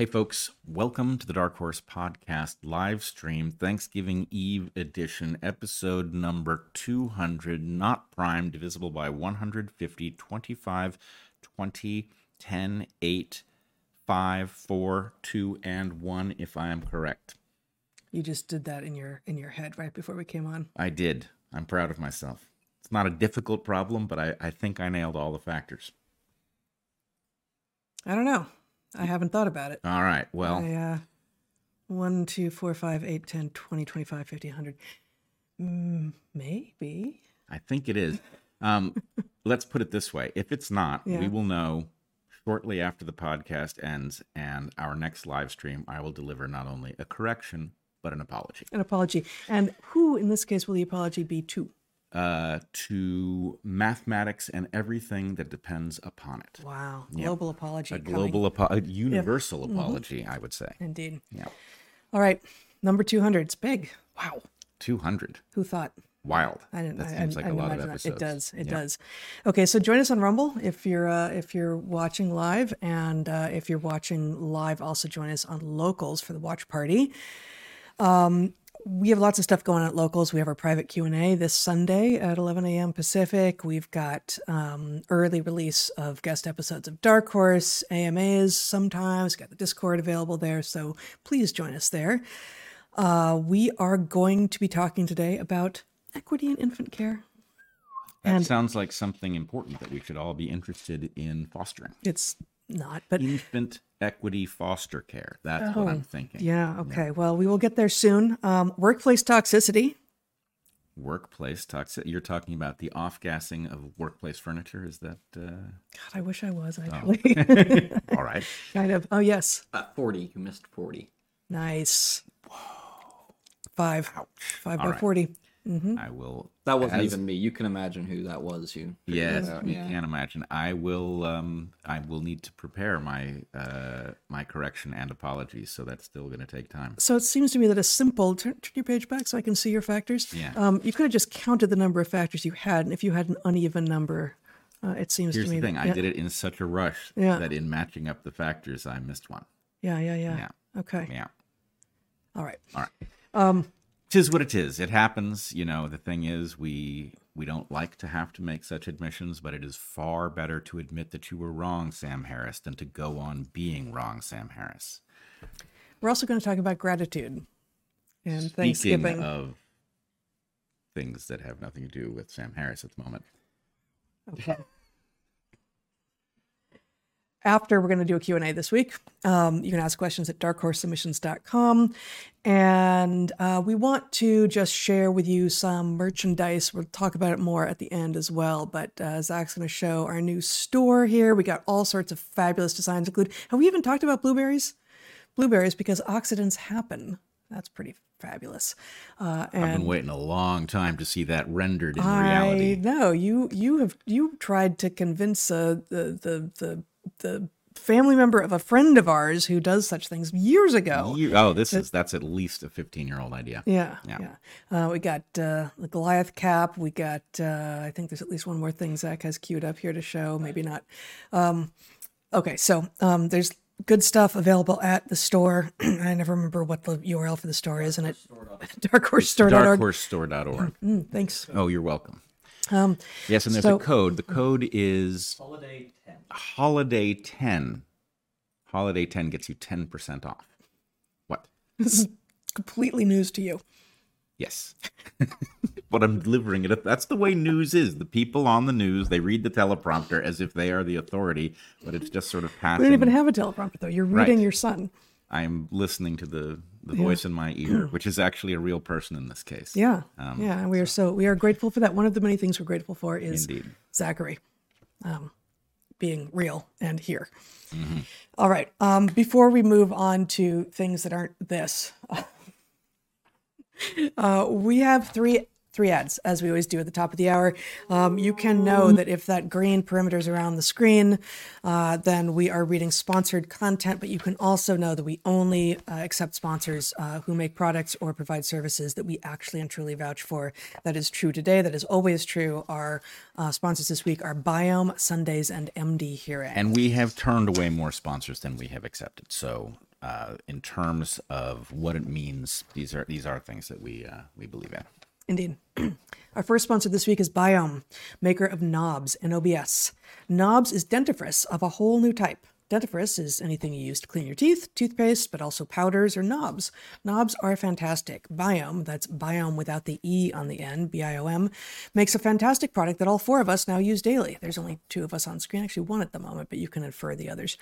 Hey, folks, welcome to the Dark Horse Podcast live stream, Thanksgiving Eve edition, episode number 200, not prime, divisible by 150, 25, 20, 10, 8, 5, 4, 2, and 1, if I am correct. You just did that in your in your head right before we came on. I did. I'm proud of myself. It's not a difficult problem, but I, I think I nailed all the factors. I don't know. I haven't thought about it. All right. Well, I, uh, 1, 2, 4, 5, 8, 10, 20, 25, 50, 100. Mm, maybe. I think it is. Um, let's put it this way: if it's not, Yeah. we will know shortly after the podcast ends, and our next live stream. I will deliver not only a correction but an apology An apology. And who, in this case, will the apology be to? Uh, to mathematics and everything that depends upon it. Wow. Yep. Global apology. A global, apo- a universal Mm-hmm. apology, I would say. Indeed. Yeah, All right. Number 200. It's big. Wow. two hundred. Who thought? Wild. I didn't. That I, seems I, like I a lot of that. episodes. It does. It Yeah. does. Okay, so join us on Rumble if you're uh, if you're watching live, and uh, if you're watching live, also join us on Locals for the watch party. Um, we have lots of stuff going on at Locals. We have our private Q and A this Sunday at 11 a.m. Pacific. We've got um, early release of guest episodes of Dark Horse AMAs. Sometimes got the Discord available there, so please join us there. Uh, we are going to be talking today about equity in infant care. That And- sounds like something important that we should all be interested in fostering. It's not, but Infant equity foster care. That's what I'm thinking. Oh, yeah, okay. Well, we will get there soon. Um, workplace toxicity. Workplace toxic. You're talking about the off-gassing of workplace furniture. Is that uh... God, I wish I was actually. all right? kind of. Oh, yes. Uh, 40. You missed 40. Nice. Whoa. Five. Ouch. Five by All right. 40. I will. That wasn't as- even me. You can imagine who that was. You. Yes, Yeah. you can't imagine. I will. Um, I will need to prepare my uh, my correction and apologies. So that's still going to take time. So it seems to me that a simple turn, turn your page back so I can see your factors. Yeah. Um, you could have just counted the number of factors you had, and if you had an uneven number, uh, it seems Here's to me the thing: that, I yeah, did it in such a rush Yeah. that in matching up the factors, I missed one. Yeah, yeah, yeah. Yeah. Okay. Yeah. All right. All right. Um, Tis what it is. It happens. You know, the thing is, we we don't like to have to make such admissions, but it is far better to admit that you were wrong, Sam Harris, than to go on being wrong, Sam Harris. we're also going to talk about gratitude and Speaking Thanksgiving. of things that have nothing to do with Sam Harris at the moment. Okay. After we're going to do a Q&A this week. Um, you can ask questions at darkhorsesubmissions.com. And uh, we want to just share with you some merchandise. We'll talk about it more at the end as well. But uh, Zach's going to show our new store here. We got all sorts of fabulous designs included. Have we even talked about blueberries? Blueberries because oxidants happen. That's pretty fabulous. Uh, I've been waiting a long time to see that rendered in I reality. know you you have you tried to convince uh, the the the the family member of a friend of ours who does such things years ago. You- oh, this is that's at least a 15 year old idea. Yeah, Yeah. yeah. Uh, we got uh, the Goliath cap. We got. Uh, I think there's at least one more thing Zach has queued up here to show. Maybe not. Um, okay, so um, there's good stuff available at the store. I never remember what the URL for the store is, and it darkhorsestore.org. Darkhorsestore.org. Mm, thanks. Oh, you're welcome. Um, Yes, and there's So- a code. The code is Holiday 10. Holiday 10. Holiday 10 gets you 10% off. What? this is completely news to you. Yes. but I'm delivering it. Up. That's the way news is. The people on the news, they read the teleprompter as if they are the authority, but it's just sort of passing. We passing. don't even have a teleprompter though. You're reading Right. your son. I'm listening to the, the voice in my ear, which is actually a real person in this case. Yeah, Um, yeah. And we are so we are grateful for that. One of the many things we're grateful for is Indeed. Zachary, um, being real and here. Mm-hmm. All right. Um, before we move on to things that aren't this, uh, we have three three ads, as we always do at the top of the hour. Um, you can know that if that green perimeter is around the screen, uh, then we are reading sponsored content, but you can also know that we only uh, accept sponsors uh, who make products or provide services that we actually and truly vouch for. That is true today. That is always true. Our uh, sponsors this week are Biom, Sundays, and MD Hearing. And we have turned away more sponsors than we have accepted. So, uh, in terms of what it means, these are these are things that we uh, we believe in. Indeed. Our first sponsor this week is Biom, maker of NOBS and OBS. NOBS is dentifrice of a whole new type. Dentifrice is anything you use to clean your teeth, toothpaste, but also powders or NOBS. NOBS are fantastic. Biom, that's Biom without the E on the end, B I O M, makes a fantastic product that all four of us now use daily. There's only two of us on screen, actually one at the moment, but you can infer the others.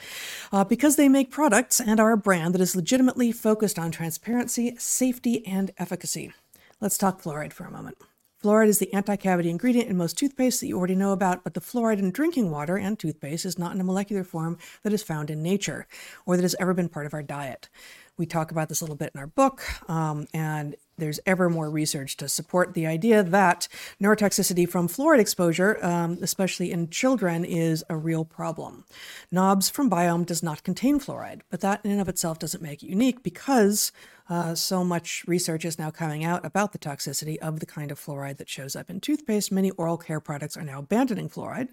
Uh, because they make products and are a brand that is legitimately focused on transparency, safety, and efficacy. Let's talk fluoride for a moment. Fluoride is the anti cavity ingredient in most toothpaste that you already know about, but the fluoride in drinking water and toothpaste is not in a molecular form that is found in nature or that has ever been part of our diet. We talk about this a little bit in our book, um, and there's ever more research to support the idea that neurotoxicity from fluoride exposure, um, especially in children, is a real problem. NOBS from Biom does not contain fluoride, but that in and of itself doesn't make it unique because uh, so much research is now coming out about the toxicity of the kind of fluoride that shows up in toothpaste. Many oral care products are now abandoning fluoride.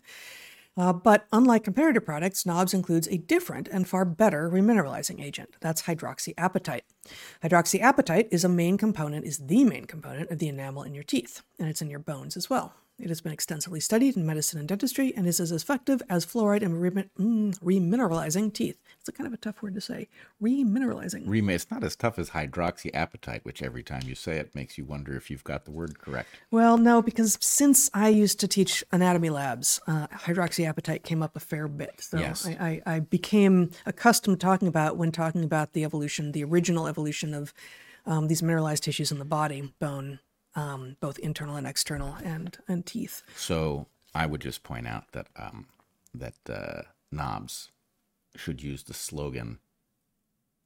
Uh, but unlike comparator products, NOBS includes a different and far better remineralizing agent. That's hydroxyapatite. Hydroxyapatite is a main component, is the main component of the enamel in your teeth, and it's in your bones as well. It has been extensively studied in medicine and dentistry and is as effective as fluoride in remin- mm, remineralizing teeth. It's a kind of a tough word to say. Remineralizing. Rema, it's not as tough as hydroxyapatite, which every time you say it makes you wonder if you've got the word correct. Well, no, because since I used to teach anatomy labs, uh, hydroxyapatite came up a fair bit. So Yes. I, I, I became accustomed to talking about when talking about the evolution, the original evolution of um, these mineralized tissues in the body, bone, um, both internal and external, and and teeth. So I would just point out that um, that uh, NOBS should use the slogan: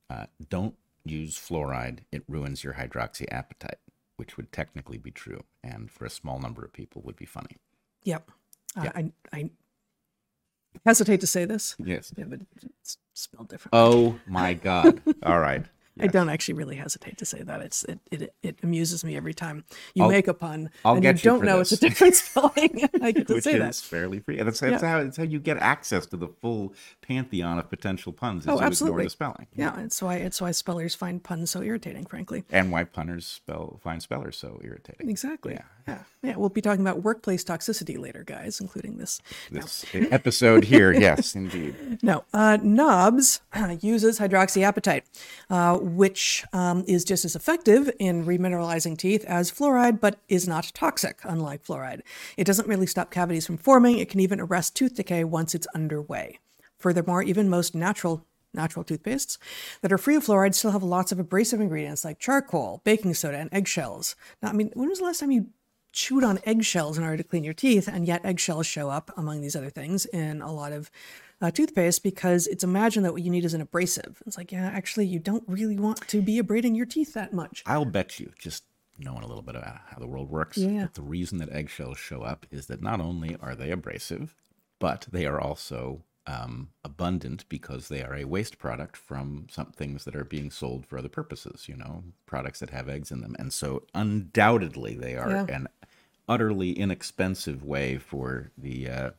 uh, "Don't use fluoride; it ruins your hydroxyapatite," which would technically be true, and for a small number of people would be funny. Yep. Uh, I, I hesitate to say this. Yes. Yeah, but it's spelled different. Oh my God! All right. I don't actually really hesitate to say that. It's it it, it amuses me every time you I'll- make a pun I'll and you you don't know it's a different spelling. I get to Which say is that. fairly free. And that's, that's, Yeah. how, that's how you get access to the full pantheon of potential puns. Is Oh, absolutely. the spelling. Yeah, it's why it's why spellers find puns so irritating, frankly. And why punners spell find spellers so irritating. Exactly. Yeah. Yeah. Yeah. We'll be talking about workplace toxicity later, guys, including this. This episode here, yes, indeed. No, uh, NOBS uses hydroxyapatite, uh, which um, is just as effective in remineralizing teeth as fluoride, but is not toxic, unlike fluoride. It doesn't really stop cavities from forming. It can even arrest tooth decay once it's underway. Furthermore, even most natural natural toothpastes that are free of fluoride still have lots of abrasive ingredients like charcoal, baking soda, and eggshells. Now, I mean, when was the last time you chewed on eggshells in order to clean your teeth, and yet eggshells show up among these other things in a lot of uh, toothpaste because it's imagined that what you need is an abrasive. It's like, yeah, actually, you don't really want to be abrading your teeth that much. I'll bet you, just knowing a little bit about how the world works, Yeah. that the reason that eggshells show up is that not only are they abrasive, but they are also um, abundant because they are a waste product from some things that are being sold for other purposes, you know, products that have eggs in them. And so undoubtedly they are Yeah. an utterly inexpensive way for the uh,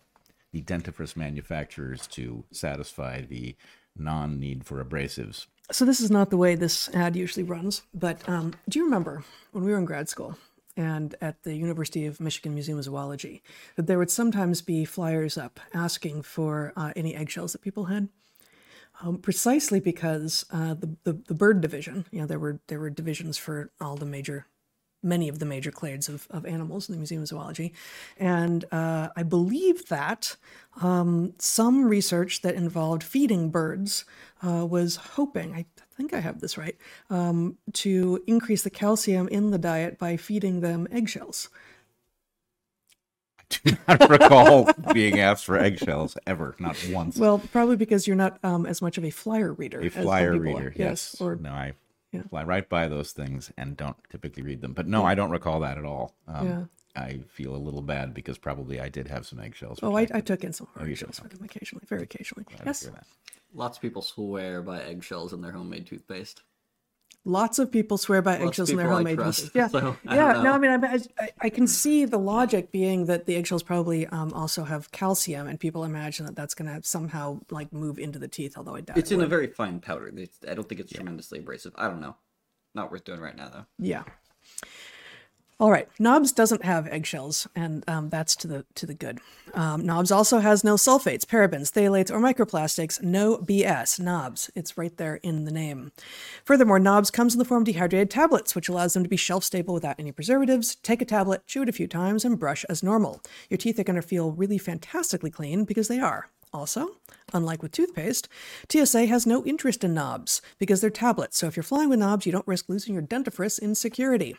the dentifrice manufacturers to satisfy the non-need for abrasives. So this is not the way this ad usually runs, but um, do you remember when we were in grad school and at the University of Michigan Museum of Zoology that there would sometimes be flyers up asking for uh, any eggshells that people had? Um, precisely because uh, the, the the bird division, you know, there were there were divisions for all the major, many of the major clades of, of animals in the Museum of Zoology, and uh, I believe that um, some research that involved feeding birds uh, was hoping, I think I have this right, um, to increase the calcium in the diet by feeding them eggshells. I do not recall being asked for eggshells ever, not once. Well, probably because you're not um, as much of a flyer reader. a flyer reader, yes. Or no, I Yeah. fly right by those things and don't typically read them. But no, I don't recall that at all. Um, Yeah. I feel a little bad because probably I did have some eggshells. Oh, which I, I took in some you eggshells did. for them occasionally, very occasionally. glad Yes. Lots of people swear by eggshells in their homemade toothpaste. Lots of people swear by Lots eggshells in their homemade crust. Yeah, so I yeah. No. I mean, I, I, I can see the logic being that the eggshells probably um, also have calcium, and people imagine that that's going to somehow like move into the teeth. Although I doubt It's it in a very fine powder. It's- I don't think it's tremendously abrasive. I don't know. Not worth doing right now though. Yeah. All right, NOBS doesn't have eggshells, and um, that's to the to the good. Um, NOBS also has no sulfates, parabens, phthalates, or microplastics. No BS. NOBS. It's right there in the name. Furthermore, NOBS comes in the form of dehydrated tablets, which allows them to be shelf stable without any preservatives. Take a tablet, chew it a few times, and brush as normal. Your teeth are going to feel really fantastically clean because they are. Also, unlike with toothpaste, TSA has no interest in NOBS because they're tablets. So if you're flying with NOBS, you don't risk losing your dentifrice in security.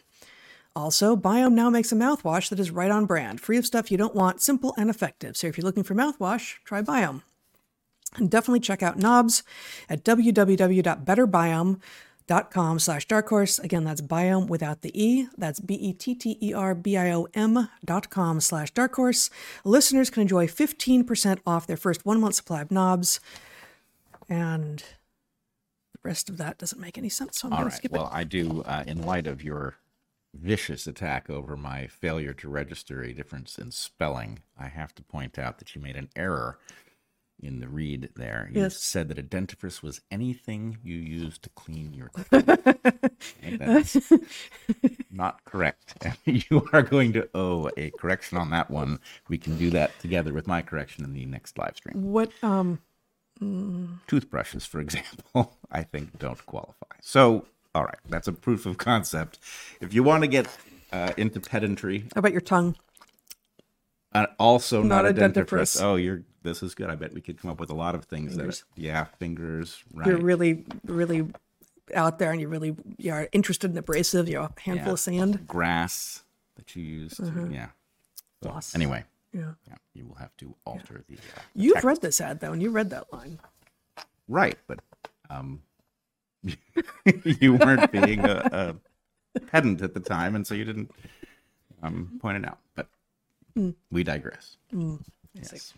Also, Biom now makes a mouthwash that is right on brand, free of stuff you don't want, simple and effective. So if you're looking for mouthwash, try Biom. And definitely check out NOBS at www.betterbiom.com slash dark horse. Again, that's biom without the E. That's B-E-T-T-E-R-B-I-O-M dot com slash darkhorse. Listeners can enjoy 15% off their first one month supply of NOBS. And the rest of that doesn't make any sense. So I'm All going right. to skip Well, it. I do, uh, in light of your vicious attack over my failure to register a difference in spelling, I have to point out that you made an error in the read there. You Yes. said that a dentifrice was anything you use to clean your teeth. That's not correct. you are going to owe a correction on that one. We can do that together with my correction in the next live stream. What, um, Toothbrushes, for example, I think don't qualify. So, all right, that's a proof of concept. If you want to get uh, into pedantry, how about your tongue? uh, also not, Not a dentifrice. dentifrice. Oh, you're this is good. I bet we could come up with a lot of things Fingers. that, yeah, fingers, right? You're really, really out there and you really you're interested in abrasive, you're a handful Yeah. of sand. grass that you use. Mm-hmm. Yeah. So, Floss. anyway, Yeah. yeah, you will have to alter the. Uh, You've text. read this ad though, and you read that line. right, but um, you weren't being a, a pedant at the time, and so you didn't um point it out. But Hmm. we digress. Yes.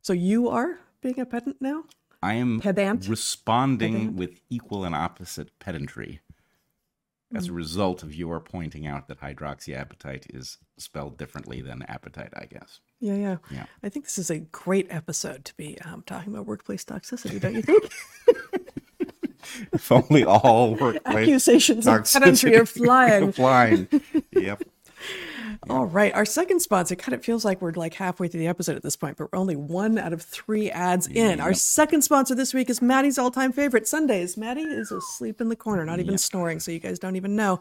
So you are being a pedant now? I am Pedant? responding with equal and opposite pedantry as Hmm. a result of your pointing out that hydroxyapatite is spelled differently than appetite, I guess. Yeah, yeah. Yeah. I think this is a great episode to be um, talking about workplace toxicity, don't you think? If only all workplace Accusations of pedantry are flying. flying. Yep. All right. Our second sponsor kind of feels like we're like halfway through the episode at this point, but we're only one out of three ads in. Our second sponsor this week is Maddie's all time favorite, Sundays. Maddie is asleep in the corner, not even snoring, so you guys don't even know.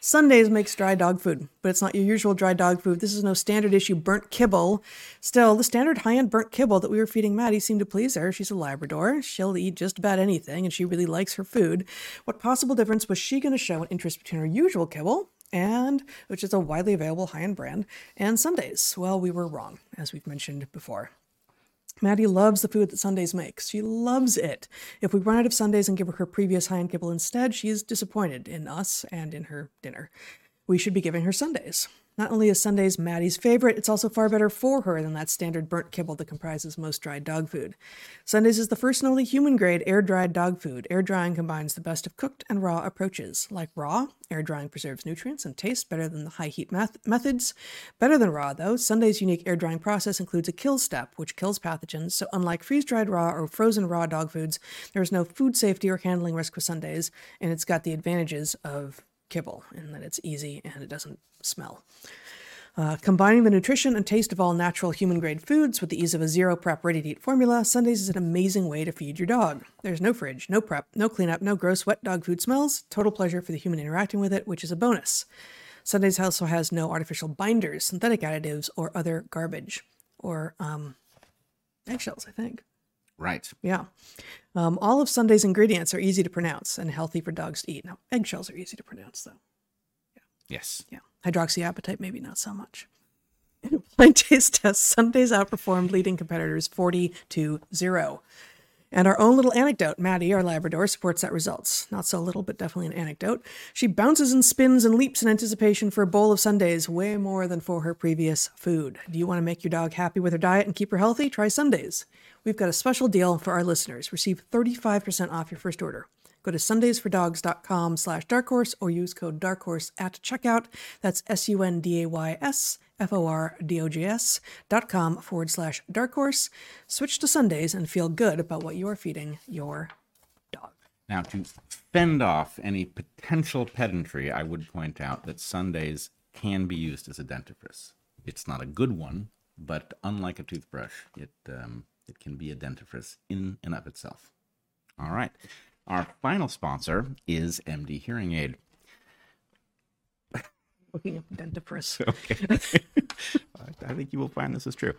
Sundays makes dry dog food, but it's not your usual dry dog food. This is no standard issue burnt kibble. Still, the standard high end burnt kibble that we were feeding Maddie seemed to please her. She's a Labrador. She'll eat just about anything, and she really likes her food. What possible difference was she going to show an interest between her usual kibble? And which is a widely available high-end brand, and Sundays. Well, we were wrong, as we've mentioned before. Maddie loves the food that Sundays makes. She loves it. If we run out of Sundays and give her her previous high-end kibble instead, she is disappointed in us and in her dinner. We should be giving her Sundays. Not only is Sundays Maddie's favorite, it's also far better for her than that standard burnt kibble that comprises most dried dog food. Sundays is the first and only human grade air dried dog food. Air drying combines the best of cooked and raw approaches. Like raw, air drying preserves nutrients and taste better than the high heat meth- methods. Better than raw, though, Sunday's unique air drying process includes a kill step, which kills pathogens. So, unlike freeze dried raw or frozen raw dog foods, there is no food safety or handling risk with Sundays, and it's got the advantages of kibble in that it's easy and it doesn't smell. Uh, combining the nutrition and taste of all natural human grade foods with the ease of a zero prep, ready to eat formula, Sundays is an amazing way to feed your dog. There's no fridge, no prep, no cleanup, no gross wet dog food smells. Total pleasure for the human interacting with it, which is a bonus. Sundays also has no artificial binders, synthetic additives, or other garbage. Or um, eggshells, I think. Right. Yeah. Um, all of Sunday's ingredients are easy to pronounce and healthy for dogs to eat. Now, eggshells are easy to pronounce, though. Yes. Yeah. Hydroxyapatite, maybe not so much. In a blind taste test, Sundays outperformed leading competitors 40 to 0. And our own little anecdote Maddie, our Labrador, supports that results. Not so little, but definitely an anecdote. She bounces and spins and leaps in anticipation for a bowl of Sundays, way more than for her previous food. Do you want to make your dog happy with her diet and keep her healthy? Try Sundays. We've got a special deal for our listeners. Receive 35% off your first order. Go to sundaysfordogs.com slash dark horse or use code darkhorse at checkout. That's S U N D A Y S F O R D O G S dot com forward slash dark horse. Switch to Sundays and feel good about what you are feeding your dog. Now, to fend off any potential pedantry, I would point out that Sundays can be used as a dentifrice. It's not a good one, but unlike a toothbrush, it um, it can be a dentifrice in and of itself. All right. Our final sponsor is MD Hearing Aid. Looking up dentifrice. Okay. I think you will find this is true.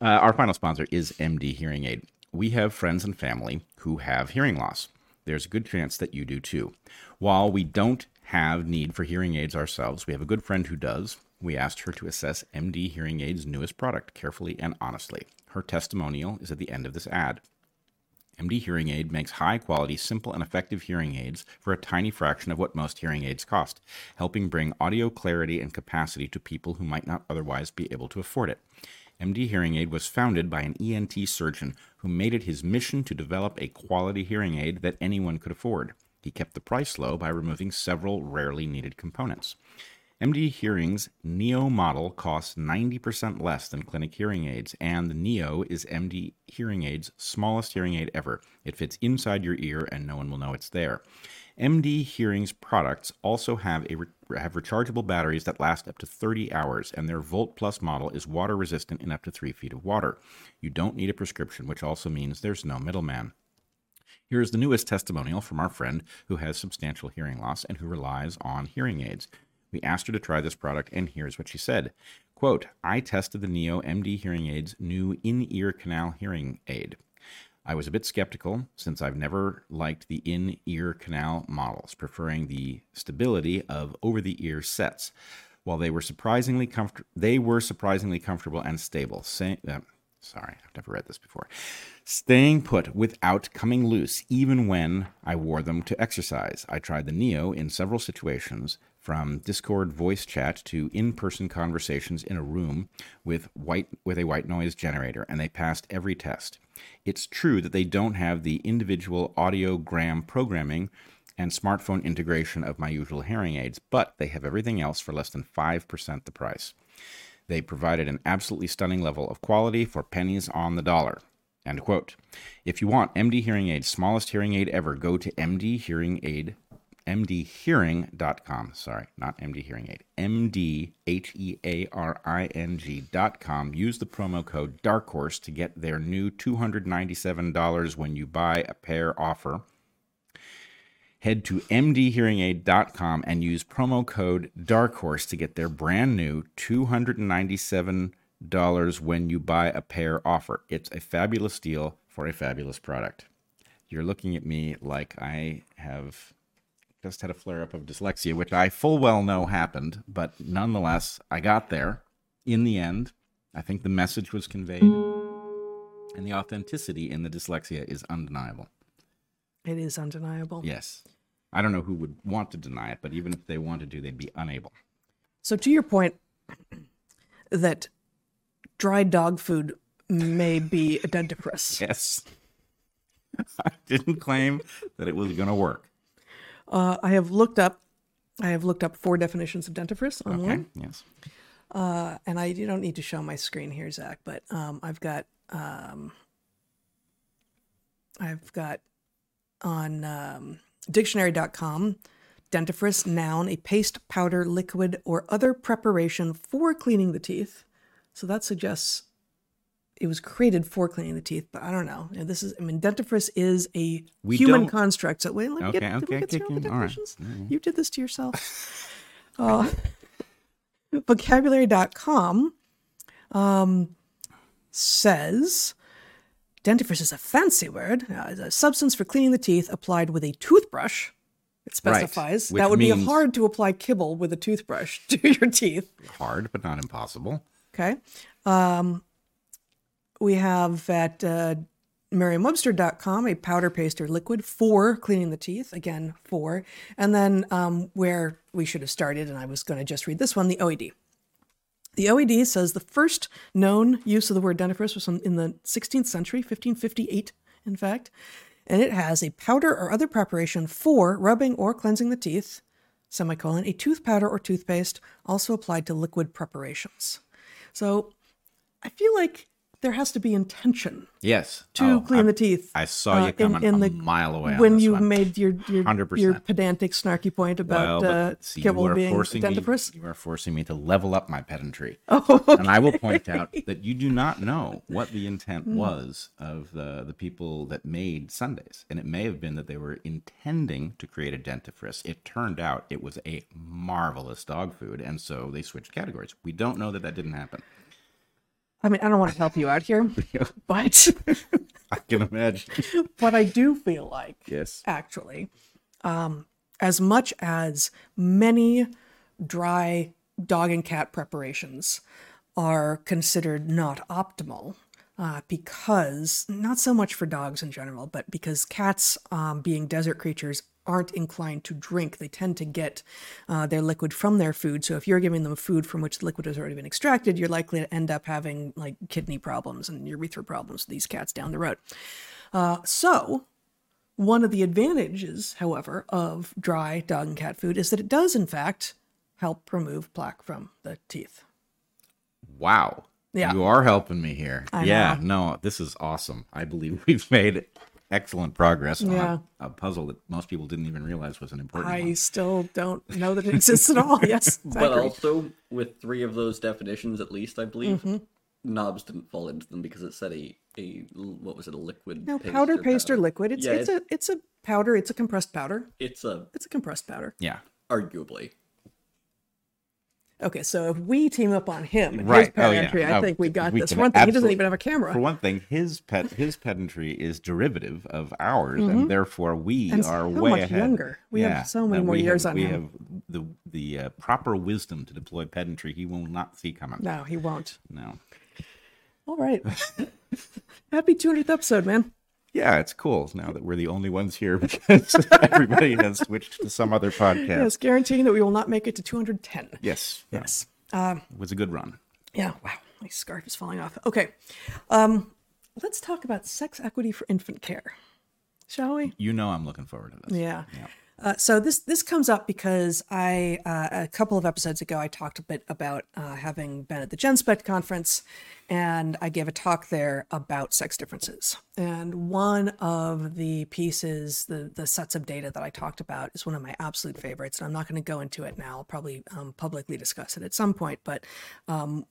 Uh, our final sponsor is MD Hearing Aid. We have friends and family who have hearing loss. There's a good chance that you do too. While we don't have need for hearing aids ourselves, we have a good friend who does. We asked her to assess MD Hearing Aid's newest product carefully and honestly. Her testimonial is at the end of this ad. MD Hearing Aid makes high quality, simple, and effective hearing aids for a tiny fraction of what most hearing aids cost, helping bring audio clarity and capacity to people who might not otherwise be able to afford it. MD Hearing Aid was founded by an ENT surgeon who made it his mission to develop a quality hearing aid that anyone could afford. He kept the price low by removing several rarely needed components. MD Hearing's Neo model costs 90% less than clinic hearing aids, and the Neo is MD Hearing Aid's smallest hearing aid ever. It fits inside your ear, and no one will know it's there. MD Hearing's products also have a re- have rechargeable batteries that last up to 30 hours, and their Volt Plus model is water resistant in up to three feet of water. You don't need a prescription, which also means there's no middleman. Here is the newest testimonial from our friend who has substantial hearing loss and who relies on hearing aids. We asked her to try this product, and here's what she said. Quote, I tested the Neo MD Hearing Aid's new in-ear canal hearing aid. I was a bit skeptical since I've never liked the in-ear canal models, preferring the stability of over-the-ear sets. While they were surprisingly comfort- they were surprisingly comfortable and stable. Say- uh, sorry, I've never read this before. Staying put without coming loose, even when I wore them to exercise. I tried the Neo in several situations, from Discord voice chat to in-person conversations in a room with white with a white noise generator, and they passed every test. It's true that they don't have the individual audiogram programming and smartphone integration of my usual hearing aids, but they have everything else for less than 5% the price. They provided an absolutely stunning level of quality for pennies on the dollar. End quote. If you want MD Hearing Aid's smallest hearing aid ever, go to MD Hearing Aid mdhearing.com. Sorry, not MD Hearing Aid. M-D H-E-A-R-I-N-G.com. Use the promo code Dark Horse to get their new $297 when you buy a pair offer. Head to mdhearingaid.com and use promo code Dark Horse to get their brand new $297 when you buy a pair offer. It's a fabulous deal for a fabulous product. You're looking at me like I have just had a flare up of dyslexia, which I full well know happened, but nonetheless, I got there in the end. I think the message was conveyed, and the authenticity in the dyslexia is undeniable. It is undeniable. Yes. I don't know who would want to deny it, but even if they wanted to, they'd be unable. So, to your point, that dry dog food may be a dentifrice. Yes. I didn't claim that it was going to work. Uh, I have looked up. I have looked up four definitions of dentifrice online, Okay. Yes. uh, and I you don't need to show my screen here, Zach. But um, I've got um, I've got on um, dictionary.com dentifrice noun a paste, powder, liquid, or other preparation for cleaning the teeth. So that suggests it was created for cleaning the teeth, but I don't know. You know, this is I mean dentifrice is a We human don't- construct. So wait, let me get, Okay, we okay, get the definitions. All right. You did this to yourself. uh, vocabulary.com um, says dentifrice is a fancy word, uh, a substance for cleaning the teeth applied with a toothbrush. It specifies which that would be hard to apply kibble with a toothbrush to your teeth. Hard, but not impossible. Okay. Um, we have at uh, Merriam-Webster.com, a powder, paste, or liquid for cleaning the teeth. Again, for. And then um, where we should have started, and I was going to just read this one, the OED. The OED says the first known use of the word dentifrice was in the 16th century, 1558, in fact, and it has a powder or other preparation for rubbing or cleansing the teeth, semicolon, a tooth powder or toothpaste, also applied to liquid preparations. So I feel like there has to be intention Yes. to Oh, clean I, the teeth. I saw you uh, in- coming in a the- mile away when you one. made your your, 100%. your pedantic snarky point about Well, uh, see, kibble being forcing me. You are forcing me to level up my pedantry. Oh, and I will point out that you do not know what the intent Hmm. was of the, the people that made Sundays. And it may have been that they were intending to create a dentifrice. It turned out it was a marvelous dog food, and so they switched categories. We don't know that that didn't happen. I mean, I don't want to help you out here, but I can imagine. but I do feel like yes. actually, um, as much as many dry dog and cat preparations are considered not optimal. Uh, because not so much for dogs in general, but because cats, um, being desert creatures, aren't inclined to drink. They tend to get uh, their liquid from their food. So if you're giving them food from which the liquid has already been extracted, you're likely to end up having like kidney problems and urethra problems with these cats down the road. Uh, so one of the advantages, however, of dry dog and cat food is that it does, in fact, help remove plaque from the teeth. Wow. Yeah. You are helping me here. I yeah, no, this is awesome. I believe we've made excellent progress Yeah. on a puzzle that most people didn't even realize was an important I one. still don't know that it exists at all. Yes, I But also, with three of those definitions at least, I believe, Mm-hmm. NOBS didn't fall into them because it said a, a what was it, a liquid no paste powder, or paste, or liquid. It's Yeah, it's a it's a powder. It's a compressed powder. It's a, It's a compressed powder. Yeah. arguably. Okay, so if we team up on him and his Right. Oh, yeah. I No, think we got we this. One thing, he doesn't even have a camera. For one thing, his pet his pedantry is derivative of ours, and therefore we Mm-hmm. And are so way much ahead. younger. We have so many that more years have, on we him. have the the uh, proper wisdom to deploy pedantry. He will not see coming. no, he won't. No. All right. Happy 200th episode, man. Yeah, it's cool now that we're the only ones here because everybody has switched to some other podcast. Yes, guaranteeing that we will not make it to 210. Yes. Yes. Um, It was a good run. Yeah. Wow. My scarf is falling off. Okay. Um, let's talk about sex equity for infant care, shall we? You know I'm looking forward to this. Yeah. Uh, so this this comes up because I uh, a couple of episodes ago I talked a bit about uh, having been at the Genspect conference, and I gave a talk there about sex differences. And one of the pieces, the the sets of data that I talked about, is one of my absolute favorites. And I'm not going to go into it now. I'll probably um, publicly discuss it at some point. But um,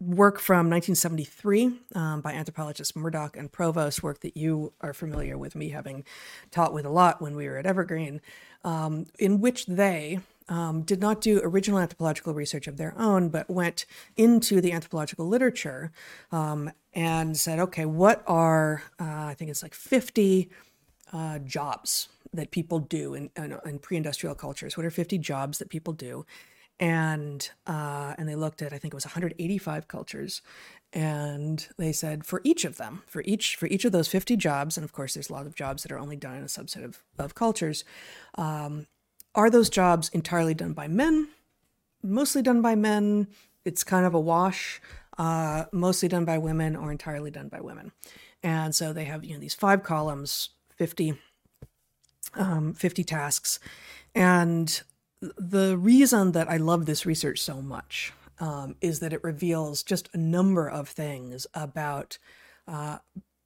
work from 1973 um, by anthropologists Murdock and Provost, work that you are familiar with me having taught with a lot when we were at Evergreen, um, in which they um, did not do original anthropological research of their own, but went into the anthropological literature um, and said, okay, what are, uh, I think it's like 50 uh, jobs that people do in, in, in pre-industrial cultures. What are 50 jobs that people do? And uh, and they looked at I think it was 185 cultures, and they said for each of them, for each for each of those 50 jobs, and of course there's a lot of jobs that are only done in a subset of, of cultures. Um, are those jobs entirely done by men? Mostly done by men. It's kind of a wash. Uh, mostly done by women or entirely done by women. And so they have you know these five columns, 50 um, 50 tasks. And the reason that I love this research so much um, is that it reveals just a number of things about, uh,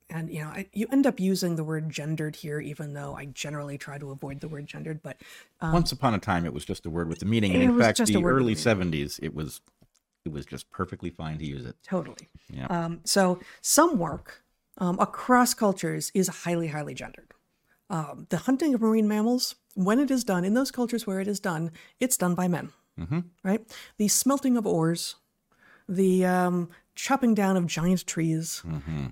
and you know, I, you end up using the word gendered here, even though I generally try to avoid the word gendered. But Once upon a time, it was just a word with a meaning, and in fact, the word with a early '70s, it was it was just perfectly fine to use it. totally. Yeah. Um, so some work um, across cultures is highly, highly gendered. Um, the hunting of marine mammals, when it is done in those cultures where it is done, it's done by men, right? The smelting of ores, the um, chopping down of giant trees.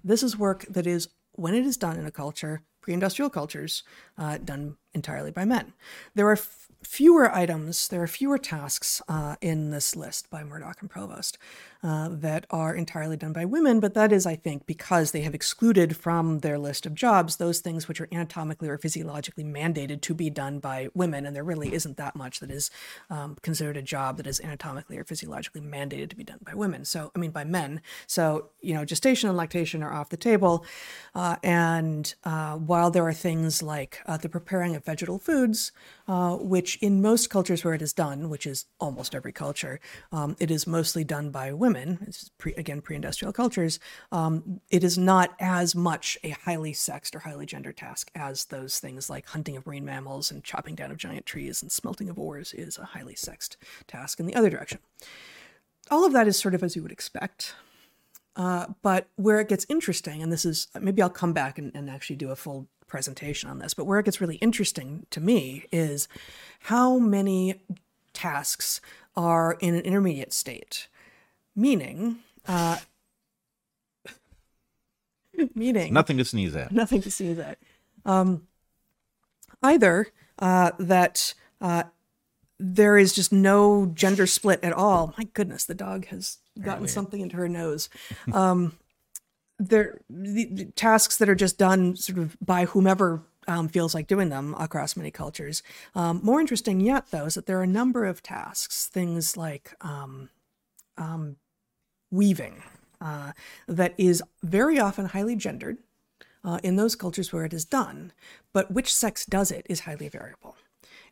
This is work that is, when it is done in a culture, pre-industrial cultures, uh, done entirely by men. There are f- fewer items, there are fewer tasks uh, in this list by Murdock and Provost uh, that are entirely done by women, but that is, I think, because they have excluded from their list of jobs those things which are anatomically or physiologically mandated to be done by women, and there really isn't that much that is um, considered a job that is anatomically or physiologically mandated to be done by women. So, I mean, by men. So, you know, gestation and lactation are off the table, uh, and uh, while there are things like uh, the preparing of vegetal foods, uh, which in most cultures where it is done, which is almost every culture, um, it is mostly done by women women, pre, again, pre industrial cultures, um, it is not as much a highly sexed or highly gendered task as those things like hunting of marine mammals and chopping down of giant trees and smelting of ores is a highly sexed task in the other direction. All of that is sort of as you would expect. Uh, but where it gets interesting, and this is maybe I'll come back and, and actually do a full presentation on this, but where it gets really interesting to me is how many tasks are in an intermediate state meaning uh, meaning nothing to sneeze at. Nothing to sneeze at. Um, either uh, that uh, there is just no gender split at all. My goodness, the dog has gotten something into her nose. Um, there, the, the, tasks that are just done sort of by whomever um, feels like doing them across many cultures. Um, more interesting yet, though, is that there are a number of tasks, things like um, um weaving uh, that is very often highly gendered uh, in those cultures where it is done, but which sex does it is highly variable.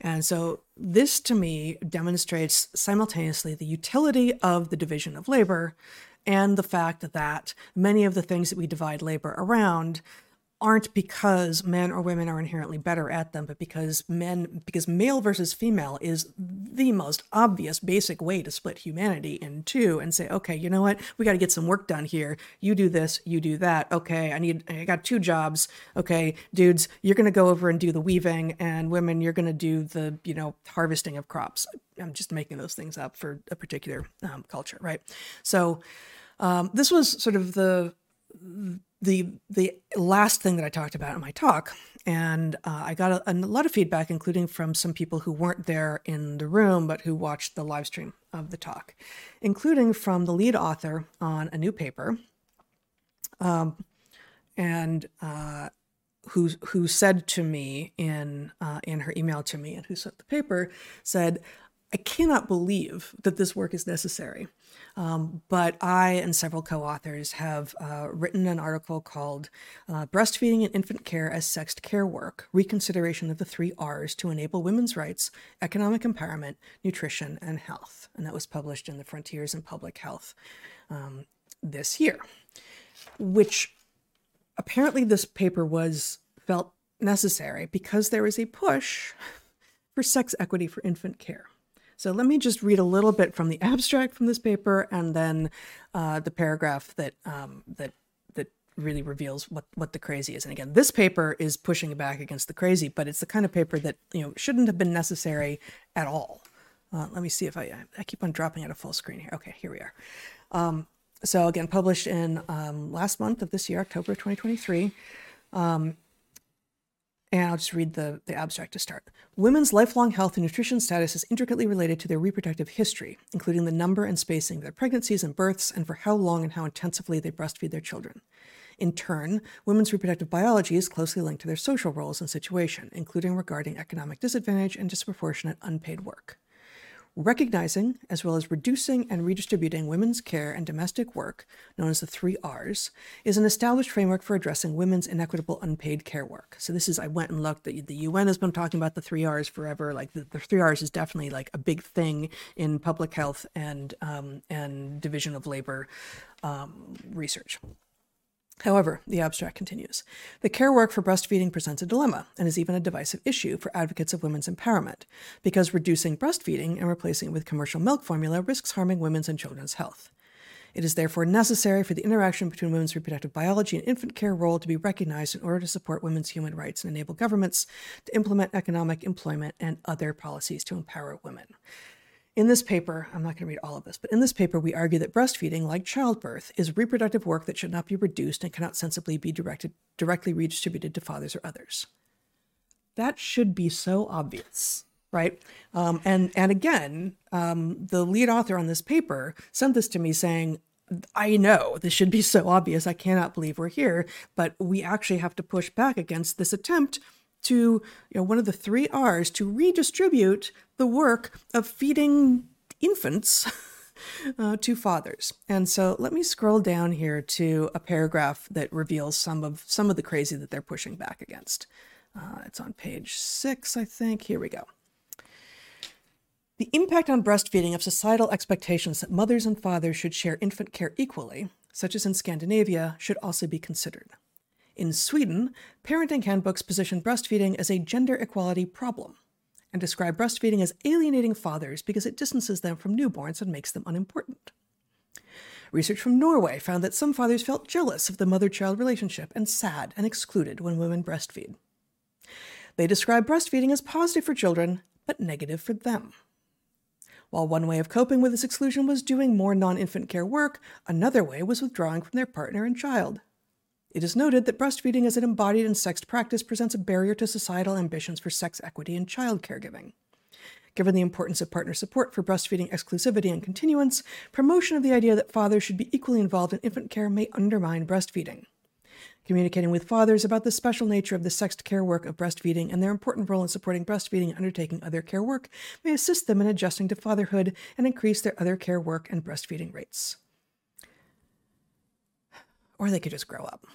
And so, this to me demonstrates simultaneously the utility of the division of labor and the fact that many of the things that we divide labor around aren't because men or women are inherently better at them, but because men, because male versus female is the most obvious basic way to split humanity in two and say, okay, you know what? We got to get some work done here. You do this, you do that. Okay, I need, I got two jobs. Okay, dudes, you're going to go over and do the weaving, and women, you're going to do the, you know, harvesting of crops. I'm just making those things up for a particular um, culture, right? So, um, this was sort of the the the last thing that I talked about in my talk, and uh, I got a, a, lot of feedback, including from some people who weren't there in the room but who watched the live stream of the talk, including from the lead author on a new paper, um, and uh, who who said to me in uh, in her email to me and who sent the paper said, I cannot believe that this work is necessary. Um, but I and several co authors have uh, written an article called uh, Breastfeeding and Infant Care as Sexed Care Work Reconsideration of the Three R's to Enable Women's Rights, Economic Empowerment, Nutrition, and Health. And that was published in the Frontiers in Public Health um, this year, which apparently this paper was felt necessary because there is a push for sex equity for infant care. So let me just read a little bit from the abstract from this paper, and then uh, the paragraph that um, that that really reveals what what the crazy is. And again, this paper is pushing back against the crazy, but it's the kind of paper that you know shouldn't have been necessary at all. Uh, let me see if I I keep on dropping out of full screen here. Okay, here we are. Um, so again, published in um, last month of this year, October 2023. Um, and I'll just read the, the abstract to start. Women's lifelong health and nutrition status is intricately related to their reproductive history, including the number and spacing of their pregnancies and births, and for how long and how intensively they breastfeed their children. In turn, women's reproductive biology is closely linked to their social roles and situation, including regarding economic disadvantage and disproportionate unpaid work. Recognizing, as well as reducing and redistributing women's care and domestic work, known as the three R's, is an established framework for addressing women's inequitable unpaid care work. So this is, I went and looked, the, the UN has been talking about the three R's forever. Like the, the three R's is definitely like a big thing in public health and, um, and division of labor um, research. However, the abstract continues the care work for breastfeeding presents a dilemma and is even a divisive issue for advocates of women's empowerment, because reducing breastfeeding and replacing it with commercial milk formula risks harming women's and children's health. It is therefore necessary for the interaction between women's reproductive biology and infant care role to be recognized in order to support women's human rights and enable governments to implement economic, employment, and other policies to empower women. In this paper, I'm not going to read all of this, but in this paper, we argue that breastfeeding, like childbirth, is reproductive work that should not be reduced and cannot sensibly be directed, directly redistributed to fathers or others. That should be so obvious, right? Um, and and again, um, the lead author on this paper sent this to me saying, "I know this should be so obvious. I cannot believe we're here, but we actually have to push back against this attempt." To you know, one of the three R's to redistribute the work of feeding infants uh, to fathers. And so let me scroll down here to a paragraph that reveals some of some of the crazy that they're pushing back against. Uh, it's on page six, I think. Here we go. The impact on breastfeeding of societal expectations that mothers and fathers should share infant care equally, such as in Scandinavia, should also be considered. In Sweden, parenting handbooks position breastfeeding as a gender equality problem and describe breastfeeding as alienating fathers because it distances them from newborns and makes them unimportant. Research from Norway found that some fathers felt jealous of the mother child relationship and sad and excluded when women breastfeed. They describe breastfeeding as positive for children, but negative for them. While one way of coping with this exclusion was doing more non infant care work, another way was withdrawing from their partner and child. It is noted that breastfeeding as an embodied and sexed practice presents a barrier to societal ambitions for sex equity and child caregiving. Given the importance of partner support for breastfeeding exclusivity and continuance, promotion of the idea that fathers should be equally involved in infant care may undermine breastfeeding. Communicating with fathers about the special nature of the sexed care work of breastfeeding and their important role in supporting breastfeeding and undertaking other care work may assist them in adjusting to fatherhood and increase their other care work and breastfeeding rates. Or they could just grow up.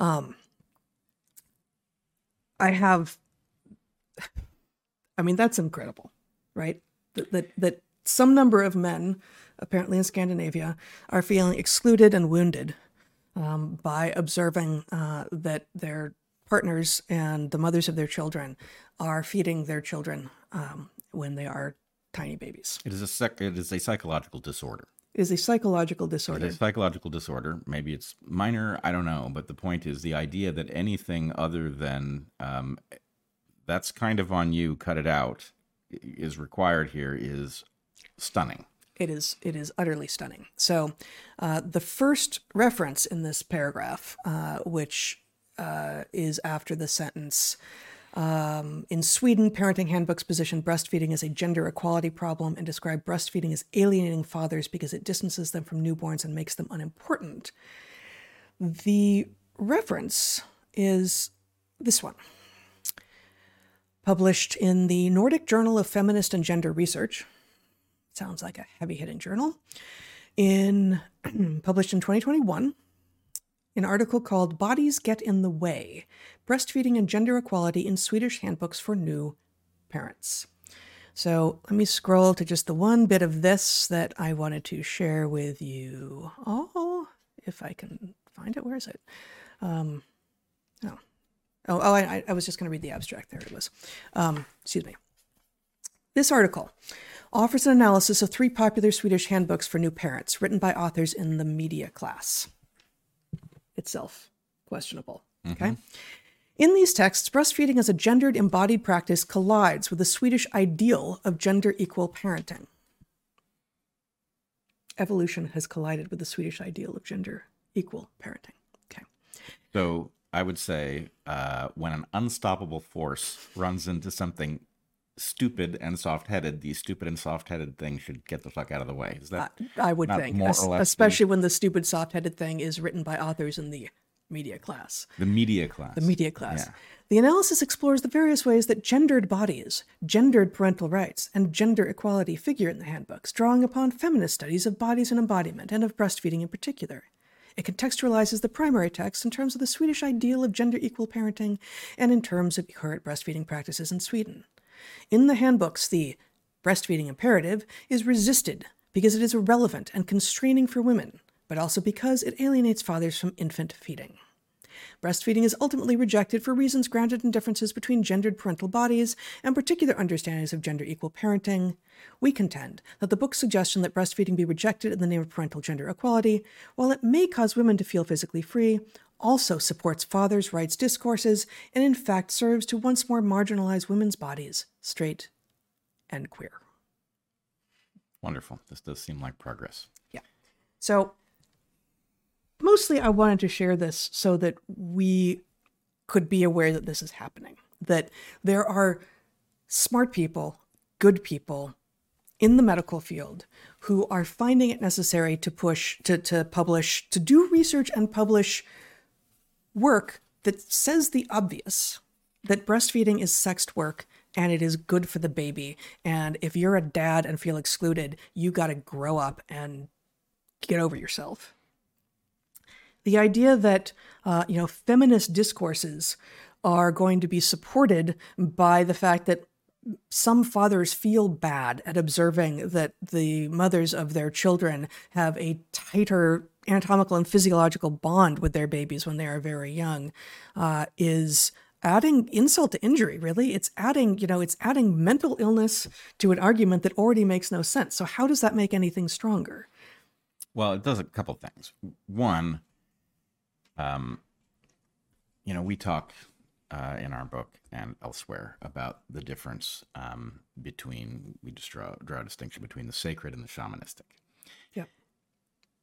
Um, I have, I mean, that's incredible, right? That, that, that some number of men, apparently in Scandinavia, are feeling excluded and wounded um, by observing uh, that their partners and the mothers of their children are feeding their children um, when they are tiny babies. It is a sec- it is a psychological disorder. Is a psychological disorder. is a psychological disorder. Maybe it's minor. I don't know. But the point is the idea that anything other than um, that's kind of on you, cut it out, is required here is stunning. it is it is utterly stunning. So, uh, the first reference in this paragraph, uh, which uh, is after the sentence. Um, in Sweden, parenting handbooks position breastfeeding as a gender equality problem and describe breastfeeding as alienating fathers because it distances them from newborns and makes them unimportant. The reference is this one published in the Nordic Journal of Feminist and Gender Research. Sounds like a heavy hitting journal. In published in 2021, an article called Bodies Get in the Way Breastfeeding and Gender Equality in Swedish Handbooks for New Parents. So let me scroll to just the one bit of this that I wanted to share with you all, if I can find it. Where is it? Um, oh, oh, oh I, I was just going to read the abstract. There it was. Um, excuse me. This article offers an analysis of three popular Swedish handbooks for new parents written by authors in the media class. Itself questionable. Okay. In these texts, breastfeeding as a gendered embodied practice collides with the Swedish ideal of gender equal parenting. Evolution has collided with the Swedish ideal of gender equal parenting. Okay. So I would say uh, when an unstoppable force runs into something stupid and soft-headed, the stupid and soft-headed thing should get the fuck out of the way. Is that I would Not think, more es- or less the- especially when the stupid soft headed thing is written by authors in the media class. the media class? the media class. Yeah. The analysis explores the various ways that gendered bodies, gendered parental rights, and gender equality figure in the handbooks, drawing upon feminist studies of bodies and embodiment, and of breastfeeding in particular. It contextualizes the primary text in terms of the Swedish ideal of gender equal parenting and in terms of current breastfeeding practices in Sweden. In the handbooks, the breastfeeding imperative is resisted because it is irrelevant and constraining for women, but also because it alienates fathers from infant feeding. Breastfeeding is ultimately rejected for reasons grounded in differences between gendered parental bodies and particular understandings of gender equal parenting. We contend that the book's suggestion that breastfeeding be rejected in the name of parental gender equality, while it may cause women to feel physically free, also supports fathers' rights discourses and in fact serves to once more marginalize women's bodies, straight and queer. Wonderful. This does seem like progress. Yeah. So mostly I wanted to share this so that we could be aware that this is happening. That there are smart people, good people in the medical field who are finding it necessary to push, to, to publish, to do research and publish work that says the obvious that breastfeeding is sexed work and it is good for the baby. And if you're a dad and feel excluded, you got to grow up and get over yourself. The idea that, uh, you know, feminist discourses are going to be supported by the fact that some fathers feel bad at observing that the mothers of their children have a tighter anatomical and physiological bond with their babies when they are very young uh, is adding insult to injury really. It's adding you know it's adding mental illness to an argument that already makes no sense. So how does that make anything stronger? Well it does a couple things. One um you know we talk uh, in our book and elsewhere about the difference um, between we just draw, draw a distinction between the sacred and the shamanistic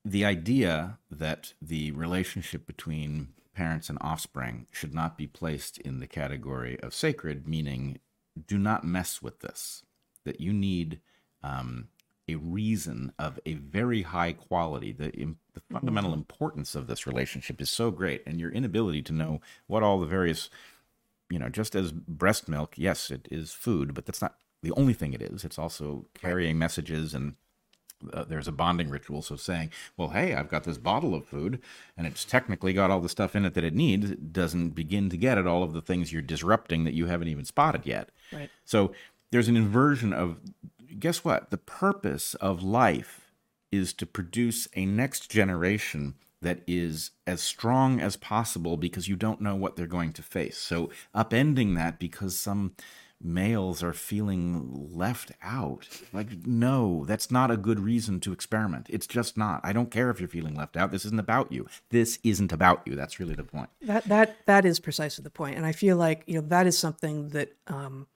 the idea that the relationship between parents and offspring should not be placed in the category of sacred, meaning do not mess with this. That you need um, a reason of a very high quality. The, the fundamental mm-hmm. importance of this relationship is so great, and your inability to know what all the various, you know, just as breast milk, yes, it is food, but that's not the only thing it is. It's also carrying messages and uh, there's a bonding ritual. So saying, well, hey, I've got this bottle of food and it's technically got all the stuff in it that it needs, it doesn't begin to get at all of the things you're disrupting that you haven't even spotted yet. Right. So there's an inversion of, guess what? The purpose of life is to produce a next generation that is as strong as possible because you don't know what they're going to face. So upending that because some males are feeling left out. Like, no, that's not a good reason to experiment. It's just not. I don't care if you're feeling left out. This isn't about you. This isn't about you. That's really the point. That that that is precisely the point. And I feel like you know that is something that um,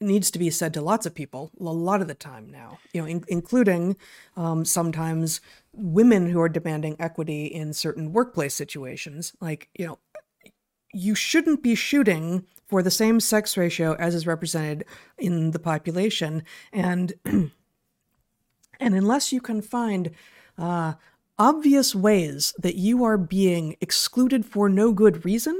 needs to be said to lots of people a lot of the time now. You know, in, including um, sometimes women who are demanding equity in certain workplace situations. Like, you know, you shouldn't be shooting for the same sex ratio as is represented in the population. And and unless you can find uh, obvious ways that you are being excluded for no good reason,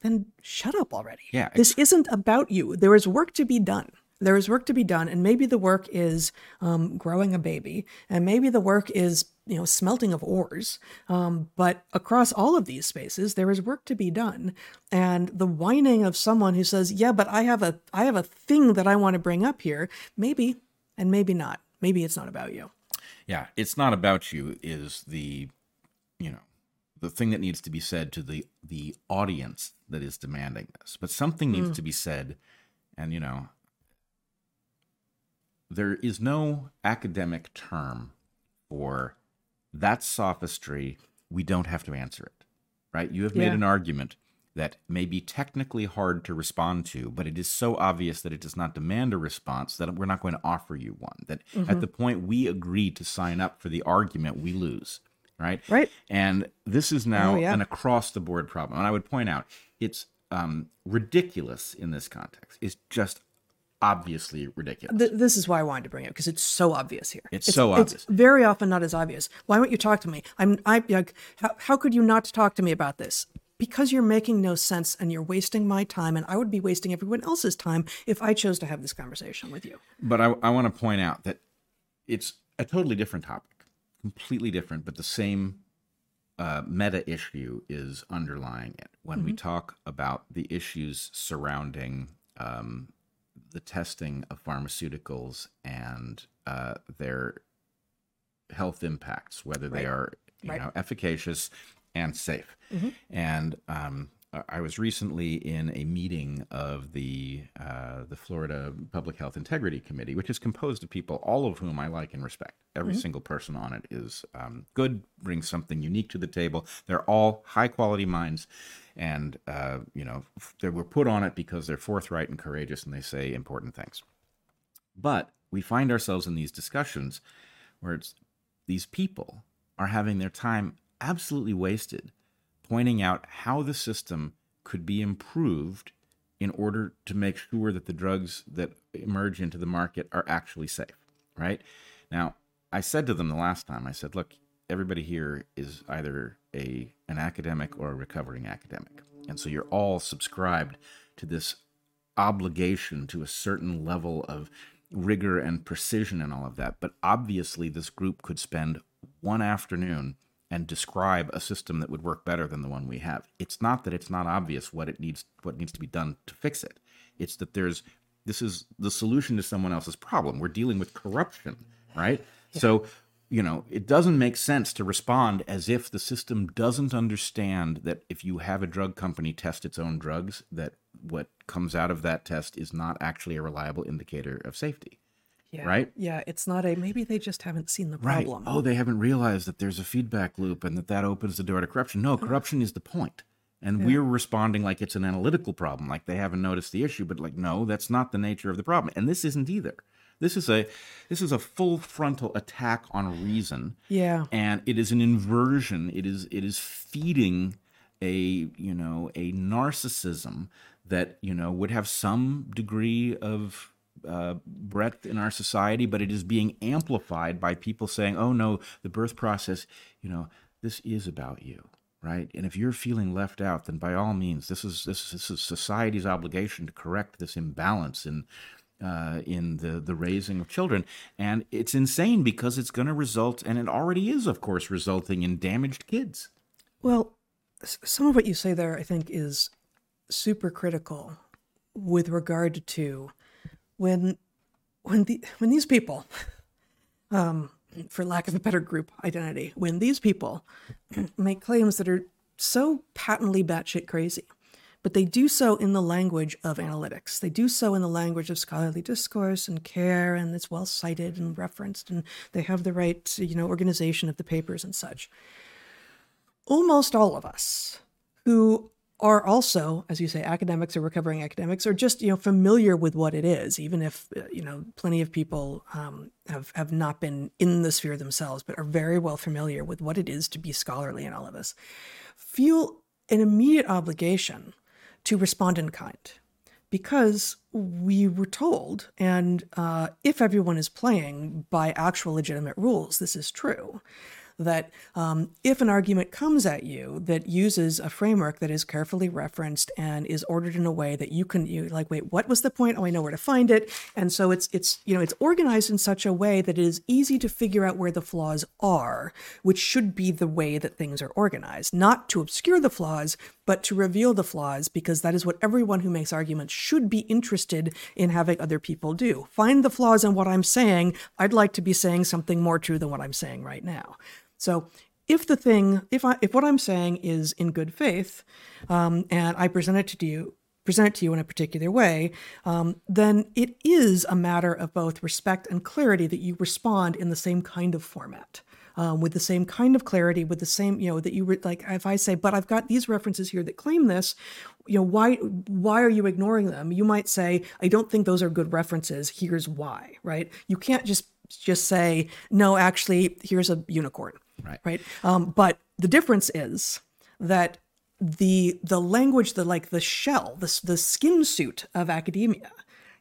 then shut up already. Yeah, this isn't about you. There is work to be done there is work to be done and maybe the work is um, growing a baby and maybe the work is you know smelting of ores um, but across all of these spaces there is work to be done. And the whining of someone who says yeah but i have a i have a thing that i want to bring up here maybe and maybe not. Maybe it's not about you. Yeah it's not about you is the you know the thing that needs to be said to the the audience that is demanding this. But something needs mm. to be said and you know there is no academic term for that sophistry. We don't have to answer it, right? You have made yeah. an argument that may be technically hard to respond to, but it is so obvious that it does not demand a response that we're not going to offer you one. That mm-hmm. at the point we agree to sign up for the argument, we lose, right? Right. And this is now oh, yeah. an across the board problem. And I would point out it's um, ridiculous in this context. It's just obviously ridiculous. Th- this is why I wanted to bring it because it's so obvious here. It's, it's so obvious. It's very often not as obvious. Why won't you talk to me? I'm I like how, how could you not talk to me about this? Because you're making no sense and you're wasting my time, and I would be wasting everyone else's time if I chose to have this conversation with you. But I, I want to point out that it's a totally different topic, completely different, but the same uh, meta issue is underlying it. When mm-hmm. we talk about the issues surrounding um, the testing of pharmaceuticals and uh, their health impacts, whether right. they are you right. know efficacious and safe. Mm-hmm. And um, I was recently in a meeting of the uh, the Florida Public Health Integrity Committee, which is composed of people all of whom I like and respect. Every mm-hmm. single person on it is um, good, brings something unique to the table. They're all high quality minds, and uh, you know they were put on it because they're forthright and courageous, and they say important things. But we find ourselves in these discussions where it's these people are having their time absolutely wasted pointing out how the system could be improved in order to make sure that the drugs that emerge into the market are actually safe, right? Now, I said to them the last time, I said, look, everybody here is either a an academic or a recovering academic. And so you're all subscribed to this obligation to a certain level of rigor and precision and all of that. But obviously, this group could spend one afternoon and describe a system that would work better than the one we have. It's not that it's not obvious what it needs what needs to be done to fix it. It's that there's this is the solution to someone else's problem. We're dealing with corruption, right? Yeah. So, you know, it doesn't make sense to respond as if the system doesn't understand that if you have a drug company test its own drugs, that what comes out of that test is not actually a reliable indicator of safety. Yeah. Right? Yeah, it's not a maybe they just haven't seen the problem. Right. Oh, they haven't realized that there's a feedback loop and that that opens the door to corruption. No, uh-huh. corruption is the point. And yeah. we're responding like it's an analytical problem, like they haven't noticed the issue, but like no, that's not the nature of the problem. And this isn't either. This is a this is a full frontal attack on reason. Yeah. And it is an inversion. It is it is feeding a, you know, a narcissism that, you know, would have some degree of uh, breadth in our society, but it is being amplified by people saying, "Oh no, the birth process, you know, this is about you." Right, and if you're feeling left out, then by all means, this is this, this is society's obligation to correct this imbalance in uh, in the the raising of children, and it's insane because it's going to result, and it already is, of course, resulting in damaged kids. Well, some of what you say there, I think, is super critical with regard to when when the when these people, um, for lack of a better group identity, when these people make claims that are so patently batshit crazy, but they do so in the language of analytics. They do so in the language of scholarly discourse and care, and it's well cited and referenced, and they have the right, you know, organization of the papers and such. Almost all of us who are also, as you say, academics or recovering academics, are just you know familiar with what it is, even if uh, you know plenty of people um, have have not been in the sphere themselves, but are very well familiar with what it is to be scholarly in all of this. Feel an immediate obligation to respond in kind, because we were told, and uh, if everyone is playing by actual legitimate rules, this is true that um, if an argument comes at you that uses a framework that is carefully referenced and is ordered in a way that you can you like wait what was the point? Oh i know where to find it. And so it's it's you know it's organized in such a way that it is easy to figure out where the flaws are which should be the way that things are organized. Not to obscure the flaws but to reveal the flaws because that is what everyone who makes arguments should be interested in having other people do. Find the flaws in what i'm saying. I'd like to be saying something more true than what i'm saying right now so if the thing, if I, if what I'm saying is in good faith, um, and I present it to you, present it to you in a particular way, um, then it is a matter of both respect and clarity that you respond in the same kind of format. Um, with the same kind of clarity, with the same, you know, that you re- like. If I say, "But I've got these references here that claim this," you know, why why are you ignoring them? You might say, "I don't think those are good references. Here's why." Right? You can't just just say, "No, actually, here's a unicorn." Right. Right. Um, but the difference is that the the language, the like the shell, the the skin suit of academia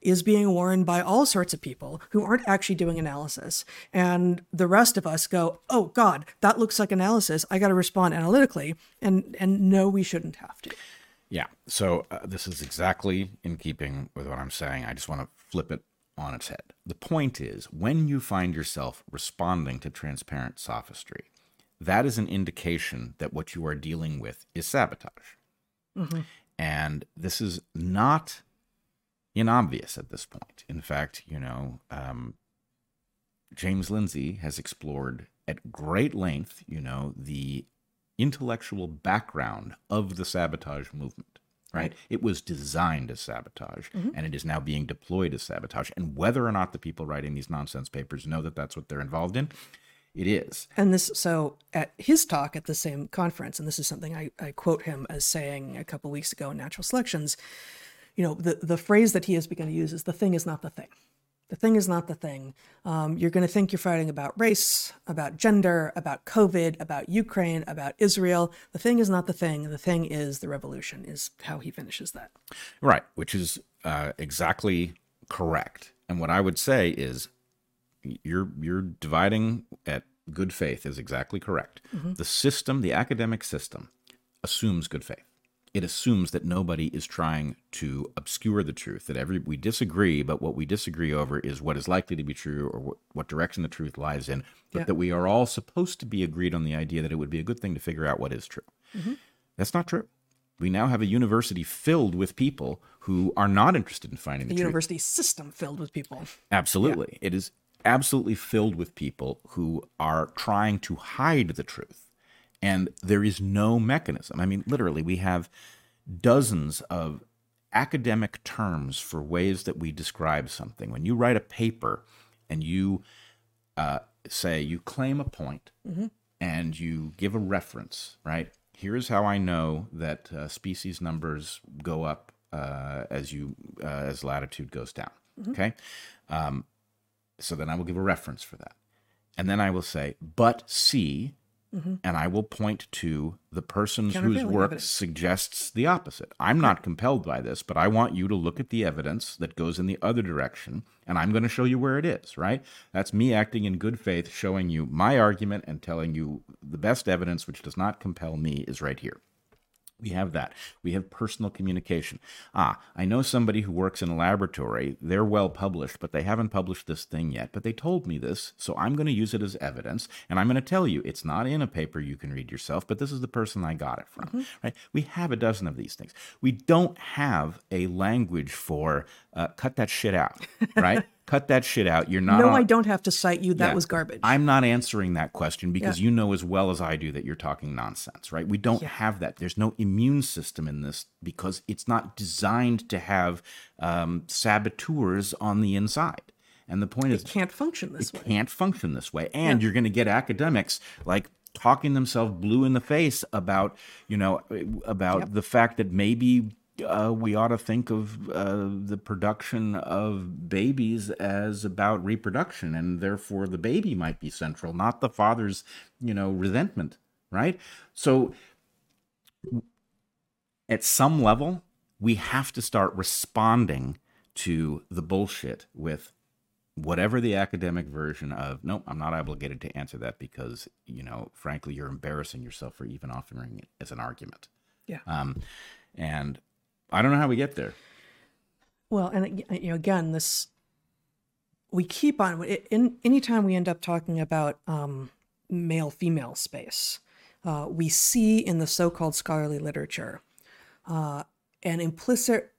is being worn by all sorts of people who aren't actually doing analysis. And the rest of us go, oh God, that looks like analysis. I got to respond analytically. And, and no, we shouldn't have to. Yeah. So uh, this is exactly in keeping with what I'm saying. I just want to flip it on its head. The point is, when you find yourself responding to transparent sophistry, that is an indication that what you are dealing with is sabotage. Mm-hmm. And this is not inobvious at this point. In fact, you know, um, James Lindsay has explored at great length, you know, the intellectual background of the sabotage movement right? It was designed as sabotage, mm-hmm. and it is now being deployed as sabotage. And whether or not the people writing these nonsense papers know that that's what they're involved in, it is. And this, so at his talk at the same conference, and this is something I, I quote him as saying a couple weeks ago in Natural Selections, you know, the, the phrase that he has begun to use is the thing is not the thing. The thing is not the thing. Um, you're going to think you're fighting about race, about gender, about COVID, about Ukraine, about Israel. The thing is not the thing. The thing is the revolution, is how he finishes that. Right, which is uh, exactly correct. And what I would say is you're you're dividing at good faith is exactly correct. The system, the academic system, assumes good faith. It assumes that nobody is trying to obscure the truth. That every we disagree, but what we disagree over is what is likely to be true or what, what direction the truth lies in. But Yeah. that we are all supposed to be agreed on the idea that it would be a good thing to figure out what is true. Mm-hmm. That's not true. We now have a university filled with people who are not interested in finding the, The truth. university system filled with people. Absolutely. It is absolutely filled with people who are trying to hide the truth. And there is no mechanism. I mean, literally, we have dozens of academic terms for ways that we describe something. When you write a paper and you uh, say, you claim a point and you give a reference, right? Here's how I know that uh, species numbers go up uh, as you uh, as latitude goes down. Okay, um, so then I will give a reference for that, and then I will say, but see, Mm-hmm. and I will point to the person whose work evidence. suggests the opposite. I'm not compelled by this, but I want you to look at the evidence that goes in the other direction, and I'm going to show you where it is, right? That's me acting in good faith, showing you my argument and telling you the best evidence, which does not compel me, is right here. We have that. We have personal communication. Ah, I know somebody who works in a laboratory. They're well published, but they haven't published this thing yet. But they told me this, so I'm going to use it as evidence. And I'm going to tell you it's not in a paper you can read yourself, but this is the person I got it from. Right? We have a dozen of these things. We don't have a language for uh, cut that shit out, right? cut that shit out. You're not. No, on- I don't have to cite you. That yeah. was garbage. I'm not answering that question because you know as well as I do that you're talking nonsense, right? We don't have that. There's no immune system in this because it's not designed to have um, saboteurs on the inside. And the point is, it Can't function this way. can't function this way. And you're going to get academics like talking themselves blue in the face about, you know, about the fact that maybe uh, we ought to think of uh, the production of babies as about reproduction, and therefore the baby might be central, not the father's, you know, resentment, right? So at some level, we have to start responding to the bullshit with whatever the academic version of nope i'm not obligated to answer that because you know frankly you're embarrassing yourself for even offering it as an argument Yeah. um and i don't know how we get there Well, and you know, again, this we keep on. In anytime we end up talking about um, male female space, uh, we see in the so-called scholarly literature uh, an implicit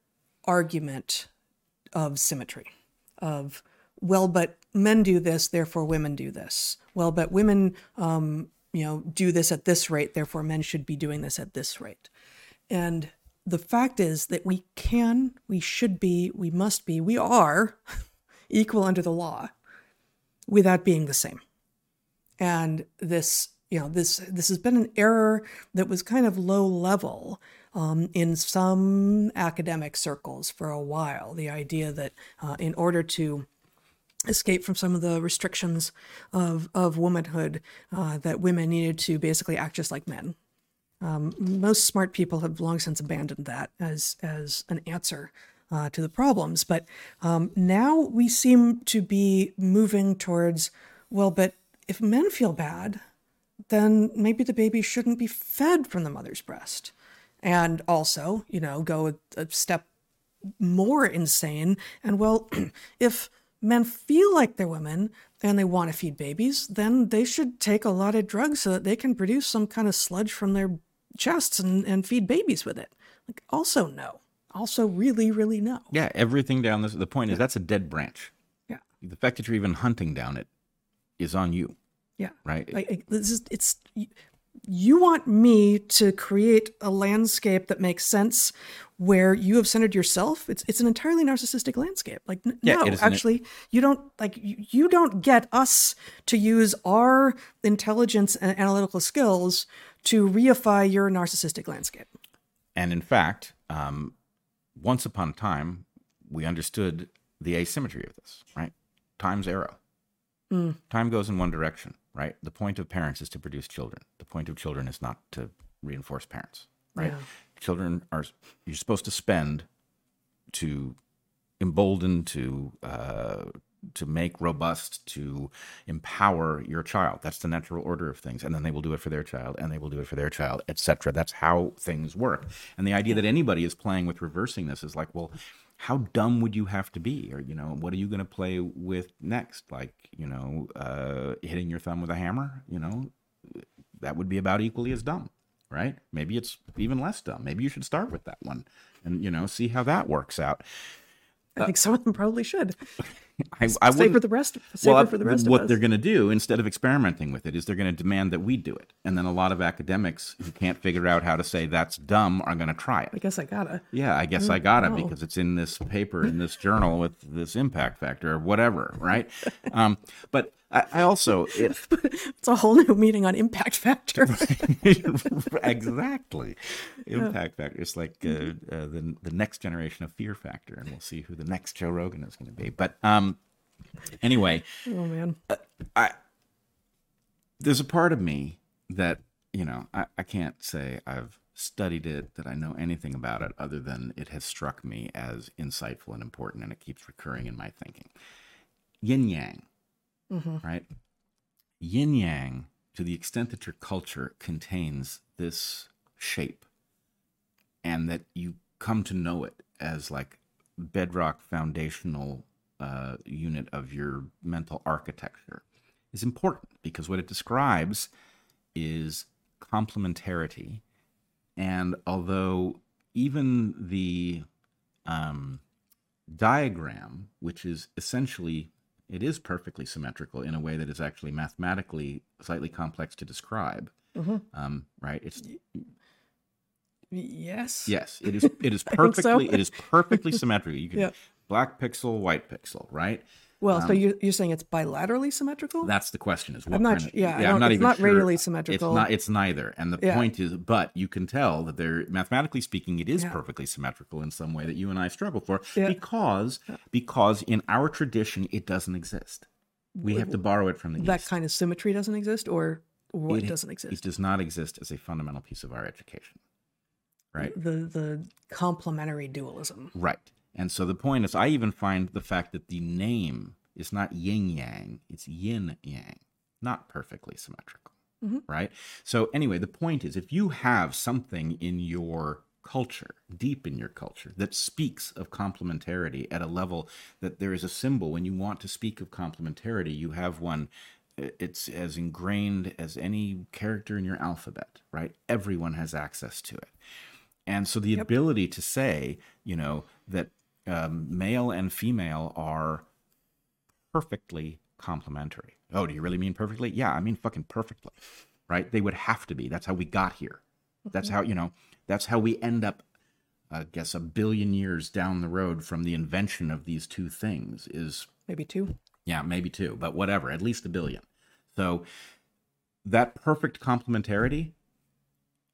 argument of symmetry, of well, but men do this, therefore women do this. Well, but women, um, you know, do this at this rate, therefore men should be doing this at this rate. And the fact is that we can, we should be, we must be, we are equal under the law without being the same. And this, you know, this this has been an error that was kind of low level um, in some academic circles for a while. The idea that uh, in order to escape from some of the restrictions of of womanhood, uh, that women needed to basically act just like men. Um, most smart people have long since abandoned that as as an answer uh, to the problems. But um, now we seem to be moving towards well, but if men feel bad, then maybe the baby shouldn't be fed from the mother's breast. And also, you know, go a, a step more insane. And well, if men feel like they're women and they want to feed babies, then they should take a lot of drugs so that they can produce some kind of sludge from their chests and, and feed babies with it. Like, also, no. Also, really, really no. yeah everything down this the point is that's a dead branch Yeah. the fact that you're even hunting down it is on you Yeah. right Like, like, this is, it's, you want me to create a landscape that makes sense where you have centered yourself it's it's an entirely narcissistic landscape like n- Yeah, no it actually you don't like you, you don't get us to use our intelligence and analytical skills to reify your narcissistic landscape And in fact, um, once upon a time, we understood the asymmetry of this, right? time's arrow. Time goes in one direction, right? The point of parents is to produce children. The point of children is not to reinforce parents, right? Yeah. Children are you're supposed to spend to embolden, to uh, to make robust, to empower your child. That's the natural order of things, and then they will do it for their child, and they will do it for their child, etc. That's how things work. And the idea that anybody is playing with reversing this is like, well, how dumb would you have to be, or you know, what are you going to play with next? Like, you know, uh, hitting your thumb with a hammer, you know, that would be about equally as dumb, right? Maybe it's even less dumb. Maybe you should start with that one and you know see how that works out. I think some of them probably should. I, I Save for the rest. Save well, for the rest what they're going to do instead of experimenting with it is they're going to demand that we do it, and then a lot of academics who can't figure out how to say that's dumb are going to try it. I guess I gotta. Yeah, I guess I got it wow. because it's in this paper in this journal with this impact factor or whatever, right? Um, but I, I also it, It's a whole new meeting on impact factor. exactly impact factor. It's like uh, uh, the the next generation of fear factor, and we'll see who the next Joe Rogan is going to be. But um, anyway, oh man. I there's a part of me that you know I, I can't say I've studied it that I know anything about it other than it has struck me as insightful and important and it keeps recurring in my thinking. Yin yang, right? Yin yang, to the extent that your culture contains this shape and that you come to know it as like bedrock foundational uh, unit of your mental architecture is important because what it describes is complementarity and although even the um, diagram which is essentially it is perfectly symmetrical in a way that is actually mathematically slightly complex to describe um, right it's Yes. Yes, it is. It is think so. perfectly. It is perfectly symmetrical. You can Yeah. black pixel, white pixel, right? Well, so um, you're, you're saying it's bilaterally symmetrical? That's the question. Is what I'm not kind of, yeah, I I'm it's even not sure. radially It's not. It's neither. And the Yeah. point is, but you can tell that they're mathematically speaking, it is Yeah. perfectly symmetrical in some way that you and I struggle for Yeah. because because in our tradition it doesn't exist. We have to borrow it from the that East. kind of symmetry doesn't exist, or what It- doesn't exist. It does not exist as a fundamental piece of our education. Right. The the complementary dualism. Right. And so the point is, I even find the fact that the name is not yin yang, it's yin yang, not perfectly symmetrical. Right. So, anyway, the point is, if you have something in your culture, deep in your culture, that speaks of complementarity at a level that there is a symbol, when you want to speak of complementarity, you have one. uh, It's as ingrained as any character in your alphabet, right? Everyone has access to it. And so the ability to say, you know, that um, male and female are perfectly complementary. Oh, do you really mean perfectly? Yeah, I mean fucking perfectly, right? They would have to be. That's how we got here. That's how, you know, that's how we end up, I guess, a billion years down the road from the invention of these two things is Maybe two. yeah, maybe two, but whatever, at least a billion. So that perfect complementarity,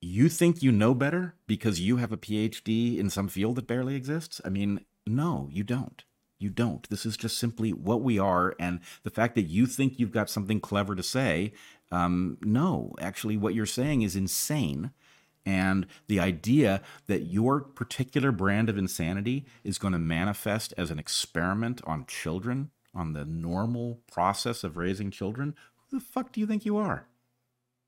you think you know better because you have a PhD in some field that barely exists? I mean, no, you don't. You don't. This is just simply what we are. And the fact that you think you've got something clever to say, um, no, actually, what you're saying is insane. And the idea that your particular brand of insanity is going to manifest as an experiment on children, on the normal process of raising children, who the fuck do you think you are?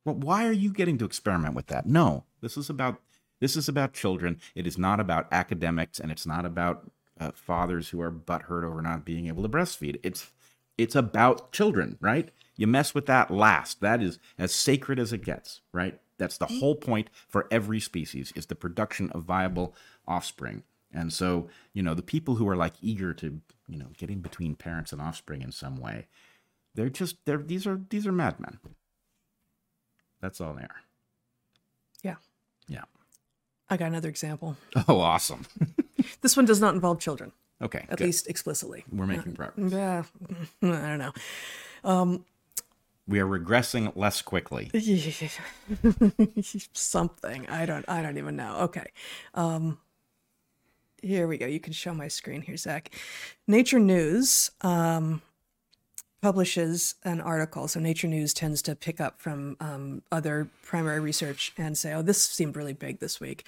Well, why are you getting to experiment with that? No, this is about this is about children. It is not about academics, and it's not about uh, fathers who are butthurt over not being able to breastfeed. It's it's about children, right? You mess with that last. That is as sacred as it gets, right? That's the whole point for every species is the production of viable offspring. And so, you know, the people who are like eager to, you know, get in between parents and offspring in some way, they're just they're these are these are madmen. That's all they are. Yeah. Yeah. I got another example. Oh, awesome. This one does not involve children, Okay. at good. least explicitly. We're making progress. Yeah, I don't know. Um, We are regressing less quickly. Something. I don't. I don't even know. Okay. Um, here we go. You can show my screen here, Zach. Nature News um, publishes an article, so Nature News tends to pick up from um, other primary research and say, "Oh, this seemed really big this week."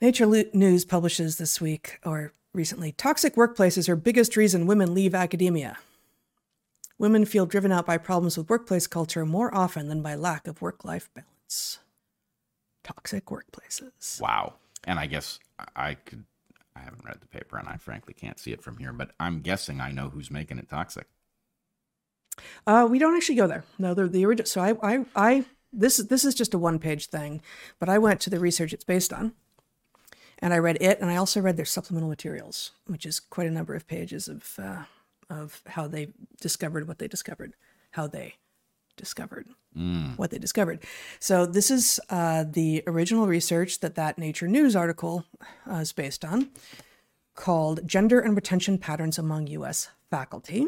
Nature News publishes this week or recently toxic workplaces are biggest reason women leave academia. Women feel driven out by problems with workplace culture more often than by lack of work life balance. Toxic workplaces. Wow. And I guess I- I could. I haven't read the paper, and I frankly can't see it from here. But I'm guessing I know who's making it toxic. Uh, we don't actually go there. No, they're the original. So I, I, I, this is this is just a one page thing, but I went to the research it's based on, and I read it, and I also read their supplemental materials, which is quite a number of pages of uh, of how they discovered what they discovered, how they discovered what they discovered. So this is uh, the original research that that Nature News article uh, is based on, called "Gender and Retention Patterns Among U.S. Faculty."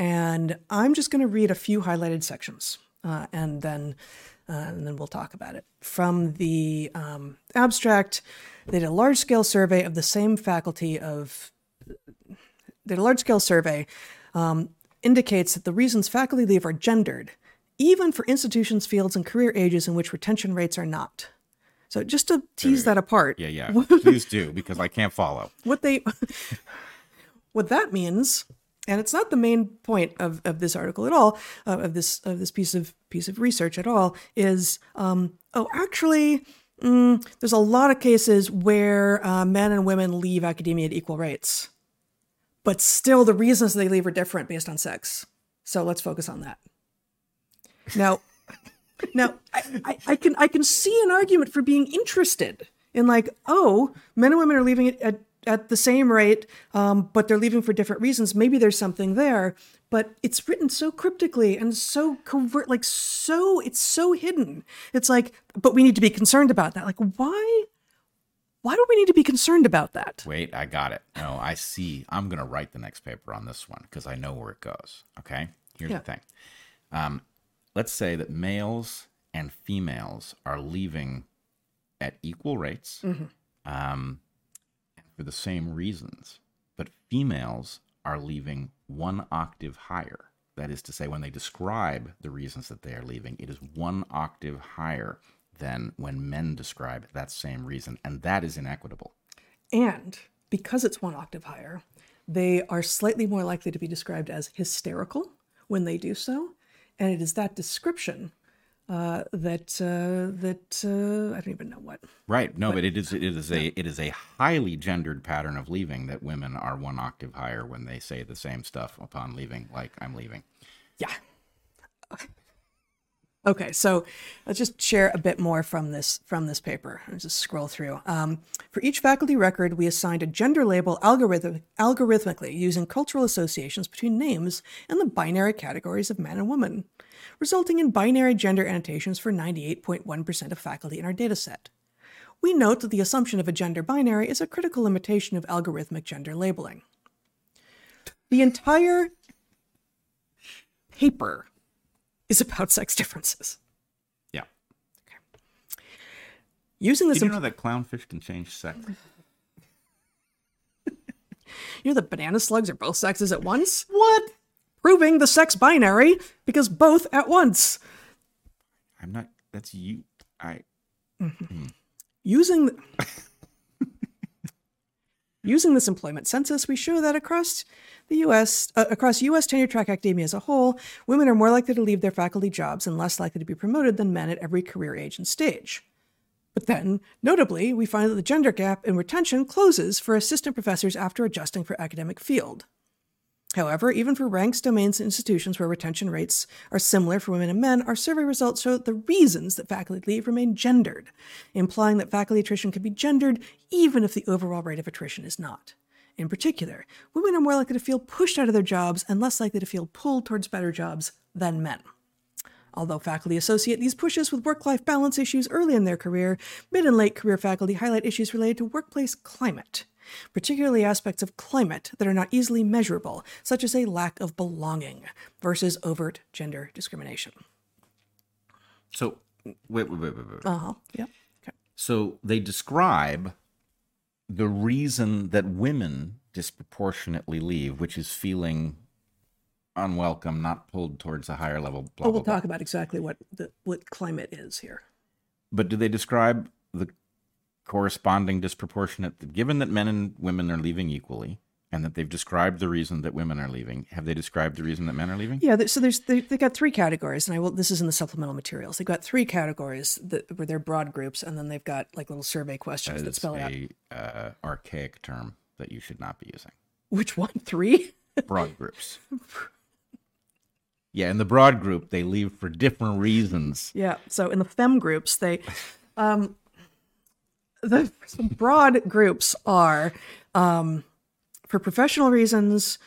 And I'm just going to read a few highlighted sections, uh, and then uh, and then we'll talk about it. From the um, abstract, they did a large-scale survey of the same faculty of. They did a large-scale survey um, indicates that the reasons faculty leave are gendered, even for institutions, fields, and career ages in which retention rates are not. So just to tease that apart, Yeah, yeah. Please do because I can't follow. what they what that means and it's not the main point of, of this article at all uh, of this of this piece of piece of research at all is um, oh actually mm, there's a lot of cases where uh, men and women leave academia at equal rates but still the reasons they leave are different based on sex. So let's focus on that. Now now I, I, I can I can see an argument for being interested in like oh men and women are leaving it at, at the same rate um, but they're leaving for different reasons maybe there's something there but it's written so cryptically and so covert like so it's so hidden it's like but we need to be concerned about that like why why do we need to be concerned about that Wait, I got it. No, I see. I'm going to write the next paper on this one because I know where it goes. Okay. Here's Yeah. the thing. Um, let's say that males and females are leaving at equal rates um, for the same reasons, but females are leaving one octave higher. That is to say, when they describe the reasons that they are leaving, it is one octave higher than when men describe that same reason. And that is inequitable. And because it's one octave higher, they are slightly more likely to be described as hysterical when they do so. And it is that description uh, that uh, that uh, I don't even know what. Right. No, but, it is it is a it is a highly gendered pattern of leaving that women are one octave higher when they say the same stuff upon leaving, like I'm leaving. Yeah. Okay, so let's just share a bit more from this from this paper. Let's just scroll through. Um, for each faculty record, we assigned a gender label algorithm, algorithmically using cultural associations between names and the binary categories of man and woman, resulting in binary gender annotations for 98.1% of faculty in our dataset. We note that the assumption of a gender binary is a critical limitation of algorithmic gender labeling. The entire paper is about sex differences. Yeah. Using this, Did you imp- know that clownfish can change sex? you know that banana slugs are both sexes at once? What? Proving the sex binary because both at once. I'm not. That's you. I. Using using this employment census, we show that across the U.S. Uh, across U.S. tenure track academia as a whole, women are more likely to leave their faculty jobs and less likely to be promoted than men at every career age and stage. But then, notably, we find that the gender gap in retention closes for assistant professors after adjusting for academic field. However, even for ranks, domains, and institutions where retention rates are similar for women and men, our survey results show that the reasons that faculty leave remain gendered, implying that faculty attrition can be gendered even if the overall rate of attrition is not. In particular, women are more likely to feel pushed out of their jobs and less likely to feel pulled towards better jobs than men. Although faculty associate these pushes with work life balance issues early in their career, mid and late career faculty highlight issues related to workplace climate, particularly aspects of climate that are not easily measurable, such as a lack of belonging versus overt gender discrimination. So wait, wait, wait, wait, wait. Uh huh. Yep. Okay. So they describe the reason that women disproportionately leave, which is feeling unwelcome, not pulled towards a higher level. Blah, oh, we'll blah, talk blah. about exactly what the what climate is here. But do they describe the corresponding disproportionate? Given that men and women are leaving equally, and that they've described the reason that women are leaving, have they described the reason that men are leaving? Yeah, so there's they, they got three categories, and I will. This is in the supplemental materials. They've got three categories that where they're broad groups, and then they've got like little survey questions that spell it out. a uh, archaic term that you should not be using. Which one? Three? Broad groups. Yeah, in the broad group, they leave for different reasons. Yeah. So in the fem groups, they, um, the broad groups are, um, for professional reasons,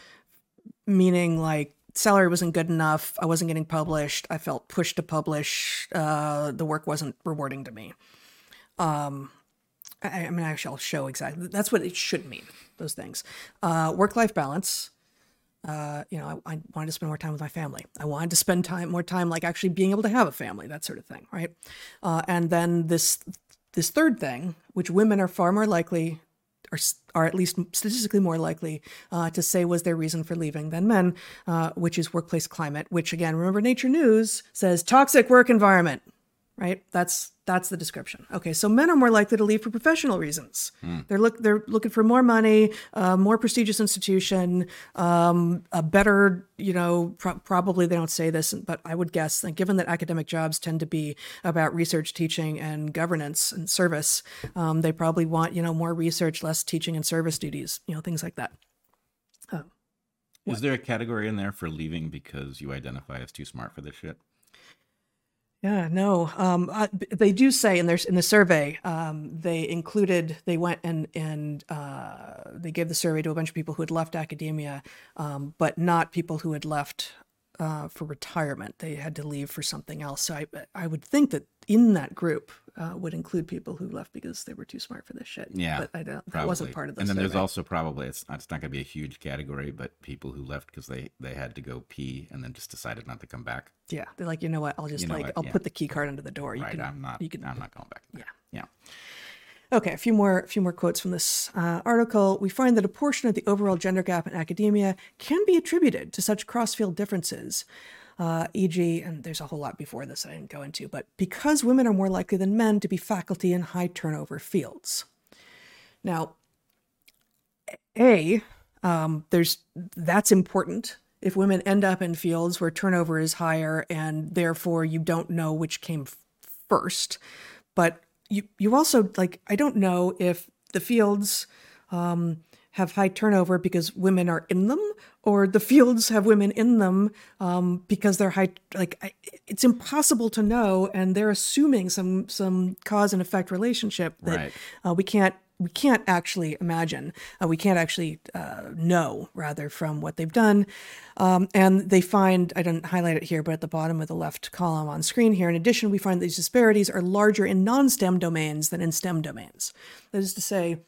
meaning like salary wasn't good enough, I wasn't getting published, I felt pushed to publish, uh, the work wasn't rewarding to me. Um, I, I mean, I shall show exactly. That's what it should mean. Those things. Uh, work-life balance. Uh, you know, I, I wanted to spend more time with my family. I wanted to spend time, more time, like actually being able to have a family, that sort of thing, right? Uh, and then this, this third thing, which women are far more likely, or are at least statistically more likely uh, to say was their reason for leaving than men, uh, which is workplace climate. Which again, remember, Nature News says toxic work environment, right? That's that's the description. Okay, so men are more likely to leave for professional reasons. They're look they're looking for more money, uh, more prestigious institution, um, a better you know pro- probably they don't say this, but I would guess that given that academic jobs tend to be about research, teaching, and governance and service, um, they probably want you know more research, less teaching and service duties, you know things like that that. Is there a category in there for leaving because you identify as too smart for this shit? Yeah, no. Um, they do say in their in the survey, um, they included they went and and uh, they gave the survey to a bunch of people who had left academia, um, but not people who had left uh, for retirement. They had to leave for something else. So I I would think that in that group uh, would include people who left because they were too smart for this shit. Yeah, but I don't. That wasn't part of the. And then there's also probably it's it's not going to be a huge category, but people who left because they they had to go pee and then just decided not to come back. yeah. They're like, you know what? I'll just You know like what? I'll Yeah. put the key card under the door. You right? can. I'm not. You can. I'm not going back. Yeah. Yeah. Okay, a few more, a few more quotes from this uh, article. We find that a portion of the overall gender gap in academia can be attributed to such cross-field differences, uh, e.g., and there's a whole lot before this I didn't go into, but because women are more likely than men to be faculty in high turnover fields. Now, a, um, there's that's important. If women end up in fields where turnover is higher and therefore you don't know which came first, but you you also like I don't know if the fields um, have high turnover because women are in them, or the fields have women in them um, because they're high. Like I, it's impossible to know, and they're assuming some some cause and effect relationship that Right. uh, we can't we can't actually imagine. Uh, we can't actually uh, know, rather, from what they've done. Um, and they find, I didn't highlight it here, but at the bottom of the left column on screen here, in addition, we find these disparities are larger in non STEM domains than in STEM domains. That is to say,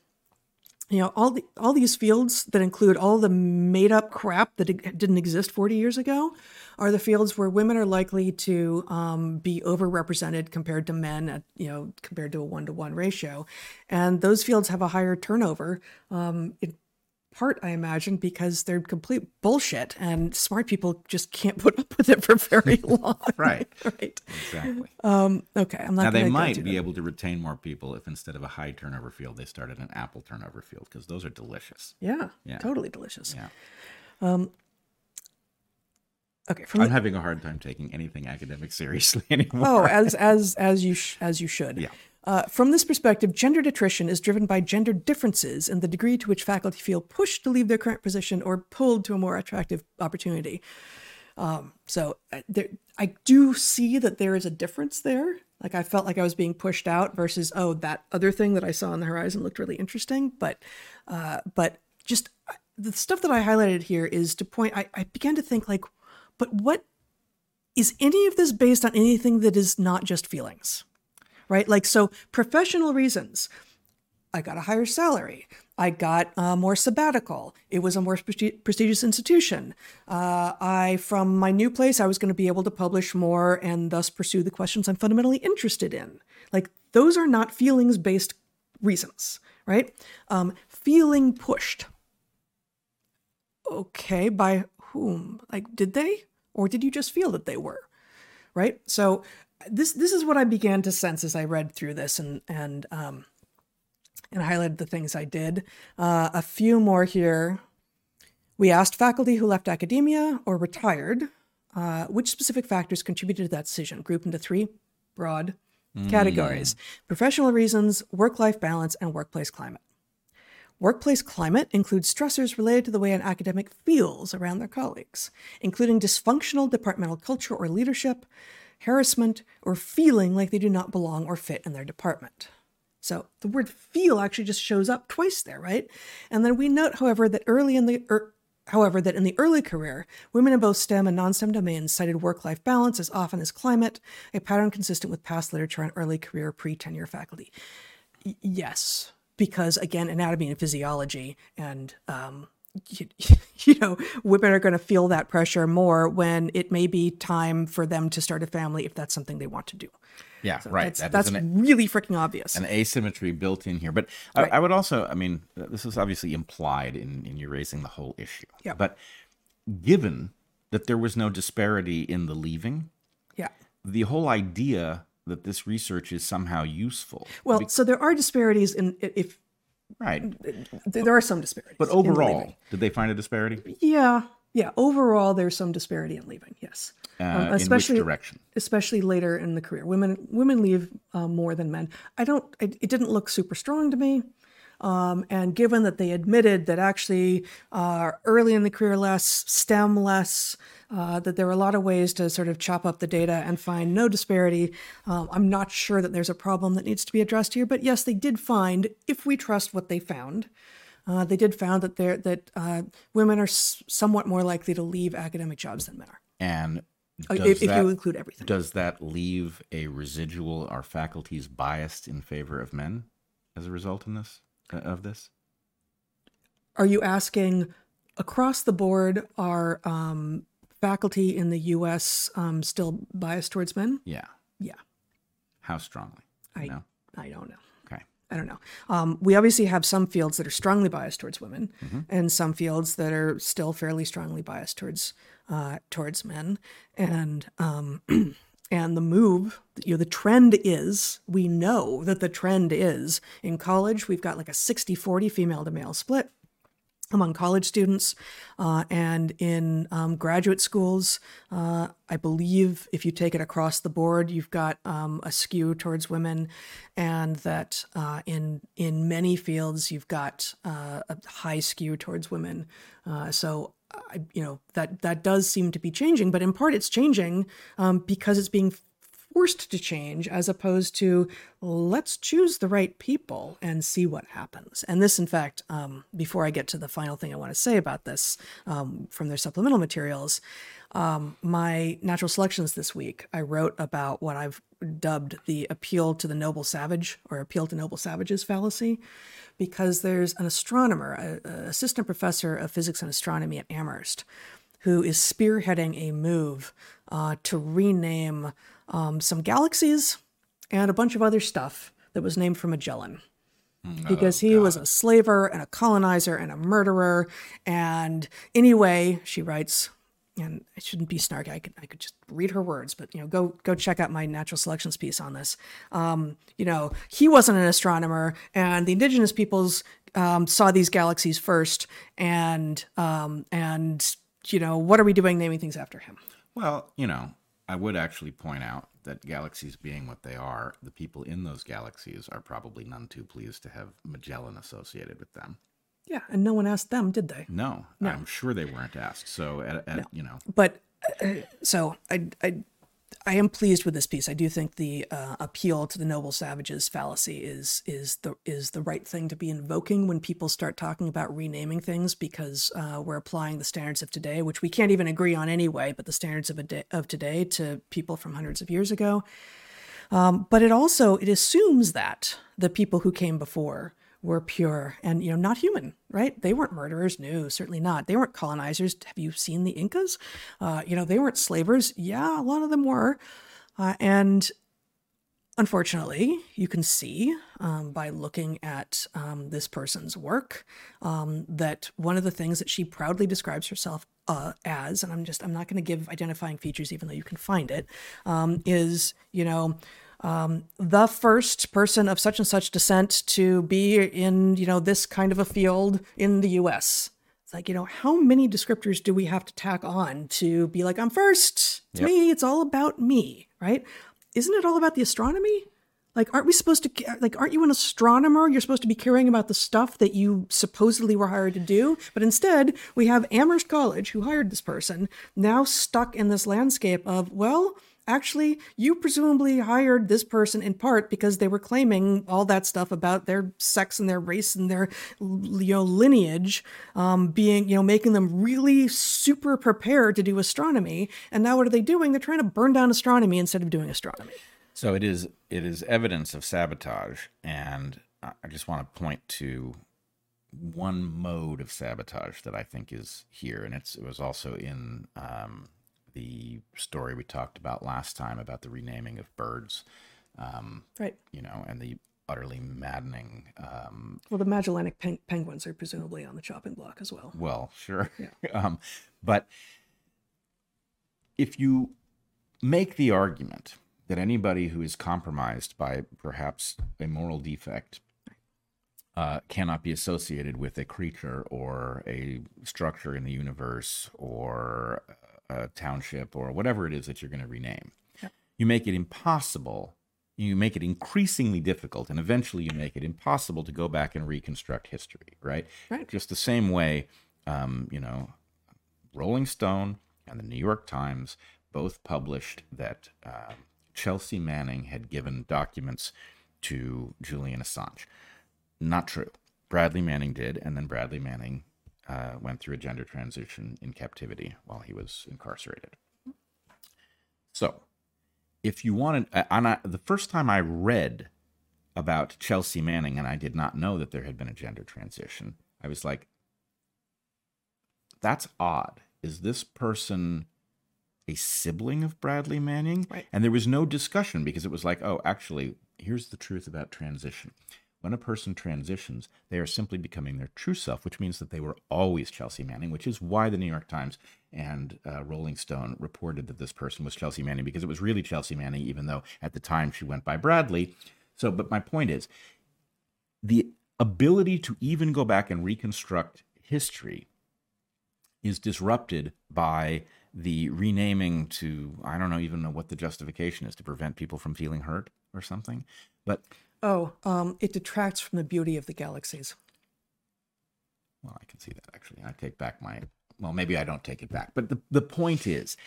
you know all the all these fields that include all the made up crap that didn't exist 40 years ago are the fields where women are likely to um, be overrepresented compared to men at you know compared to a one to one ratio and those fields have a higher turnover um, in part i imagine because they're complete bullshit and smart people just can't put up with it for very long Right. right Exactly. um, okay i'm not now they might be able to retain more people if instead of a high turnover field they started an apple turnover field because those are delicious. yeah, Yeah. totally delicious Yeah. Okay from I'm the- having a hard time taking anything academic seriously anymore. Oh, as as as you sh- as you should. Yeah. Uh, from this perspective, gendered attrition is driven by gender differences in the degree to which faculty feel pushed to leave their current position or pulled to a more attractive opportunity. Um, so uh, there, I do see that there is a difference there. Like I felt like I was being pushed out versus oh that other thing that I saw on the horizon looked really interesting. But uh, but just uh, the stuff that I highlighted here is to point. I, I began to think like, but what is any of this based on anything that is not just feelings? Right? Like, so professional reasons. I got a higher salary. I got uh, more sabbatical. It was a more presti- prestigious institution. Uh, I, from my new place, I was going to be able to publish more and thus pursue the questions I'm fundamentally interested in. Like, those are not feelings based reasons, right? Um, feeling pushed. Okay, by whom? Like, did they? Or did you just feel that they were? Right? So this this is what I began to sense as I read through this and and um and highlighted the things I did. Uh, a few more here. We asked faculty who left academia or retired uh, which specific factors contributed to that decision, grouped into three broad categories professional reasons, work life balance, and workplace climate. Workplace climate includes stressors related to the way an academic feels around their colleagues, including dysfunctional departmental culture or leadership, harassment, or feeling like they do not belong or fit in their department. So the word feel actually just shows up twice there, right? And then we note, however, that early in the er, however that in the early career, women in both STEM and non-STEM domains cited work-life balance as often as climate, a pattern consistent with past literature on early career pre-tenure faculty. Y- yes, because again, anatomy and physiology and um, you, you know, women are going to feel that pressure more when it may be time for them to start a family if that's something they want to do. Yeah, right. That's, That that's an, really freaking obvious. an asymmetry built in here. But I, Right. I would also, I mean, this is obviously implied in, in you raising the whole issue. Yeah. But given that there was no disparity in the leaving, yeah. the whole idea that this research is somehow useful. Well, so there are disparities in if Right. there are some disparities. But overall, did they find a disparity? Yeah, yeah. Overall, there's some disparity in leaving. Yes, Uh, Um, in which especially direction? especially later in the career. Women women leave uh, more than men. I don't. It, it didn't look super strong to me. Um, and given that they admitted that actually uh, early in the career less, STEM less, uh, that there are a lot of ways to sort of chop up the data and find no disparity, um, I'm not sure that there's a problem that needs to be addressed here. But yes, they did find, if we trust what they found, uh, they did found that there that uh, women are s- somewhat more likely to leave academic jobs than men are, And Uh, if, if you include everything. does that leave a residual? Are faculties biased in favor of men as a result in this uh, of this? Are you asking across the board are um, faculty in the U.S. Um, still biased towards men? Yeah. Yeah, How strongly? I know? I don't know. Okay. I don't know. Um, we obviously have some fields that are strongly biased towards women, and some fields that are still fairly strongly biased towards uh, towards men. And um, and the move, you know, the trend is we know that the trend is in college we've got like a 60-40 female to male split among college students uh, and in um, graduate schools. Uh, I believe if you take it across the board, you've got um, a skew towards women, and that uh, in in many fields you've got uh, a high skew towards women. Uh, so. I, you know that that does seem to be changing, but in part it's changing um, because it's being forced to change as opposed to let's choose the right people and see what happens. And this, in fact, um, before I get to the final thing I want to say about this um, from their supplemental materials, um, my natural selections this week, I wrote about what I've dubbed the appeal to the noble savage or appeal to noble savages fallacy, because there's an astronomer, a, a assistant professor of physics and astronomy at Amherst, who is spearheading a move uh, to rename um, some galaxies and a bunch of other stuff that was named for Magellan. Because he was a slaver and a colonizer and a murderer. And anyway, she writes, and I shouldn't be snarky. I could I could just read her words, but you know, go go check out my natural selections piece on this. Um, you know, he wasn't an astronomer, and the indigenous peoples um, saw these galaxies first, and um, and you know, what are we doing naming things after him? Well, you know, I would actually point out that galaxies being what they are, the people in those galaxies are probably none too pleased to have Magellan associated with them. Yeah, and no one asked them, did they? No, I'm sure they weren't asked. So, at, at, you know, but uh, so I, I I am pleased with this piece. I do think the uh, appeal to the noble savages fallacy is is the is the right thing to be invoking when people start talking about renaming things because uh, we're applying the standards of today, which we can't even agree on anyway, but the standards of a day, of today to people from hundreds of years ago. Um, but it also it assumes that the people who came before were pure and you know not human right? They weren't murderers no certainly not. They weren't colonizers. Have you seen the incas? Uh, you know they weren't slavers. Yeah a lot of them were. Uh, and unfortunately you can see um, by looking at um, this person's work um, that one of the things that she proudly describes herself uh, as, and I'm just I'm not going to give identifying features, even though you can find it, um, is you know um, the first person of such and such descent to be in you know this kind of a field in the U.S. It's like you know how many descriptors do we have to tack on to be like I'm first? To Yep. me, it's all about me, right? Isn't it all about the astronomy? Like, aren't we supposed to, like, aren't you an astronomer? You're supposed to be caring about the stuff that you supposedly were hired to do. But instead, we have Amherst College, who hired this person, now stuck in this landscape of, well, actually, you presumably hired this person in part because they were claiming all that stuff about their sex and their race and their, you know, lineage um, being, you know, making them really super prepared to do astronomy. And now what are they doing? They're trying to burn down astronomy instead of doing astronomy. So it is it is evidence of sabotage, and I just want to point to one mode of sabotage that I think is here, and it's it was also in um, the story we talked about last time about the renaming of birds, um, Right. you know, and the utterly maddening. Um, Well, the Magellanic pen- penguins are presumably on the chopping block as well. well, sure, um, but if you make the argument that anybody who is compromised by perhaps a moral defect uh, cannot be associated with a creature or a structure in the universe or a township or whatever it is that you're going to rename, you make it impossible. You make it increasingly difficult, and eventually you make it impossible to go back and reconstruct history, right? Right. Just the same way, um, you know, Rolling Stone and the New York Times both published that uh, Chelsea Manning had given documents to Julian Assange. Not true. Bradley Manning did, and then Bradley Manning uh, went through a gender transition in captivity while he was incarcerated. So, if you wanted, uh, and I, the first time I read about Chelsea Manning, and I did not know that there had been a gender transition, I was like, that's odd. Is this person a sibling of Bradley Manning? Right. And there was no discussion because it was like, oh, actually, here's the truth about transition. When a person transitions, they are simply becoming their true self, which means that they were always Chelsea Manning, which is why the New York Times and uh, Rolling Stone reported that this person was Chelsea Manning because it was really Chelsea Manning, even though at the time she went by Bradley. So, but my point is the ability to even go back and reconstruct history is disrupted by the renaming to I don't know even know what the justification is to prevent people from feeling hurt or something. But Oh, um, it detracts from the beauty of the galaxies. well, I can see that actually. I take back my well, maybe I don't take it back. But the, the point is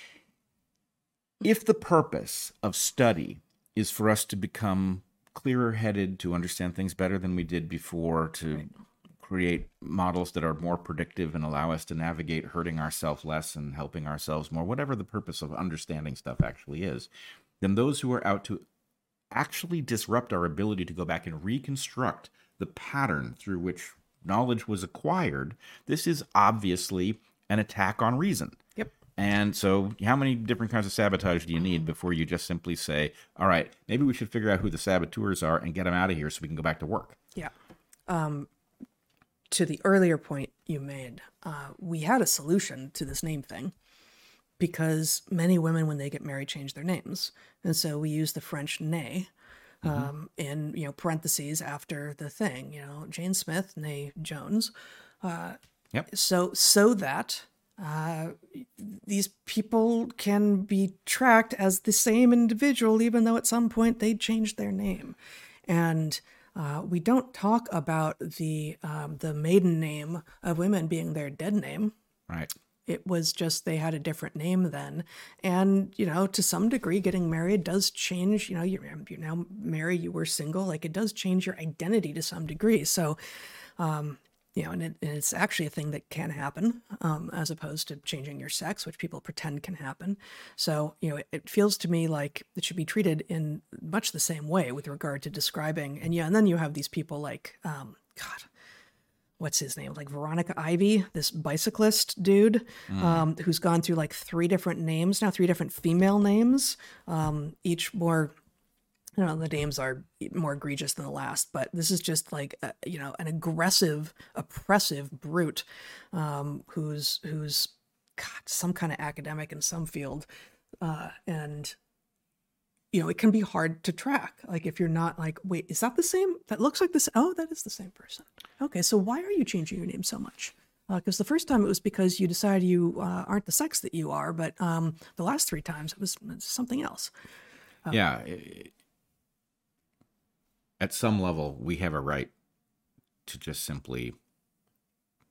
if the purpose of study is for us to become clearer headed, to understand things better than we did before, to create models that are more predictive and allow us to navigate hurting ourselves less and helping ourselves more, whatever the purpose of understanding stuff actually is, then those who are out to actually disrupt our ability to go back and reconstruct the pattern through which knowledge was acquired, this is obviously an attack on reason. Yep. And so, how many different kinds of sabotage do you need before you just simply say, all right, maybe we should figure out who the saboteurs are and get them out of here so we can go back to work? Yeah. Um, to the earlier point you made, uh, we had a solution to this name thing because many women, when they get married, change their names, and so we use the French "née" um, in you know parentheses after the thing. You know, Jane Smith, née Jones. Yep. so so that uh, these people can be tracked as the same individual, even though at some point they changed their name. And uh, we don't talk about the um, the maiden name of women being their dead name. Right. It was just they had a different name then, and you know, to some degree, getting married does change. You know, you're, you're now married, you were single, like it does change your identity to some degree. So, um, you know, and, it, and it's actually a thing that can happen, um, as opposed to changing your sex, which people pretend can happen. So, you know, it, it feels to me like it should be treated in much the same way with regard to describing. And yeah, and then you have these people like, um, God, what's his name? Like Veronica Ivy, this bicyclist dude, um, who's gone through like three different names now, three different female names, um, each more you know the names are more egregious than the last but this is just like a, you know an aggressive oppressive brute um, who's who's God, some kind of academic in some field, uh, and you know it can be hard to track. Like if you're not like, wait, is that the same? That looks like this. Oh, that is the same person. Okay, so why are you changing your name so much? Because uh, the first time it was because you decided you uh, aren't the sex that you are, but um, the last three times it was something else. yeah. At some level, we have a right to just simply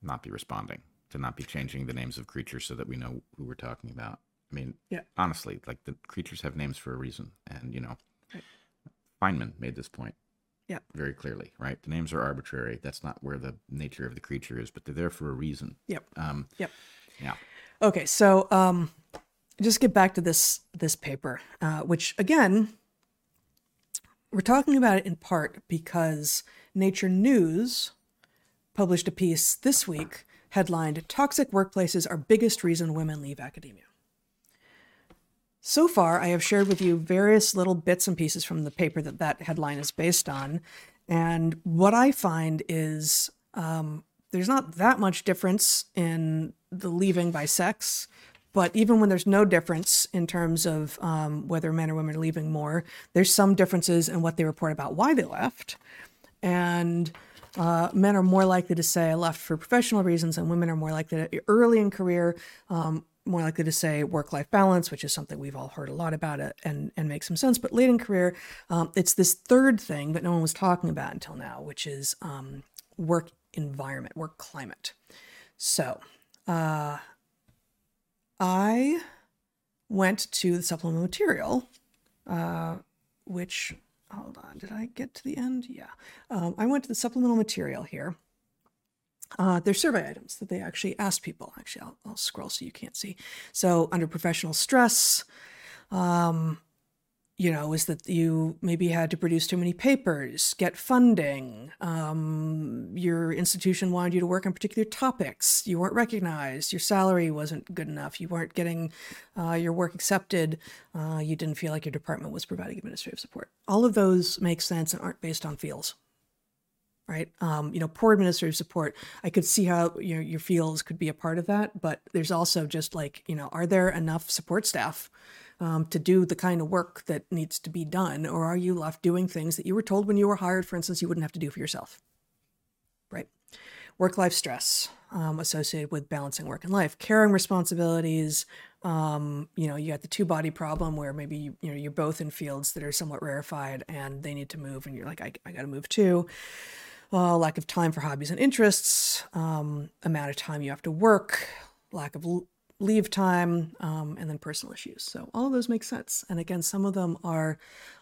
not be responding, to not be changing the names of creatures so that we know who we're talking about. I mean, Yeah. honestly, like the creatures have names for a reason. And, you know, Right. Feynman made this point Yeah. very clearly, right? The names are arbitrary. That's not where the nature of the creature is, but they're there for a reason. Yep. Um, Yep. yeah. Okay, so um, just get back to this this paper, uh, which again, we're talking about it in part because Nature News published a piece this week headlined "Toxic Workplaces Are Biggest Reason Women Leave Academia." So far, I have shared with you various little bits and pieces from the paper that that headline is based on, and what I find is um, there's not that much difference in the leaving by sex, but even when there's no difference in terms of um, whether men or women are leaving more, there's some differences in what they report about why they left. And uh, men are more likely to say I left for professional reasons, and women are more likely to, early in career, um, more likely to say work-life balance, which is something we've all heard a lot about it and and makes some sense. But late in career, um, it's this third thing that no one was talking about until now, which is um, work environment, work climate. So, uh, I went to the supplemental material, uh, which hold on, did I get to the end? Yeah, um, I went to the supplemental material here. Uh, there's survey items that they actually asked people. Actually, I'll, I'll scroll so you can't see. So, under professional stress, um, you know, is that you maybe had to produce too many papers, get funding, um, your institution wanted you to work on particular topics, you weren't recognized, your salary wasn't good enough, you weren't getting uh, your work accepted, uh, you didn't feel like your department was providing administrative support. All of those make sense and aren't based on feels. Right, um, you know, poor administrative support. I could see how you know, your fields could be a part of that, but there's also just like, you know, are there enough support staff um, to do the kind of work that needs to be done? Or are you left doing things that you were told when you were hired, for instance, you wouldn't have to do for yourself? Right. Work life stress um, associated with balancing work and life, caring responsibilities. Um, you know, you got the two body problem where maybe you, you know you're both in fields that are somewhat rarefied and they need to move, and you're like, I, I got to move too. Uh, lack of time for hobbies and interests, um, amount of time you have to work, lack of leave time, um, and then personal issues. So all of those make sense. And again, some of them are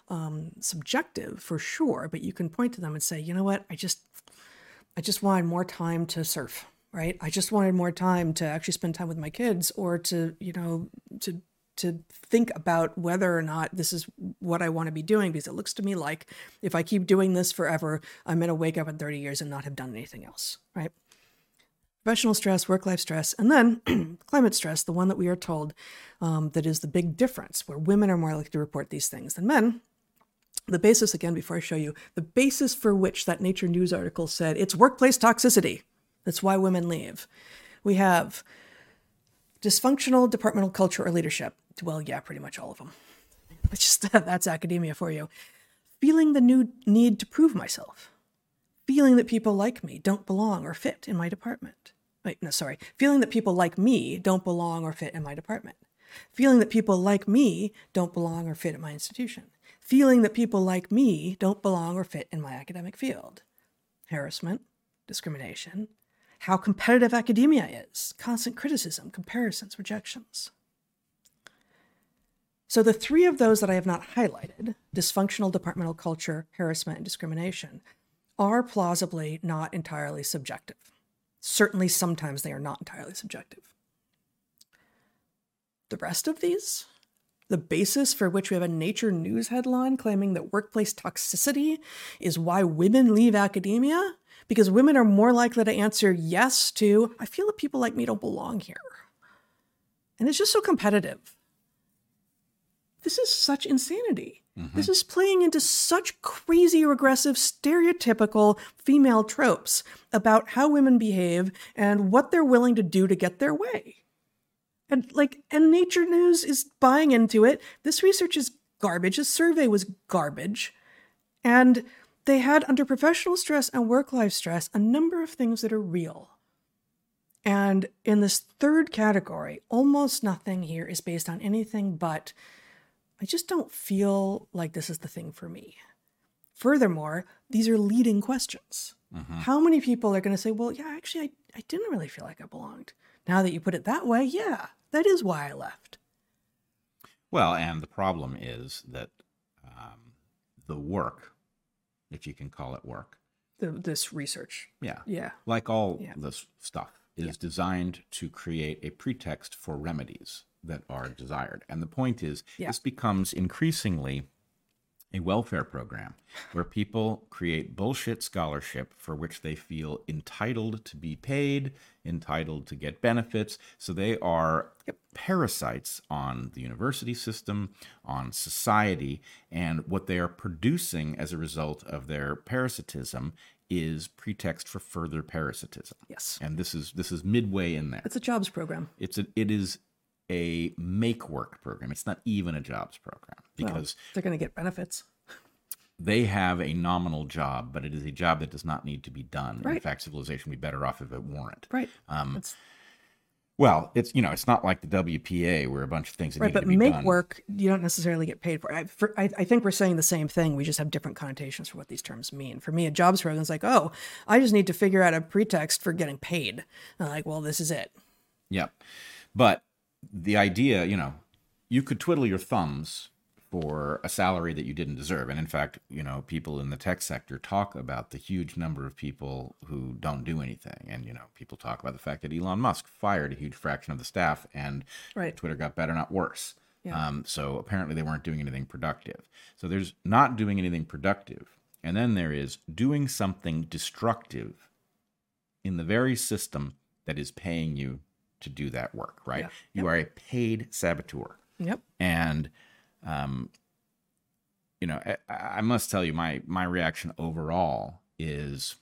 um, subjective for sure, but you can point to them and say, you know what, I just, I just wanted more time to surf, right? I just wanted more time to actually spend time with my kids, or to, you know, to to think about whether or not this is what I want to be doing because it looks to me like if I keep doing this forever, I'm going to wake up in 30 years and not have done anything else, right? Professional stress, work life stress, and then climate stress, the one that we are told um, that is the big difference, where women are more likely to report these things than men. The basis, again, before I show you, the basis for which that Nature News article said it's workplace toxicity. That's why women leave. We have dysfunctional departmental culture or leadership. Well, yeah, pretty much all of them. It's just that's academia for you. Feeling the new need to prove myself. Feeling that people like me don't belong or fit in my department. Wait, no, sorry. Feeling that people like me don't belong or fit in my department. Feeling that people like me don't belong or fit at my institution. Feeling that people like me don't belong or fit in my academic field. Harassment, discrimination, how competitive academia is, constant criticism, comparisons, rejections. So, the three of those that I have not highlighted dysfunctional departmental culture, harassment, and discrimination are plausibly not entirely subjective. Certainly, sometimes they are not entirely subjective. The rest of these, the basis for which we have a Nature News headline claiming that workplace toxicity is why women leave academia, because women are more likely to answer yes to, I feel that people like me don't belong here. And it's just so competitive. This is such insanity. Mm-hmm. This is playing into such crazy, regressive, stereotypical female tropes about how women behave and what they're willing to do to get their way. And like, and Nature News is buying into it. This research is garbage. This survey was garbage. And they had under professional stress and work life stress a number of things that are real. And in this third category, almost nothing here is based on anything but I just don't feel like this is the thing for me. Furthermore, these are leading questions. How many people are going to say, well, yeah, actually, I, I didn't really feel like I belonged. Now that you put it that way, yeah, that is why I left. Well, and the problem is that um, the work, if you can call it work, The, this research. yeah, Yeah. like all Yeah. this stuff, is designed to create a pretext for remedies that are desired. And the point is, Yeah. this becomes increasingly a welfare program where people create bullshit scholarship for which they feel entitled to be paid, entitled to get benefits. So they are parasites on the university system, on society, and what they are producing as a result of their parasitism is pretext for further parasitism. Yes. And this is this is midway in there. It's a jobs program. It's a it is a make work program. It's not even a jobs program Well, because they're going to get benefits. they have a nominal job, but it is a job that does not need to be done. In fact, civilization would be better off if it weren't. Right. Um, well, it's you know, it's not like the WPA where a bunch of things that right. But make done. work, you don't necessarily get paid for. I, for I, I think we're saying the same thing. We just have different connotations for what these terms mean. For me, a jobs program is like, oh, I just need to figure out a pretext for getting paid. Like, well, this is it. Yep. But the idea, you know, you could twiddle your thumbs for a salary that you didn't deserve. And in fact, you know, people in the tech sector talk about the huge number of people who don't do anything. And, you know, people talk about the fact that Elon Musk fired a huge fraction of the staff and Right. Twitter got better, not worse. Yeah. Um, so apparently they weren't doing anything productive. So there's not doing anything productive. And then there is doing something destructive in the very system that is paying you to do that work, right? Yeah. You are a paid saboteur. Yep. And, um, you know, I, I must tell you, my my reaction overall is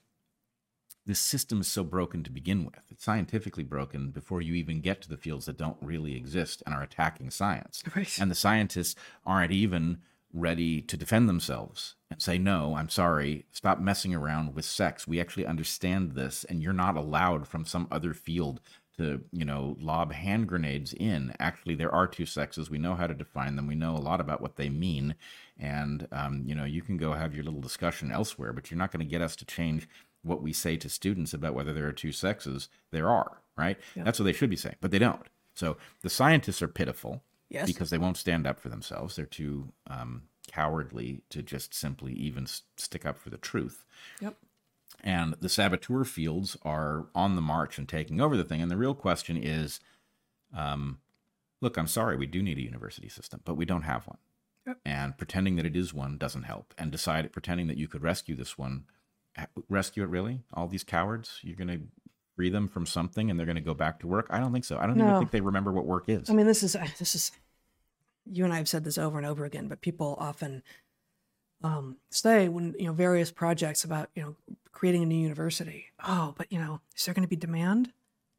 this system is so broken to begin with. It's scientifically broken before you even get to the fields that don't really exist and are attacking science. Right. And the scientists aren't even ready to defend themselves and say, no, I'm sorry, stop messing around with sex. We actually understand this, and you're not allowed from some other field to, you know, lob hand grenades in. Actually, there are two sexes. We know how to define them. We know a lot about what they mean. And, um, you know, you can go have your little discussion elsewhere, but you're not going to get us to change what we say to students about whether there are two sexes. There are, right? That's what they should be saying, but they don't. So the scientists are pitiful Yes. because they won't stand up for themselves. They're too um, cowardly to just simply even stick up for the truth. Yep. And the saboteur fields are on the march and taking over the thing. And the real question is um, look, I'm sorry, we do need a university system, but we don't have one. Yep. And pretending that it is one doesn't help. And decide pretending that you could rescue this one, rescue it really? All these cowards? You're going to free them from something and they're going to go back to work? I don't think so. I don't even think they remember what work is. I mean, this is this is you and I have said this over and over again, but people often um, say when you know various projects about you know creating a new university. Oh, but you know, is there going to be demand?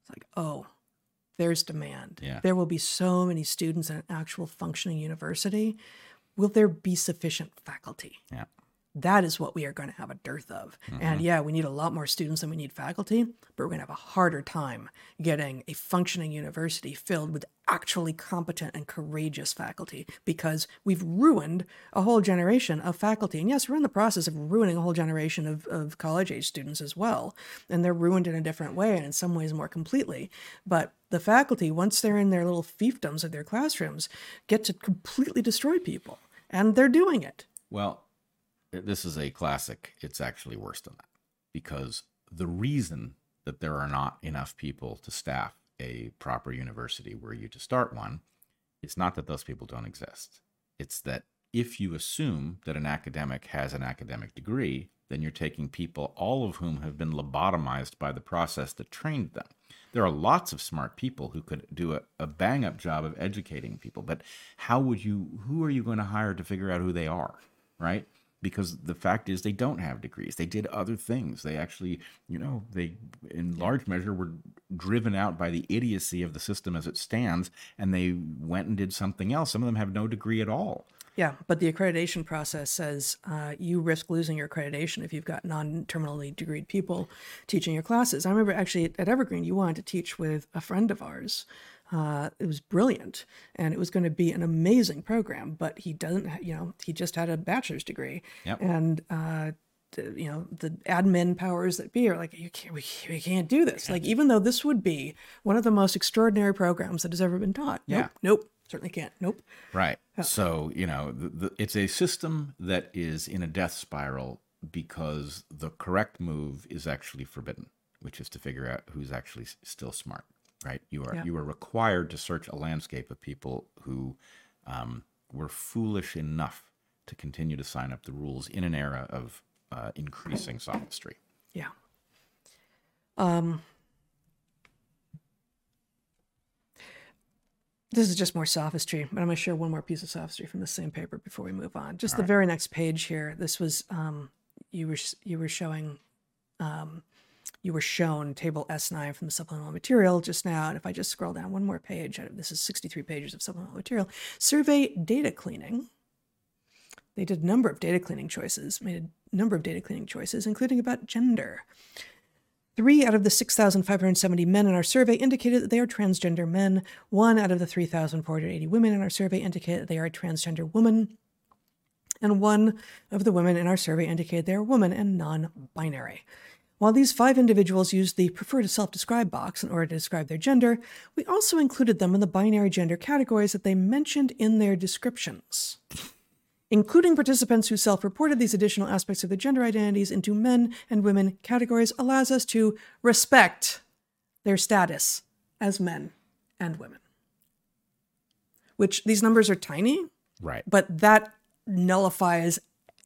It's like, oh, there's demand. Yeah. There will be so many students in an actual functioning university. Will there be sufficient faculty? yeah. That is what we are going to have a dearth of. And mm-hmm. yeah, we need a lot more students than we need faculty, but we're going to have a harder time getting a functioning university filled with actually competent and courageous faculty because we've ruined a whole generation of faculty. And yes, we're in the process of ruining a whole generation of, of college age students as well. And they're ruined in a different way and in some ways more completely. But the faculty, once they're in their little fiefdoms of their classrooms, get to completely destroy people. And they're doing it. Well, this is a classic. It's actually worse than that because the reason that there are not enough people to staff a proper university were you to start one, it's not that those people don't exist. It's that if you assume that an academic has an academic degree, then you're taking people, all of whom have been lobotomized by the process that trained them. There are lots of smart people who could do a, a bang up job of educating people, but how would you, who are you going to hire to figure out who they are, right? Because the fact is they don't have degrees. They did other things. They actually, you know, they in large measure were driven out by the idiocy of the system as it stands, and they went and did something else. Some of them have no degree at all. Yeah, but the accreditation process says uh, you risk losing your accreditation if you've got non-terminally degreed people teaching your classes. I remember actually at Evergreen, you wanted to teach with a friend of ours. Uh, it was brilliant, and it was going to be an amazing program. But he doesn't, you know, he just had a bachelor's degree, Yep. and uh, you know the admin powers that be are like you can't we, we can't do this like even though this would be one of the most extraordinary programs that has ever been taught Yeah. nope nope certainly can't nope Right. So, you know, the, the, it's a system that is in a death spiral because the correct move is actually forbidden, which is to figure out who's actually still smart, right? You are Yeah. you are required to search a landscape of people who um, were foolish enough to continue to sign up the rules in an era of uh, increasing sophistry. Yeah. Um, this is just more sophistry, but I'm going to share one more piece of sophistry from the same paper before we move on. Just the very next page here. This was um, you were you were showing um, you were shown table S9 from the supplemental material just now. And if I just scroll down one more page, this is 63 pages of supplemental material. Survey data cleaning. They did a number of data cleaning choices, made a number of data cleaning choices, including about gender. Three out of the 6,570 men in our survey indicated that they are transgender men. One out of the 3,480 women in our survey indicated that they are a transgender woman. And one of the women in our survey indicated they are woman and non binary. While these five individuals used the prefer to self describe box in order to describe their gender, we also included them in the binary gender categories that they mentioned in their descriptions. Including participants who self reported these additional aspects of their gender identities into men and women categories allows us to respect their status as men and women. Which these numbers are tiny, Right. but that nullifies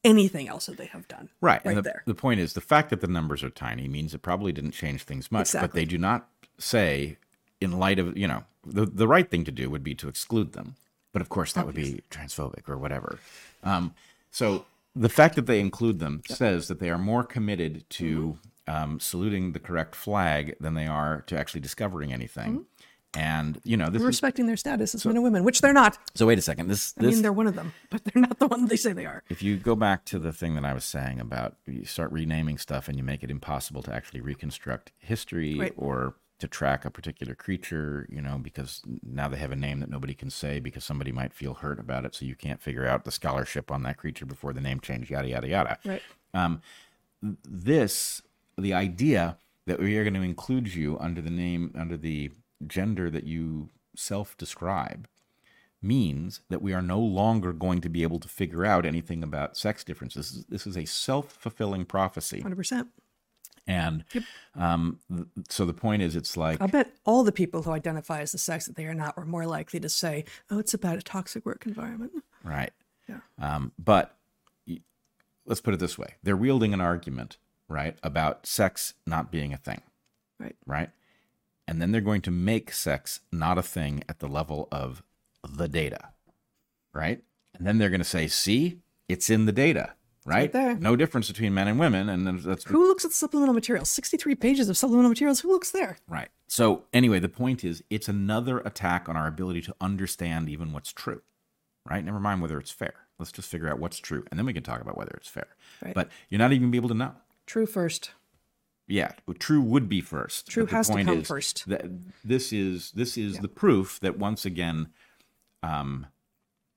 anything else that they have done. Right. Right and the, there. the point is the fact that the numbers are tiny means it probably didn't change things much, but they do not say, in light of, you know, the, the right thing to do would be to exclude them. But of course, that would be transphobic or whatever. Um, so the fact that they include them says that they are more committed to Mm-hmm. um, saluting the correct flag than they are to actually discovering anything. And, you know, this is, Respecting their status as men and women, which they're not. so wait a second. This, I mean, they're one of them, but they're not the one they say they are. if you go back to the thing that I was saying about you start renaming stuff and you make it impossible to actually reconstruct history Right. or to track a particular creature, you know, because now they have a name that nobody can say because somebody might feel hurt about it, so you can't figure out the scholarship on that creature before the name change, yada yada yada. Right. Um, this, the idea that we are going to include you under the name, under the gender that you self-describe, means that we are no longer going to be able to figure out anything about sex differences. This is a self-fulfilling prophecy, 100%. and um, th- so the point is, it's like I bet all the people who identify as the sex that they are not were more likely to say, oh, it's about a toxic work environment. right, Yeah. um, but let's put it this way: they're wielding an argument, right, about sex not being a thing. Right. right? And then they're going to make sex not a thing at the level of the data, right? And then they're going to say, see, it's in the data, right? there. No difference between men and women. And then that's Who looks at the supplemental materials? 63 pages of supplemental materials. Who looks there? right. So, anyway, the point is, it's another attack on our ability to understand even what's true, right? Never mind whether it's fair. Let's just figure out what's true. And then we can talk about whether it's fair. Right. But you're not even be able to know. True first. Yeah, true would be first. True has to come first. That this is this is the proof that once again, um,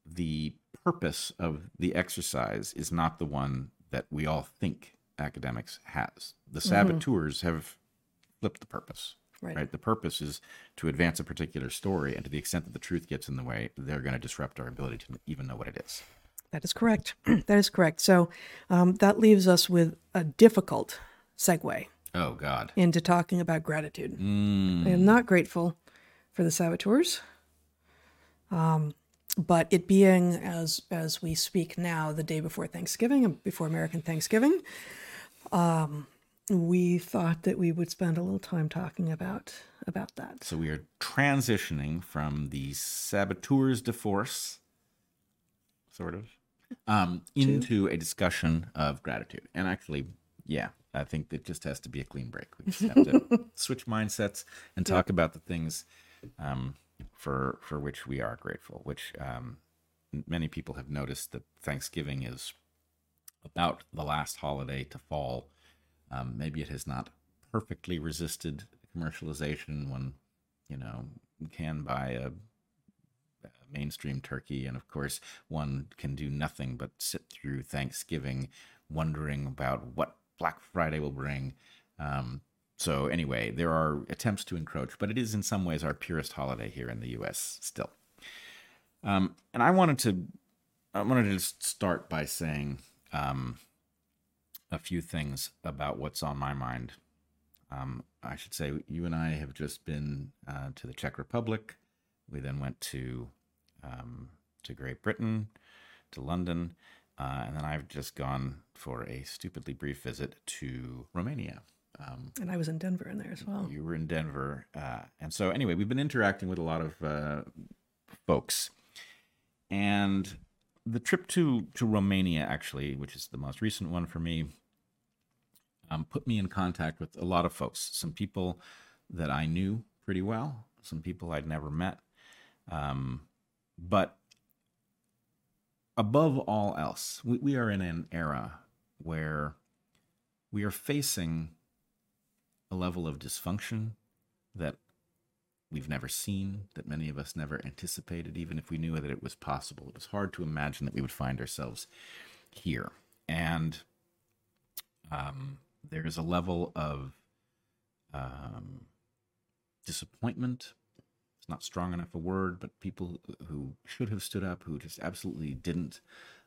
the purpose of the exercise is not the one that we all think academics has. The Mm-hmm. saboteurs have flipped the purpose. Right. The purpose is to advance a particular story, and to the extent that the truth gets in the way, they're going to disrupt our ability to even know what it is. That is correct. that is correct. So um, that leaves us with a difficult segue Oh God. into talking about gratitude. Mm. I am not grateful for the saboteurs. Um, but it being as as we speak now, the day before Thanksgiving and before American Thanksgiving, um, we thought that we would spend a little time talking about about that. So we are transitioning from the saboteurs de force, sort of, um, into a discussion of gratitude. And actually, yeah, I think it just has to be a clean break. We just have to switch mindsets and talk about the things um, for for which we are grateful. Which um, many people have noticed that Thanksgiving is about the last holiday to fall. Um, maybe it has not perfectly resisted commercialization when you know you can buy a mainstream turkey. And of course, one can do nothing but sit through Thanksgiving wondering about what Black Friday will bring. Um, so, anyway, there are attempts to encroach, but it is in some ways our purest holiday here in the US still. Um, and I wanted to, I wanted to just start by saying um, a few things about what's on my mind. Um, I should say you and I have just been uh, to the Czech Republic. We then went to um, to Great Britain, to London, uh, and then I've just gone for a stupidly brief visit to Romania. Um, And I was in Denver in there as well. you were in Denver, uh, and so anyway, we've been interacting with a lot of uh, folks, and the trip to to Romania, actually, which is the most recent one for me, um, put me in contact with a lot of folks. Some people that I knew pretty well, some people I'd never met, um, but above all else, we, we are in an era where we are facing a level of dysfunction that we've never seen, that many of us never anticipated, even if we knew that it was possible. It was hard to imagine that we would find ourselves here. And um, there's a level of um, disappointment. It's not strong enough a word, but people who should have stood up, who just absolutely didn't.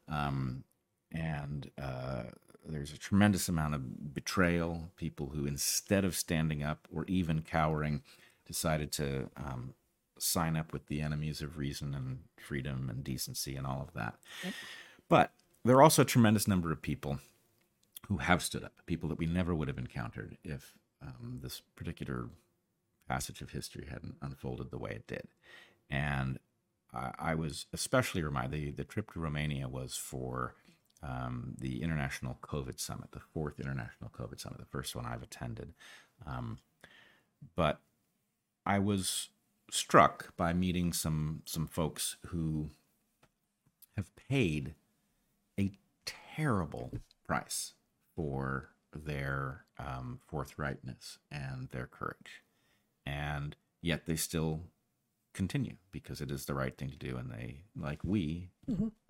Um, and uh, there's a tremendous amount of betrayal. People who, instead of standing up or even cowering, decided to um, sign up with the enemies of reason and freedom and decency and all of that. But there are also a tremendous number of people who have stood up, people that we never would have encountered if um, this particular passage of history hadn't unfolded the way it did. And I, I was especially reminded the, the trip to Romania was for um, the International COVID Summit, the fourth International COVID Summit, the first one I've attended. Um, but I was struck by meeting some some folks who have paid a terrible price for their um, forthrightness and their courage, and yet they still continue because it is the right thing to do, and they, like we,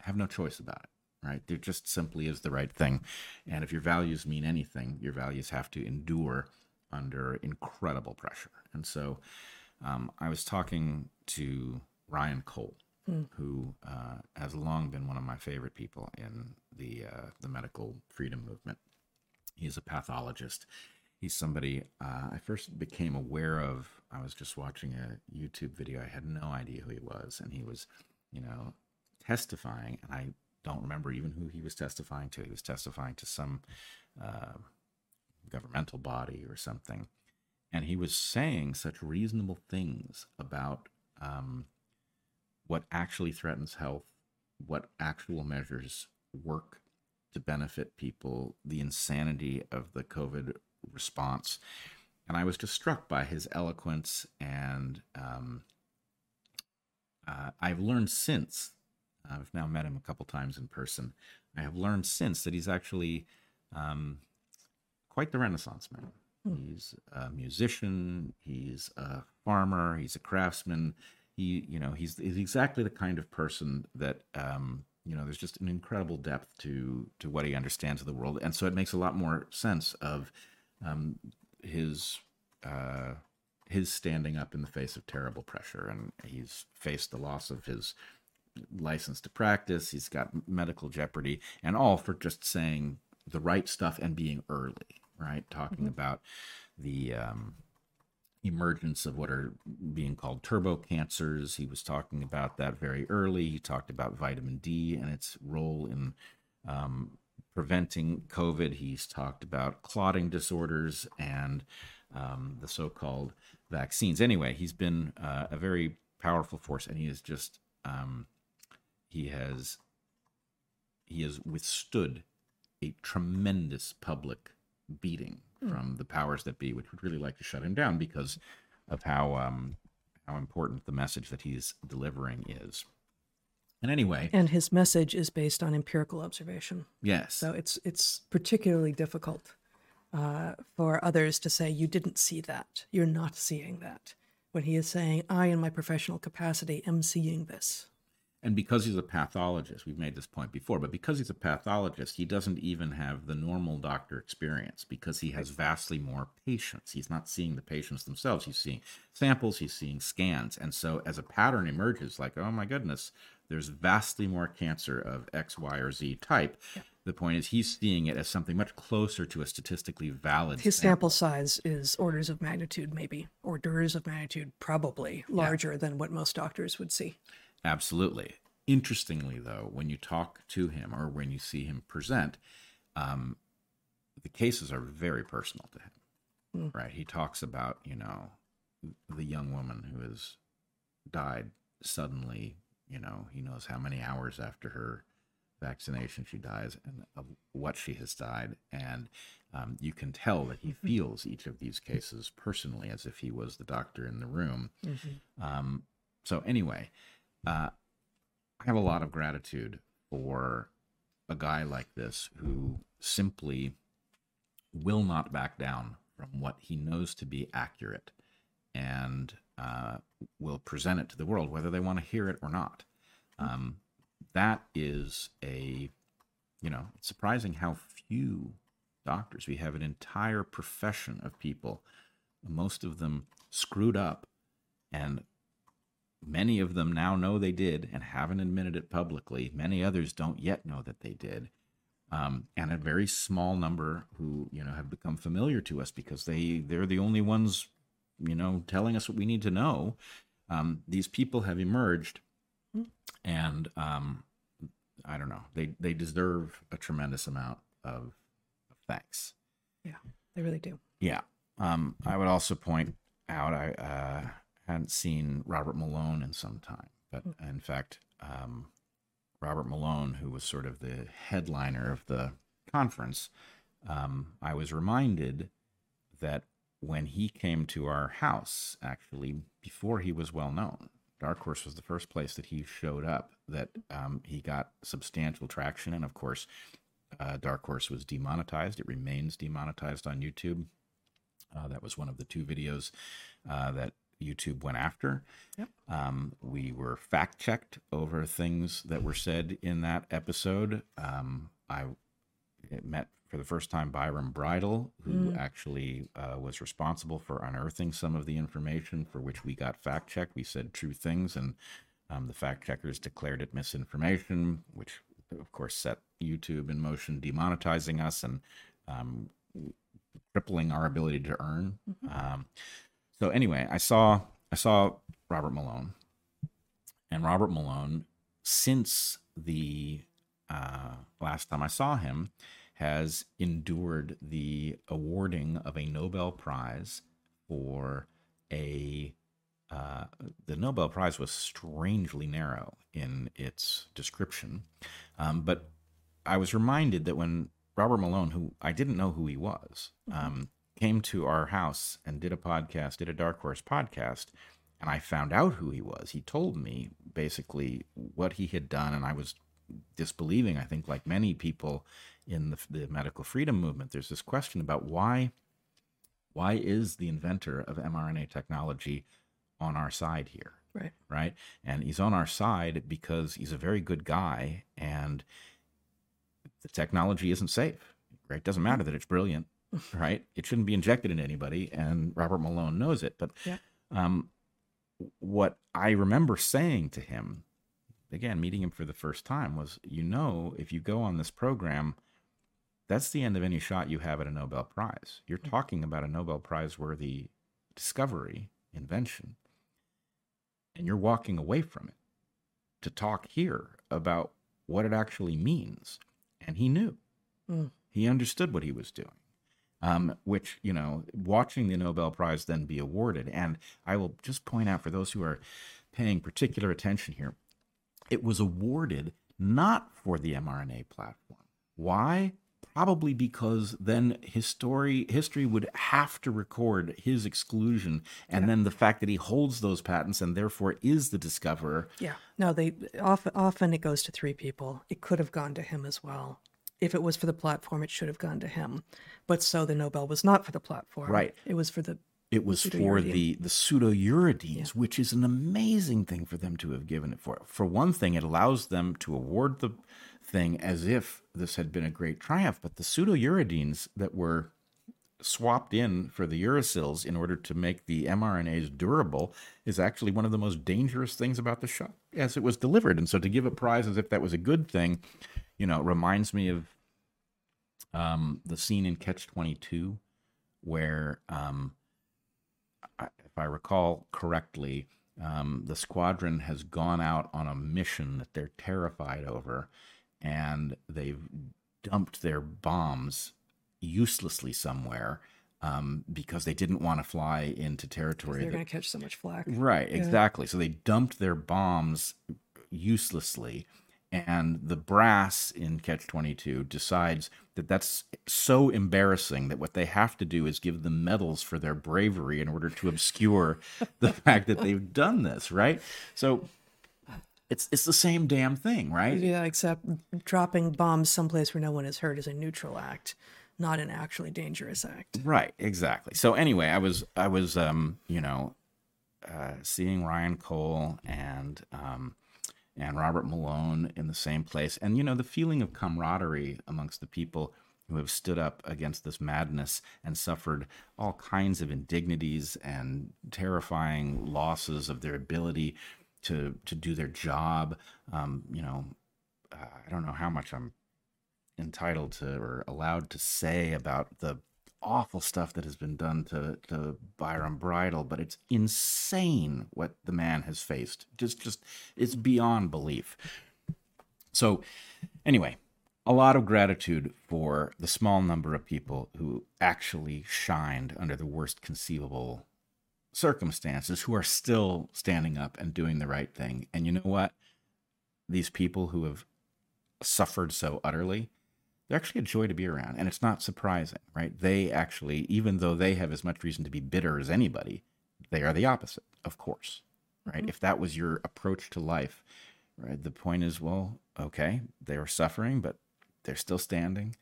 have no choice about it. Right? There just simply is the right thing, and if your values mean anything, your values have to endure under incredible pressure. And so, um, I was talking to Ryan Cole, who uh, has long been one of my favorite people in the uh, the medical freedom movement. He's a pathologist. He's somebody uh, I first became aware of. I was just watching a YouTube video. I had no idea who he was, and he was, you know, testifying. And I don't remember even who he was testifying to. He was testifying to some uh, governmental body or something, and he was saying such reasonable things about um, what actually threatens health, what actual measures work to benefit people, the insanity of the COVID response. And I was just struck by his eloquence. And um, uh, I've learned since, I've now met him a couple times in person, I have learned since that he's actually um, quite the Renaissance man. He's a musician, he's a farmer, he's a craftsman. He, you know, he's, he's exactly the kind of person that, um, you know, there's just an incredible depth to to what he understands of the world, and so it makes a lot more sense of um, his uh, his standing up in the face of terrible pressure, and he's faced the loss of his license to practice. He's got medical jeopardy, and all for just saying the right stuff and being early, right? Talking about the um, emergence of what are being called turbo cancers. He was talking about that very early. He talked about vitamin D and its role in um, preventing COVID. He's talked about clotting disorders and um, the so called vaccines. Anyway, he's been uh, a very powerful force and he is just, um, he has he has withstood a tremendous public beating from the powers that be, which would really like to shut him down because of how um, how important the message that he's delivering is. And anyway, And his message is based on empirical observation. yes, So it's it's particularly difficult uh, for others to say you didn't see that, you're not seeing that. When he is saying, I, in my professional capacity, am seeing this. and because he's a pathologist, we've made this point before, but because he's a pathologist, he doesn't even have the normal doctor experience because he has vastly more patients. He's not seeing the patients themselves, he's seeing samples, he's seeing scans. And so as a pattern emerges, like, oh my goodness, there's vastly more cancer of X, Y, or Z type. The point is, he's seeing it as something much closer to a statistically valid His sample. sample size is orders of magnitude, maybe, orders of magnitude, probably larger than what most doctors would see. Absolutely. Interestingly, though, when you talk to him or when you see him present, um, the cases are very personal to him. Right? He talks about, you know, the young woman who has died suddenly. You know, he knows how many hours after her vaccination she dies and of what she has died. And um, you can tell that he feels each of these cases personally as if he was the doctor in the room. Um, so, anyway, uh, I have a lot of gratitude for a guy like this who simply will not back down from what he knows to be accurate and uh, will present it to the world, whether they want to hear it or not. Um, that is a, you know, it's surprising how few doctors. We have an entire profession of people, most of them screwed up, and Many of them now know they did and haven't admitted it publicly. Many others don't yet know that they did. Um, and a very small number who, you know, have become familiar to us because they, they're the only ones, you know, telling us what we need to know. Um, these people have emerged and um, I don't know, they, they deserve a tremendous amount of, of thanks. Yeah, they really do. Yeah. Um, I would also point out I uh, hadn't seen Robert Malone in some time, but in fact, um, Robert Malone, who was sort of the headliner of the conference, um, I was reminded that when he came to our house, actually, before he was well known, Dark Horse was the first place that he showed up, that um, he got substantial traction. And of course, uh, Dark Horse was demonetized. It remains demonetized on YouTube. Uh, that was one of the two videos uh, that YouTube went after. Yep. Um, we were fact checked over things that were said in that episode. Um, I met for the first time Byron Bridle, who actually uh, was responsible for unearthing some of the information for which we got fact checked. We said true things, and um, the fact checkers declared it misinformation, which of course set YouTube in motion, demonetizing us and um, crippling our ability to earn. Um, so anyway, I saw I saw Robert Malone, and Robert Malone since the uh, last time I saw him has endured the awarding of a Nobel Prize for a uh, the Nobel Prize was strangely narrow in its description, um, but I was reminded that when Robert Malone, who I didn't know who he was, um, came to our house and did a podcast, did a Dark Horse podcast, and I found out who he was. He told me basically what he had done, and I was disbelieving. I think, like many people in the, the medical freedom movement, there's this question about why why is the inventor of mRNA technology on our side here? Right. right? And he's on our side because he's a very good guy and the technology isn't safe, right? Doesn't matter that it's brilliant, right? It shouldn't be injected into anybody, and Robert Malone knows it. But Yeah. um, what I remember saying to him, again, meeting him for the first time, was, you know, if you go on this program, that's the end of any shot you have at a Nobel Prize. You're talking about a Nobel Prize worthy discovery, invention, and you're walking away from it to talk here about what it actually means. And he knew. Mm. He understood what he was doing. Um, which, you know, watching the Nobel Prize then be awarded, and I will just point out for those who are paying particular attention here, it was awarded not for the mRNA platform. Why? Probably because then history history would have to record his exclusion, and then the fact that he holds those patents and therefore is the discoverer. Yeah. No, they often often it goes to three people. It could have gone to him as well. If it was for the platform, it should have gone to him. But so the Nobel was not for the platform. Right. It was for the It was for the the pseudouridines, which is an amazing thing for them to have given it for. For one thing, it allows them to award the thing as if this had been a great triumph. But the pseudouridines that were swapped in for the uracils in order to make the mRNAs durable is actually one of the most dangerous things about the shot as it was delivered. And so to give a prize as if that was a good thing, you know, reminds me of um, the scene in Catch 22 where um, if I recall correctly, um, the squadron has gone out on a mission that they're terrified over, and they've dumped their bombs uselessly somewhere um, because they didn't want to fly into territory. they're that- going to catch so much flack. Right, exactly. So they dumped their bombs uselessly, and the brass in Catch 22 decides that that's so embarrassing that what they have to do is give them medals for their bravery in order to obscure the fact that they've done this, right? So it's it's the same damn thing, right? Yeah, except dropping bombs someplace where no one is hurt is a neutral act, not an actually dangerous act. Right, exactly. So anyway, I was I was um, you know, uh, seeing Ryan Cole and um and Robert Malone in the same place. And you know, the feeling of camaraderie amongst the people who have stood up against this madness and suffered all kinds of indignities and terrifying losses of their ability to to do their job. Um, you know, I don't know how much I'm entitled to or allowed to say about the awful stuff that has been done to, to Byron Bridle, but it's insane what the man has faced. Just just it's beyond belief. So anyway, a lot of gratitude for the small number of people who actually shined under the worst conceivable circumstances who are still standing up and doing the right thing. And you know what? These people who have suffered so utterly, they're actually a joy to be around. And it's not surprising, right? They actually, even though they have as much reason to be bitter as anybody, they are the opposite, of course, right? If that was your approach to life, right? The point is, well, okay, they were suffering, but they're still standing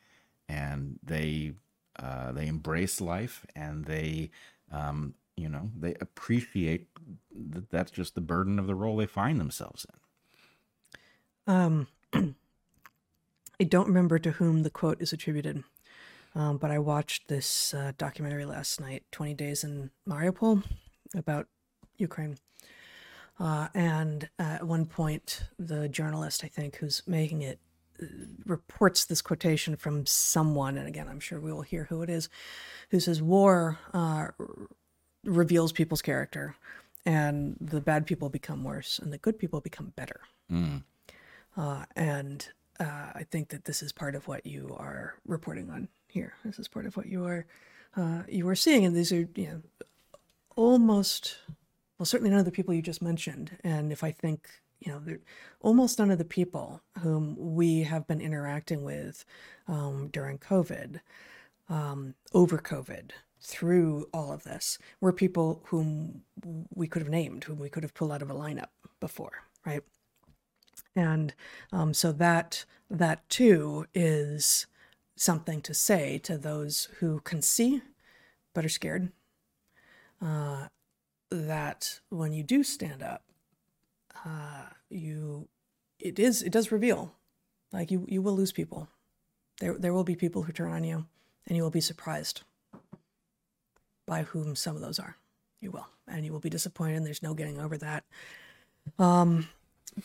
and they, uh, they embrace life and they, um, you know, they appreciate that that's just the burden of the role they find themselves in. Um, I don't remember to whom the quote is attributed, um, but I watched this uh, documentary last night, 20 Days in Mariupol, about Ukraine. Uh, and uh, at one point, the journalist, I think, who's making it, uh, reports this quotation from someone, and again, I'm sure we will hear who it is, who says, War uh, r- reveals people's character, and the bad people become worse, and the good people become better. Uh, and uh, I think that this is part of what you are reporting on here. This is part of what you are uh, you are seeing, and these are you know almost well certainly none of the people you just mentioned. And if I think you know almost none of the people whom we have been interacting with um, during COVID, um, over COVID, through all of this, were people whom we could have named, whom we could have pulled out of a lineup before, right? And um, so that that too is something to say to those who can see but are scared uh, that when you do stand up uh, you it is it does reveal like you you will lose people. There there will be people who turn on you and you will be surprised by whom some of those are. You will. And you will be disappointed and there's no getting over that. Um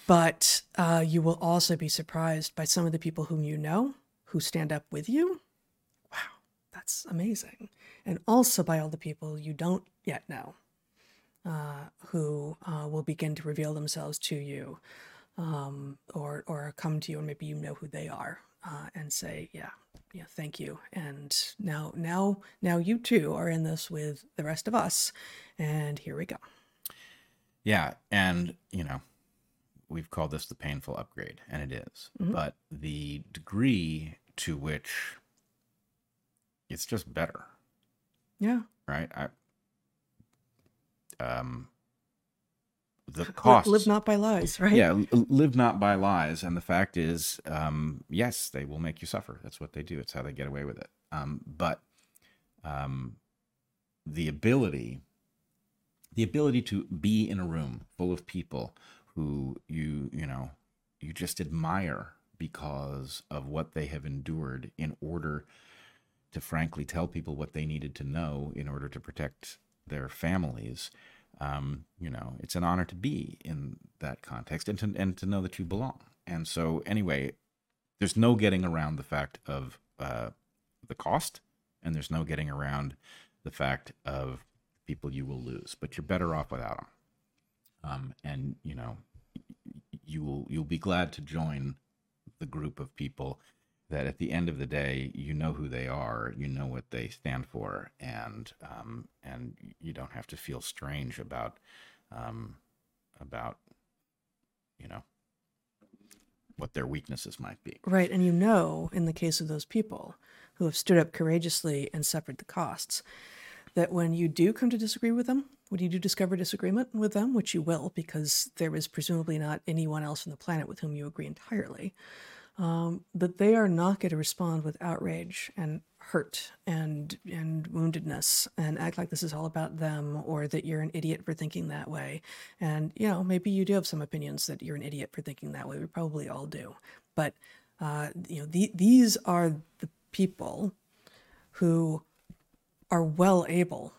but uh, you will also be surprised by some of the people whom you know who stand up with you. Wow, that's amazing. And also by all the people you don't yet know uh, who uh, will begin to reveal themselves to you um, or, or come to you, and maybe you know who they are uh, and say, yeah, yeah, thank you. And now, now, now you too are in this with the rest of us. And here we go. Yeah, and you know, we've called this the painful upgrade, and it is. But the degree to which it's just better, Yeah. right? I, um, the cost. Live not by lies, right? Yeah, live not by lies. And the fact is, um, yes, they will make you suffer. That's what they do. It's how they get away with it. Um, but um, the ability, the ability to be in a room full of people who you, you know, you just admire because of what they have endured in order to frankly tell people what they needed to know in order to protect their families. Um, you know, it's an honor to be in that context and to and to know that you belong. And so, anyway, there's no getting around the fact of uh, the cost, and there's no getting around the fact of people you will lose. But you're better off without them. Um, and you know, you will you'll be glad to join the group of people that at the end of the day you know who they are you know what they stand for and um, and you don't have to feel strange about um, about you know what their weaknesses might be Right. And you know, in the case of those people who have stood up courageously and suffered the costs, that when you do come to disagree with them, when you do discover disagreement with them, which you will, because there is presumably not anyone else on the planet with whom you agree entirely, um, that they are not going to respond with outrage and hurt and and woundedness and act like this is all about them or that you're an idiot for thinking that way. And you know, maybe you do have some opinions that you're an idiot for thinking that way. We probably all do, but uh, you know, the, these are the people who are well able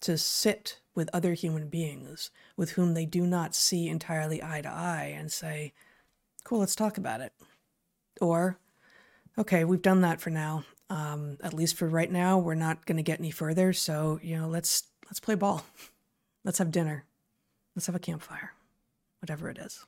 to sit with other human beings with whom they do not see entirely eye to eye and say, "Cool, let's talk about it." Or, "Okay, we've done that for now. Um, at least for right now, we're not going to get any further. So, you know, let's let's play ball. Let's have dinner. Let's have a campfire. Whatever it is."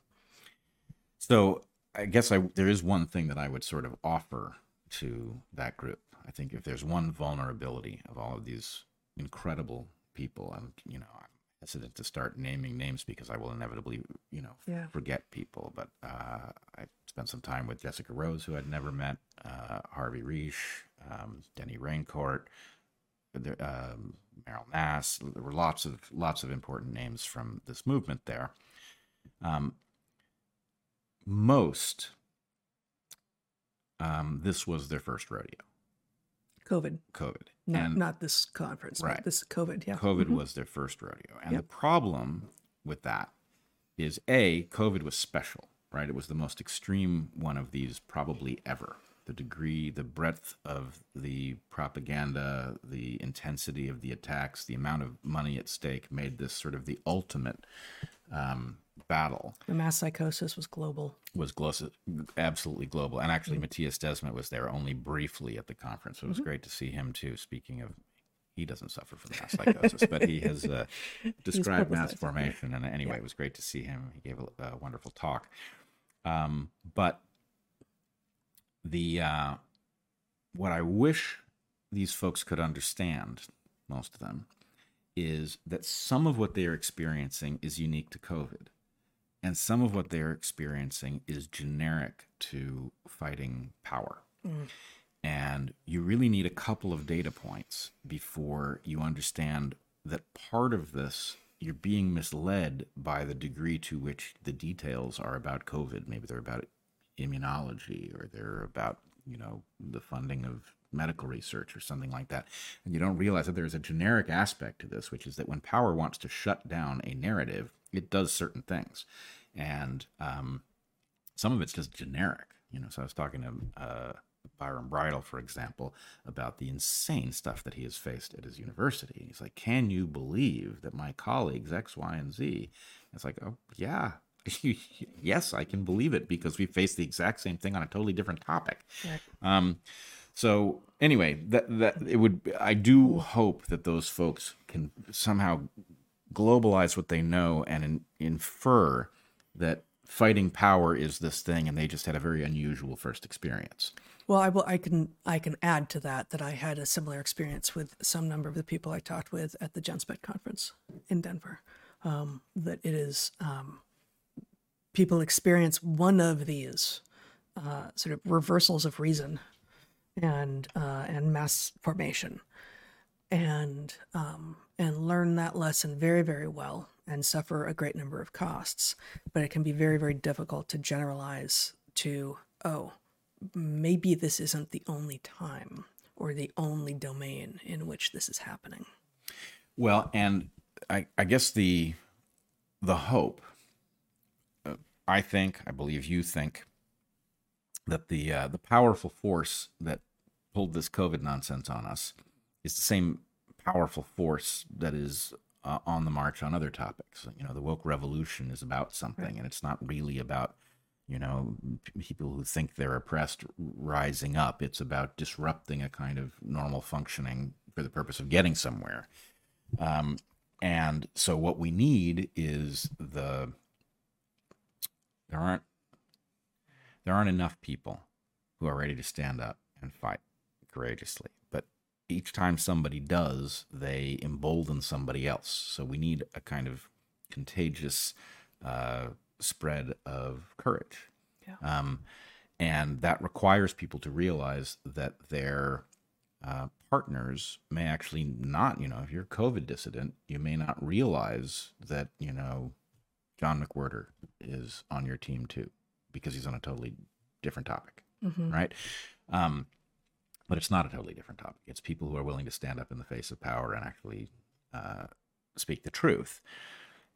So I guess I there is one thing that I would sort of offer to that group. I think if there's one vulnerability of all of these incredible people, and you know, I'm hesitant to start naming names because I will inevitably, you know, Yeah. forget people. But uh, I spent some time with Jessica Rose, who I'd never met, uh, Harvey Risch, um, Denis Rancourt, there, um, Meryl Nass. There were lots of lots of important names from this movement there. Um, most um, this was their first rodeo COVID, covid not and not this conference, Right. but this COVID. Yeah. covid Mhm. was their first rodeo and Yep. the problem with that is a covid was special right it was the most extreme one of these probably ever the degree the breadth of the propaganda the intensity of the attacks the amount of money at stake made this sort of the ultimate um, battle The mass psychosis was global. was glo- absolutely global. And actually, Mattias Desmet was there only briefly at the conference. It was great to see him too. Speaking of, he doesn't suffer from mass psychosis, but he has uh, described mass formation. And anyway, Yeah. it was great to see him. He gave a, a wonderful talk. Um, but the uh, what I wish these folks could understand, most of them, is that some of what they are experiencing is unique to COVID and some of what they're experiencing is generic to fighting power. Mm. And you really need a couple of data points before you understand that part of this, you're being misled by the degree to which the details are about COVID. Maybe they're about immunology or they're about, you know, the funding of medical research or something like that. And you don't realize that there's a generic aspect to this, which is that when power wants to shut down a narrative, it does certain things. And um, some of it's just generic. You know, so I was talking to uh, Byron Bridle, for example, about the insane stuff that he has faced at his university. He's like, "Can you believe that my colleagues X, Y, and Z?" It's like, "Oh yeah, yes, I can believe it because we face the exact same thing on a totally different topic." Right. Um, so anyway, that that it would. I do hope that those folks can somehow globalize what they know and in, infer that fighting power is this thing, and they just had a very unusual first experience. Well, I will. I can. I can add to that that I had a similar experience with some number of the people I talked with at the Genspect conference in Denver. Um, that it is um, people experience one of these uh, sort of reversals of reason and uh, and mass formation, and um, and learn that lesson very very well and suffer a great number of costs. But it can be very very difficult to generalize to oh maybe this isn't the only time or the only domain in which this is happening. Well, and I, I guess the the hope, uh, I think, I believe you think, that the uh, the powerful force that pulled this COVID nonsense on us is the same powerful force that is uh, on the march on other topics. You know, the woke revolution is about something, right. and it's not really about you know people who think they're oppressed rising up. It's about disrupting a kind of normal functioning for the purpose of getting somewhere. Um, and so what we need is the there aren't there aren't enough people who are ready to stand up and fight courageously. Each time somebody does, they embolden somebody else. So we need a kind of contagious uh, spread of courage. Yeah. Um, and that requires people to realize that their uh, partners may actually not, you know, if you're a COVID dissident, you may not realize that, you know, John McWhorter is on your team too, because he's on a totally different topic, mm-hmm. right? Um, but it's not a totally different topic. It's people who are willing to stand up in the face of power and actually uh, speak the truth.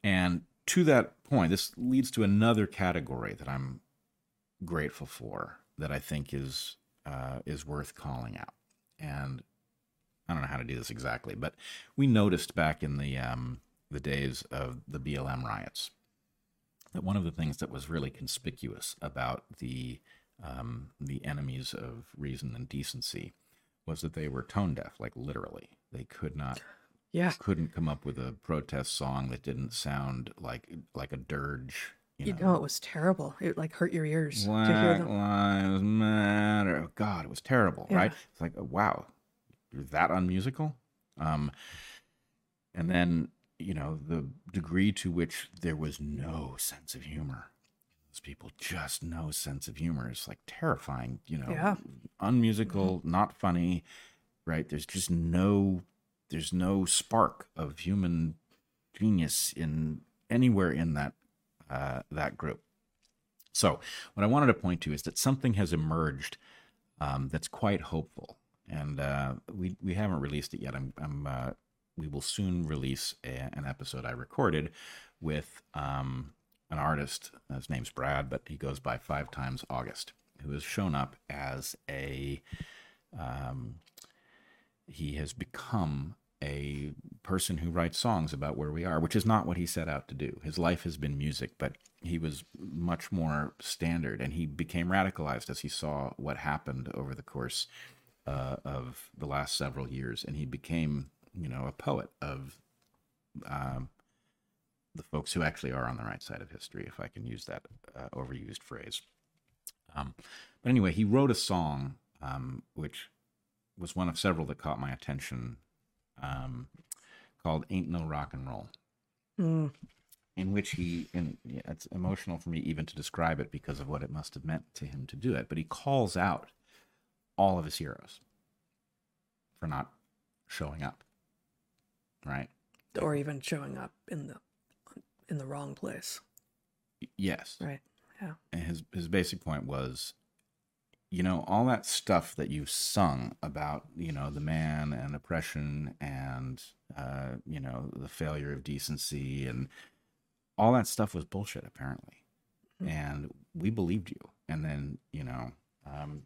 And to that point, this leads to another category that I'm grateful for that I think is uh, is worth calling out. And I don't know how to do this exactly, but we noticed back in the um, the days of the BLM riots that one of the things that was really conspicuous about the um, the enemies of reason and decency was that they were tone deaf, like literally. They could not yeah couldn't come up with a protest song that didn't sound like like a dirge you know, you know, it was terrible. It like hurt your ears Black to hear them. Lives Matter. Oh God, it was terrible, Yeah. right? It's like, oh, wow, you're that unmusical. Um, and then you know the degree to which there was no sense of humor. Those people just no sense of humor. It's like terrifying. You know, Yeah. unmusical, not funny. Right? There's just no. There's no spark of human genius in anywhere in that uh, that group. So, what I wanted to point to is that something has emerged um, that's quite hopeful, and uh, we we haven't released it yet. I'm, I'm uh, we will soon release a, an episode I recorded with um, an artist. His name's Brad, but he goes by Five Times August, who has shown up as a um, he has become a person who writes songs about where we are, which is not what he set out to do. His life has been music, but he was much more standard and he became radicalized as he saw what happened over the course uh, of the last several years. And he became, you know, a poet of um, the folks who actually are on the right side of history, if I can use that uh, overused phrase. Um, but anyway, he wrote a song um, which was one of several that caught my attention um, called "Ain't No Rock and Roll," Mm. in which he, and it's emotional for me even to describe it because of what it must have meant to him to do it. But he calls out all of his heroes for not showing up, right? Or even showing up in the in the wrong place. Yes, Right. Yeah. and his his basic point was you know all that stuff that you've sung about you know the man and oppression and uh you know the failure of decency and all that stuff was bullshit apparently Mhm. and we believed you and then you know um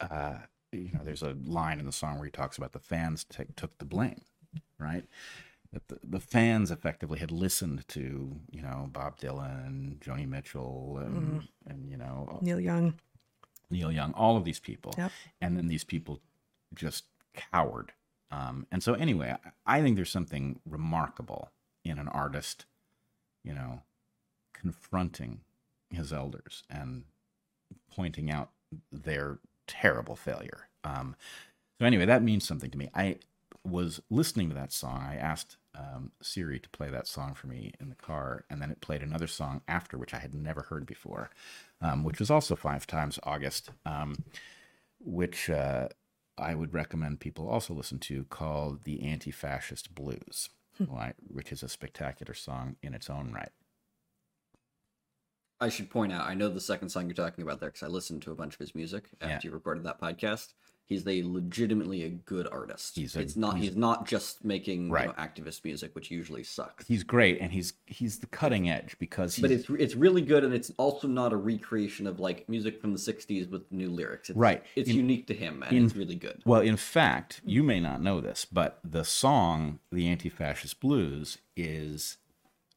uh you know there's a line in the song where he talks about the fans t- took the blame right that the, the fans effectively had listened to you know Bob Dylan and Joni Mitchell and and you know Neil Young. Neil Young, all of these people, Yep. and then these people just cowered. Um, and so anyway, I, I think there's something remarkable in an artist, you know, confronting his elders and pointing out their terrible failure. Um, so anyway, that means something to me. I was listening to that song. I asked um, Siri to play that song for me in the car, and then it played another song after, which I had never heard before, um, which was also five times August, um, which uh, I would recommend people also listen to, called "The Anti-Fascist Blues," right, which is a spectacular song in its own right. I should point out, I know the second song you're talking about there because I listened to a bunch of his music after Yeah. you recorded that podcast. He's a legitimately a good artist. He's a- it's not. He's, he's- not just making Right. you know, activist music, which usually sucks. He's great, and he's he's the cutting edge because he's but it's it's really good, and it's also not a recreation of like music from the '60s with new lyrics. It's, Right. It's In- unique to him, and it's really good. Well, in fact, you may not know this, but the song "The Anti-Fascist Blues" is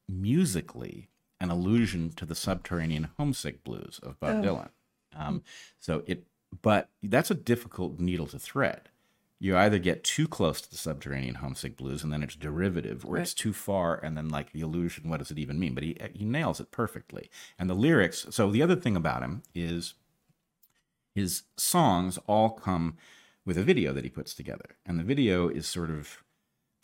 musically an allusion to the subterranean homesick blues of Bob Dylan. Um, so it, but that's a difficult needle to thread. You either get too close to the subterranean homesick blues, and then it's derivative, or it's too far, and then like the illusion, what does it even mean? But he he nails it perfectly. And the lyrics. So the other thing about him is his songs all come with a video that he puts together and the video is sort of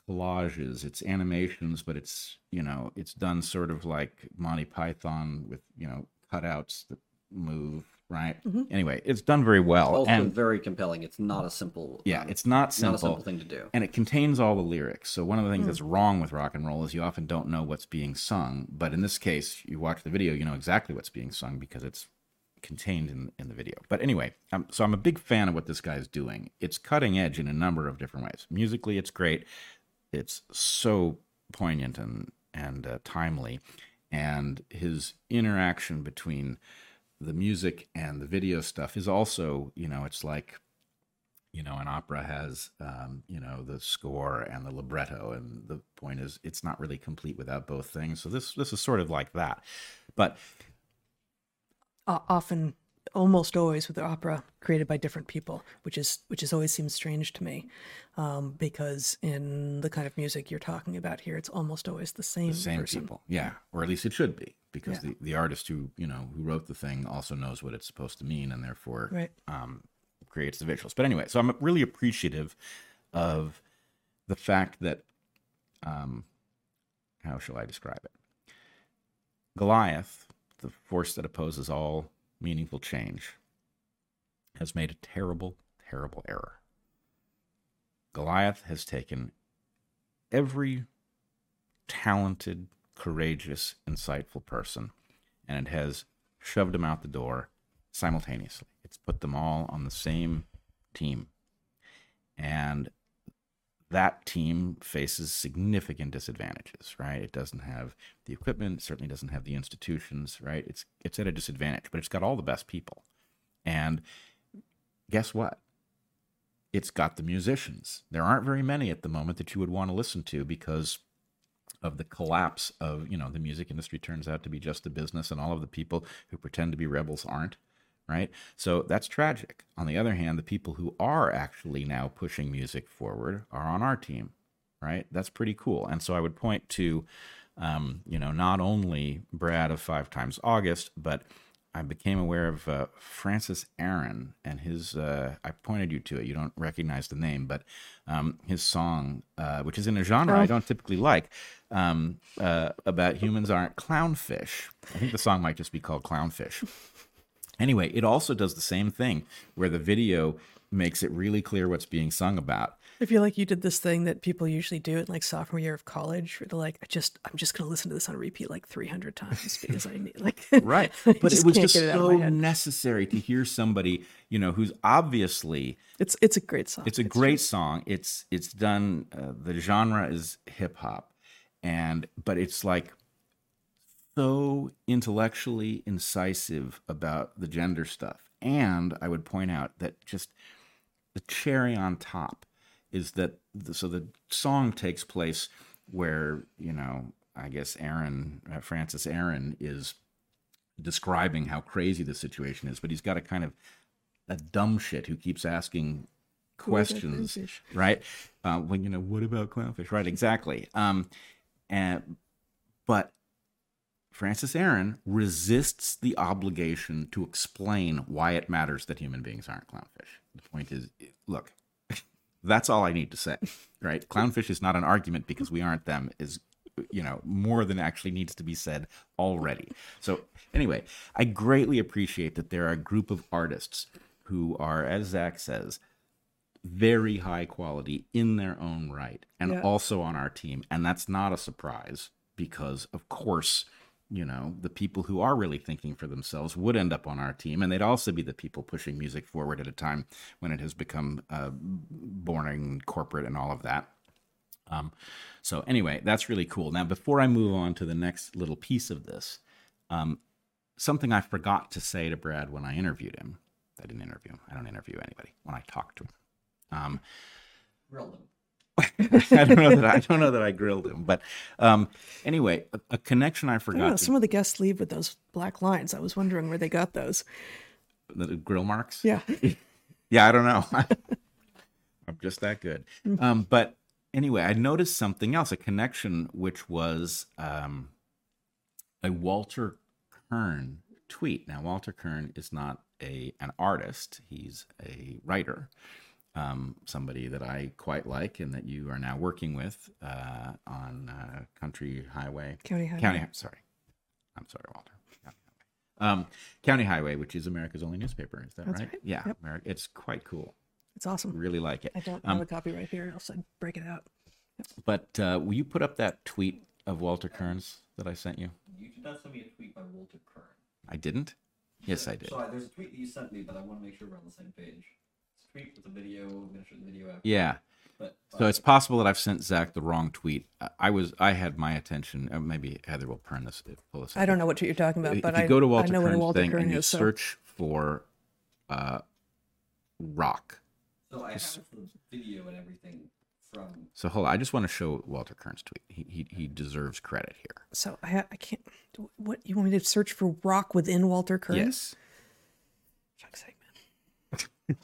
collages it's animations but it's you know it's done sort of like monty python with you know cutouts that move right anyway it's done very well Also, and very compelling. It's not a simple. yeah um, it's not simple. not a simple thing to do. and it contains all the lyrics. So one of the things that's wrong with rock and roll is you often don't know what's being sung. But in this case, you watch the video, you know exactly what's being sung because it's contained in, in the video. But anyway, um, so I'm a big fan of what this guy's doing. It's cutting edge in a number of different ways. Musically, it's great. It's so poignant and and uh, timely, and his interaction between the music and the video stuff is also, you know, it's like you know an opera has um, you know the score and the libretto and the point is it's not really complete without both things so this this is sort of like that but O- often, almost always, with the opera created by different people, which is which is always seems strange to me, um, because in the kind of music you're talking about here, it's almost always the same. the same person. people yeah or at least it should be because Yeah. the, the artist who you know who wrote the thing also knows what it's supposed to mean and therefore Right. um, creates the visuals but anyway so i'm really appreciative of the fact that um, how shall i describe it goliath the force that opposes all meaningful change has made a terrible terrible error goliath has taken every talented, courageous, insightful person, and it has shoved them out the door simultaneously. It's put them all on the same team. And that team faces significant disadvantages, right? It doesn't have the equipment, certainly doesn't have the institutions, right? It's it's at a disadvantage, but it's got all the best people. And guess what? It's got the musicians. There aren't very many at the moment that you would want to listen to because of the collapse of you know the music industry turns out to be just a business and all of the people who pretend to be rebels aren't right? So that's tragic. On the other hand the people who are actually now pushing music forward are on our team right? That's pretty cool. And so i would point to um, you know not only brad of five times august but I became aware of uh, Francis Aaron and his. Uh, I pointed you to it. You don't recognize the name, but um, his song, uh, which is in a genre I don't typically like, um, uh, about humans aren't clownfish. I think the song might just be called Clownfish. Anyway, it also does the same thing where the video makes it really clear what's being sung about. I feel like you did this thing that people usually do in like sophomore year of college, where they're like, I just, I'm just gonna listen to this on repeat like 300 times because I need like, right. But it was just it so necessary to hear somebody you know who's obviously It's it's a great song. it's a great. song. It's it's done uh, the genre is hip hop and but it's like so intellectually incisive about the gender stuff. And i would point out that just the cherry on top is that the, so the song takes place where you know i guess aaron uh, francis aaron is describing how crazy the situation is but he's got a kind of a dumb shit who keeps asking questions right? Uh, when you know what about clownfish? Right exactly. Um and but francis aaron resists the obligation to explain why it matters that human beings aren't clownfish. The point is look That's all I need to say, right? Clownfish is not an argument because we aren't them. Is you know more than actually needs to be said already. So anyway, I greatly appreciate that there are a group of artists who are, as Zach says, very high quality in their own right and Yeah. also on our team. And that's not a surprise because, of course, you know, the people who are really thinking for themselves would end up on our team. And they'd also be the people pushing music forward at a time when it has become uh, boring, corporate, and all of that. Um, so, anyway, that's really cool. Now, before I move on to the next little piece of this, um, something I forgot to say to Brad when I interviewed him. I didn't interview him. I don't interview anybody when I talk to him. Um, them. I don't know that I don't know that I grilled him, but um, anyway, a, a connection I I know. forgot. Some of the guests leave with those black lines. I was wondering where they got those. the grill marks. Yeah. Yeah, I don't know. I'm just that good. Um, but anyway, I noticed something else, a connection, which was um, a Walter Kirn tweet. Now, Walter Kirn is not a an artist; he's a writer. Um, somebody that I quite like, and that you are now working with uh, on uh, Country Highway, County Highway. County. Sorry, I'm sorry, Walter. County Highway. Um, County Highway, which is America's only newspaper, is that That's right? right. Yeah, Yep. Ameri- it's quite cool. It's awesome. Really like it. I don't Um, have a copy right here, else I'd break it out. But uh, will you put up that tweet of Walter Kirn's that I sent you? You did not send me a tweet by Walter Kirn. I didn't. Yes, I did. So I, there's a tweet that you sent me, but I want to make sure we're on the same page. It's a tweet with a video. I'm gonna show the video after. Yeah. But So it's possible that I've sent Zach the wrong tweet. I- I was I had my attention. Uh, maybe Heather will turn this pull this. I don't know what you're talking about, If but you I, go to Walter I Walter know what a Kirn's Walter thing Kirn and you is. So search for uh, rock. So I have the video and everything from. So hold on. I just want to show Walter Kirn's tweet. He he, he deserves credit here. so I, I can't. What you want me to search for? Rock within Walter Kirn? Yes. Fuck's sake, man. okay,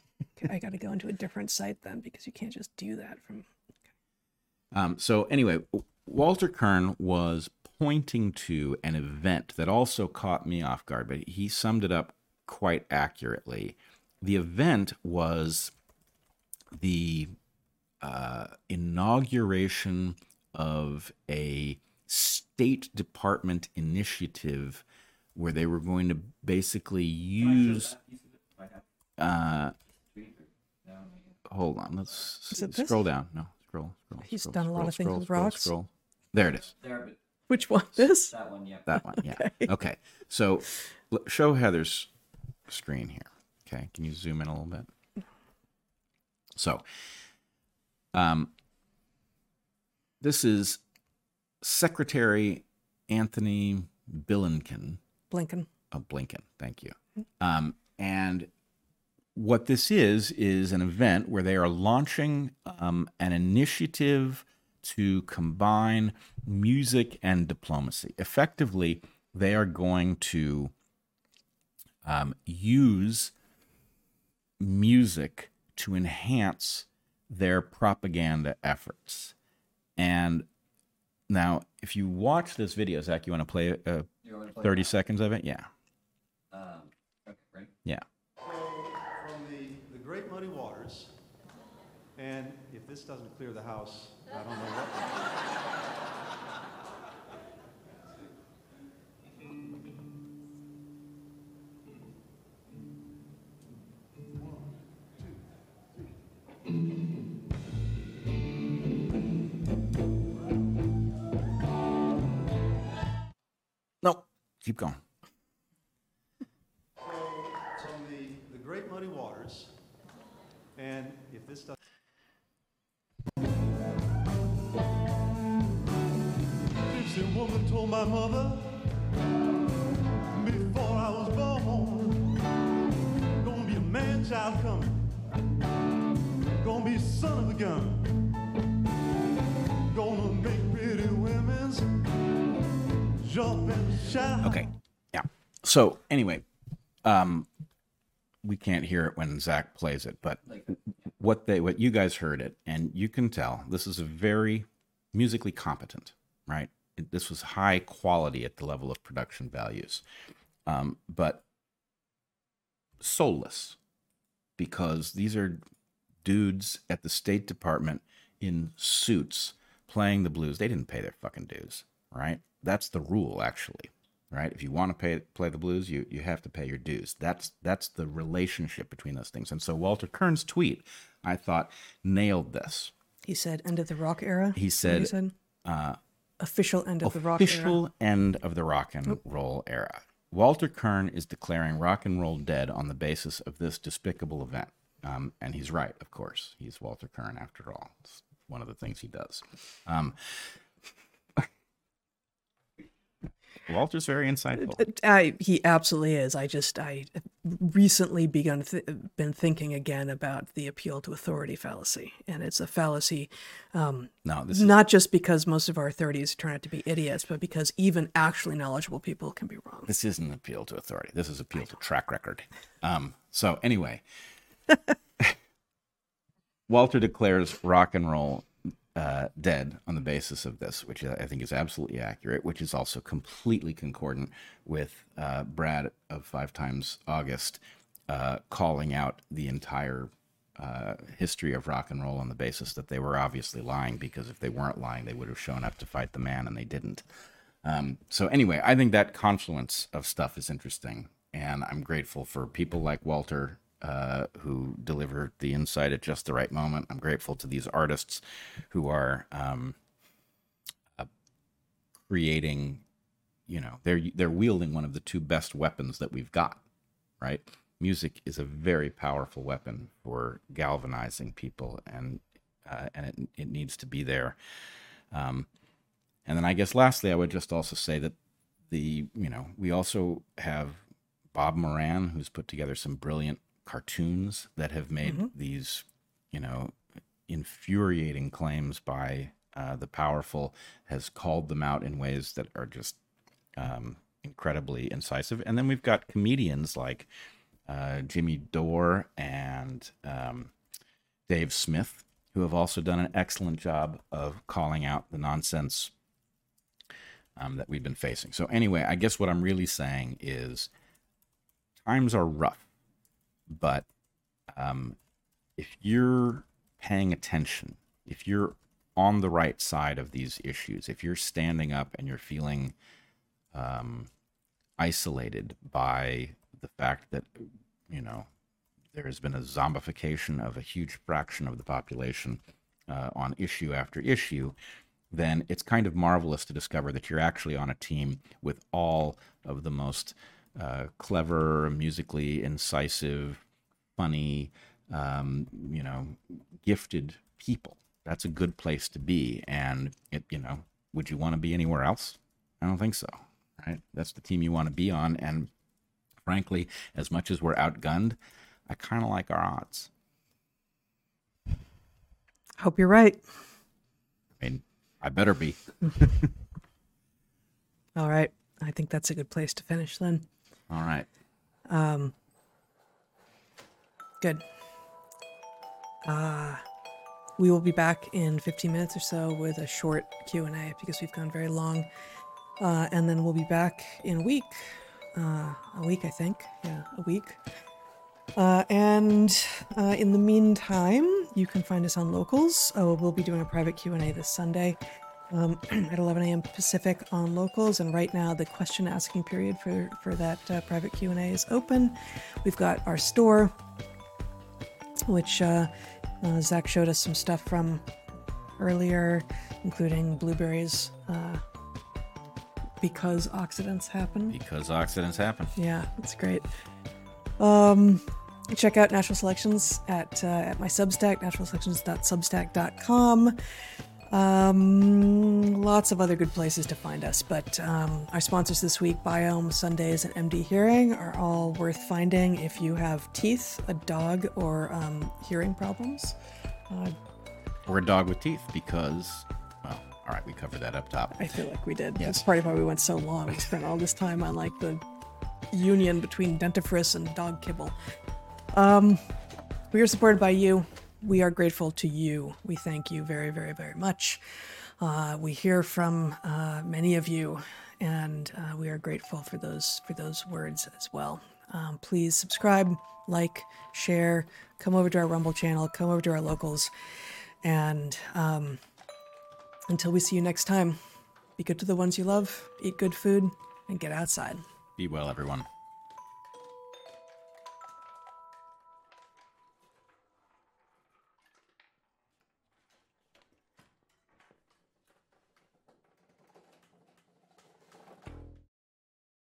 I got to go into a different site then because you can't just do that from. Um, so anyway, Walter Kirn was pointing to an event that also caught me off guard, but he summed it up quite accurately. The event was the uh, inauguration of a State Department initiative where they were going to basically use. Uh, hold on, let's Is it s- this? scroll down. No, scroll, scroll. He's scroll, done a lot scroll, of things scroll, with rocks. Scroll. There it is. There, Which one? This? that one, yeah. That one. Yeah. Okay. Okay. So show Heather's screen here. Okay. Can you zoom in a little bit? So, um, this is Secretary Antony Blinken Blinken. Oh, Blinken. Thank you. Um, and what this is is an event where they are launching um, an initiative to combine music and diplomacy. Effectively, they are going to um, use music to enhance their propaganda efforts. And now, if you watch this video, Zach, you want to play uh, want to play 30 that? seconds of it? Yeah. Um, okay, ready? Yeah. from the, the Great Muddy Waters, and if this doesn't clear the house, I don't know what. No, keep going. So From the, the Great Muddy Waters, and Gypsy woman told my mother before I was born, gonna be a man child coming, gonna be son of a gun, gonna make pretty women's jump and shout. Okay. Yeah. So anyway, um, we can't hear it when Zach plays it, but what they what you guys heard it, and you can tell this is a very musically competent, right? This was high quality at the level of production values, um, but soulless because these are dudes at the State Department in suits playing the blues. They didn't pay their fucking dues, right? That's the rule, actually, right? If you want to pay play the blues, you you have to pay your dues. That's that's the relationship between those things. And so Walter Kirn's tweet, I thought, nailed this. He said, "End of the rock era." He said, said? Official end of the rock era. official end of the rock and roll era. Walter Kirn is declaring rock and roll dead on the basis of this despicable event. Um, and he's right, of course. He's Walter Kirn after all. It's one of the things he does. Um, Walter's very insightful. Uh, uh, I, he absolutely is. I just I recently begun th- been thinking again about the appeal to authority fallacy, and it's a fallacy um, No, this is not just because most of our authorities turn out to be idiots, but because even actually knowledgeable people can be wrong. this isn't appeal to authority. This is appeal to track record. Um, so anyway, Walter declares rock and roll uh, dead on the basis of this, which I think is absolutely accurate, which is also completely concordant with uh, Brad of Five Times August uh, calling out the entire uh, history of rock and roll on the basis that they were obviously lying because if they weren't lying, they would have shown up to fight the man, and they didn't. Um, so anyway, I think that confluence of stuff is interesting, and I'm grateful for people like Walter uh, who deliver the insight at just the right moment. I'm grateful to these artists who are um, uh, creating. You know, they're they're wielding one of the two best weapons that we've got, right? Music is a very powerful weapon for galvanizing people, and uh, and it it needs to be there. Um, and then I guess lastly, I would just also say that the you know we also have Bob Moran, who's put together some brilliant cartoons that have made these you know infuriating claims by uh, the powerful, has called them out in ways that are just um, incredibly incisive. And then we've got comedians like uh, Jimmy Dore and um, Dave Smith, who have also done an excellent job of calling out the nonsense um, that we've been facing. So, anyway, I guess what I'm really saying is times are rough, but um, if you're paying attention, if you're on the right side of these issues, if you're standing up and you're feeling um, isolated by the fact that, you know, there has been a zombification of a huge fraction of the population uh, on issue after issue, then it's kind of marvelous to discover that you're actually on a team with all of the most uh, clever, musically incisive, funny, um, you know, gifted people. That's a good place to be. And it, you know, would you want to be anywhere else? I don't think so. Right? That's the team you want to be on. And frankly, as much as we're outgunned, I kind of like our odds. Hope you're right. I mean, I better be. All right. I think that's a good place to finish then. All right. Good. Uh, we will be back in 15 minutes or so with a short Q&A because we've gone very long. Uh, and then we'll be back in a week. Uh, a week, I think. Yeah, a week. Uh, and uh, in the meantime, you can find us on Locals. Uh, we'll be doing a private Q&A this Sunday um, at 11 a.m. Pacific on Locals. And right now, the question asking period for, for that uh, private Q&A is open. We've got our store, which uh, uh, Zach showed us some stuff from earlier, including blueberries, uh, because oxidants happen. Because accidents happen. Yeah, that's great. Um, check out Natural Selections at uh, at my Substack, naturalselections.substack.com. Um, lots of other good places to find us, but um, our sponsors this week, Biom, Sundays, and MDHearing, are all worth finding if you have teeth, a dog, or um, hearing problems. Or a dog with teeth because, well, all right, we covered that up top. I feel like we did. Yes. That's part of why we went so long. We spent all this time on like the union between dentifrice and dog kibble. Um, we are supported by you. We are grateful to you. We thank you very, very, very much. Uh, we hear from uh, many of you, and uh, we are grateful for those for those words as well. Um, please subscribe, like, share, come over to our Rumble channel, come over to our locals. And um, until we see you next time, be good to the ones you love, eat good food, and get outside. Be well, everyone.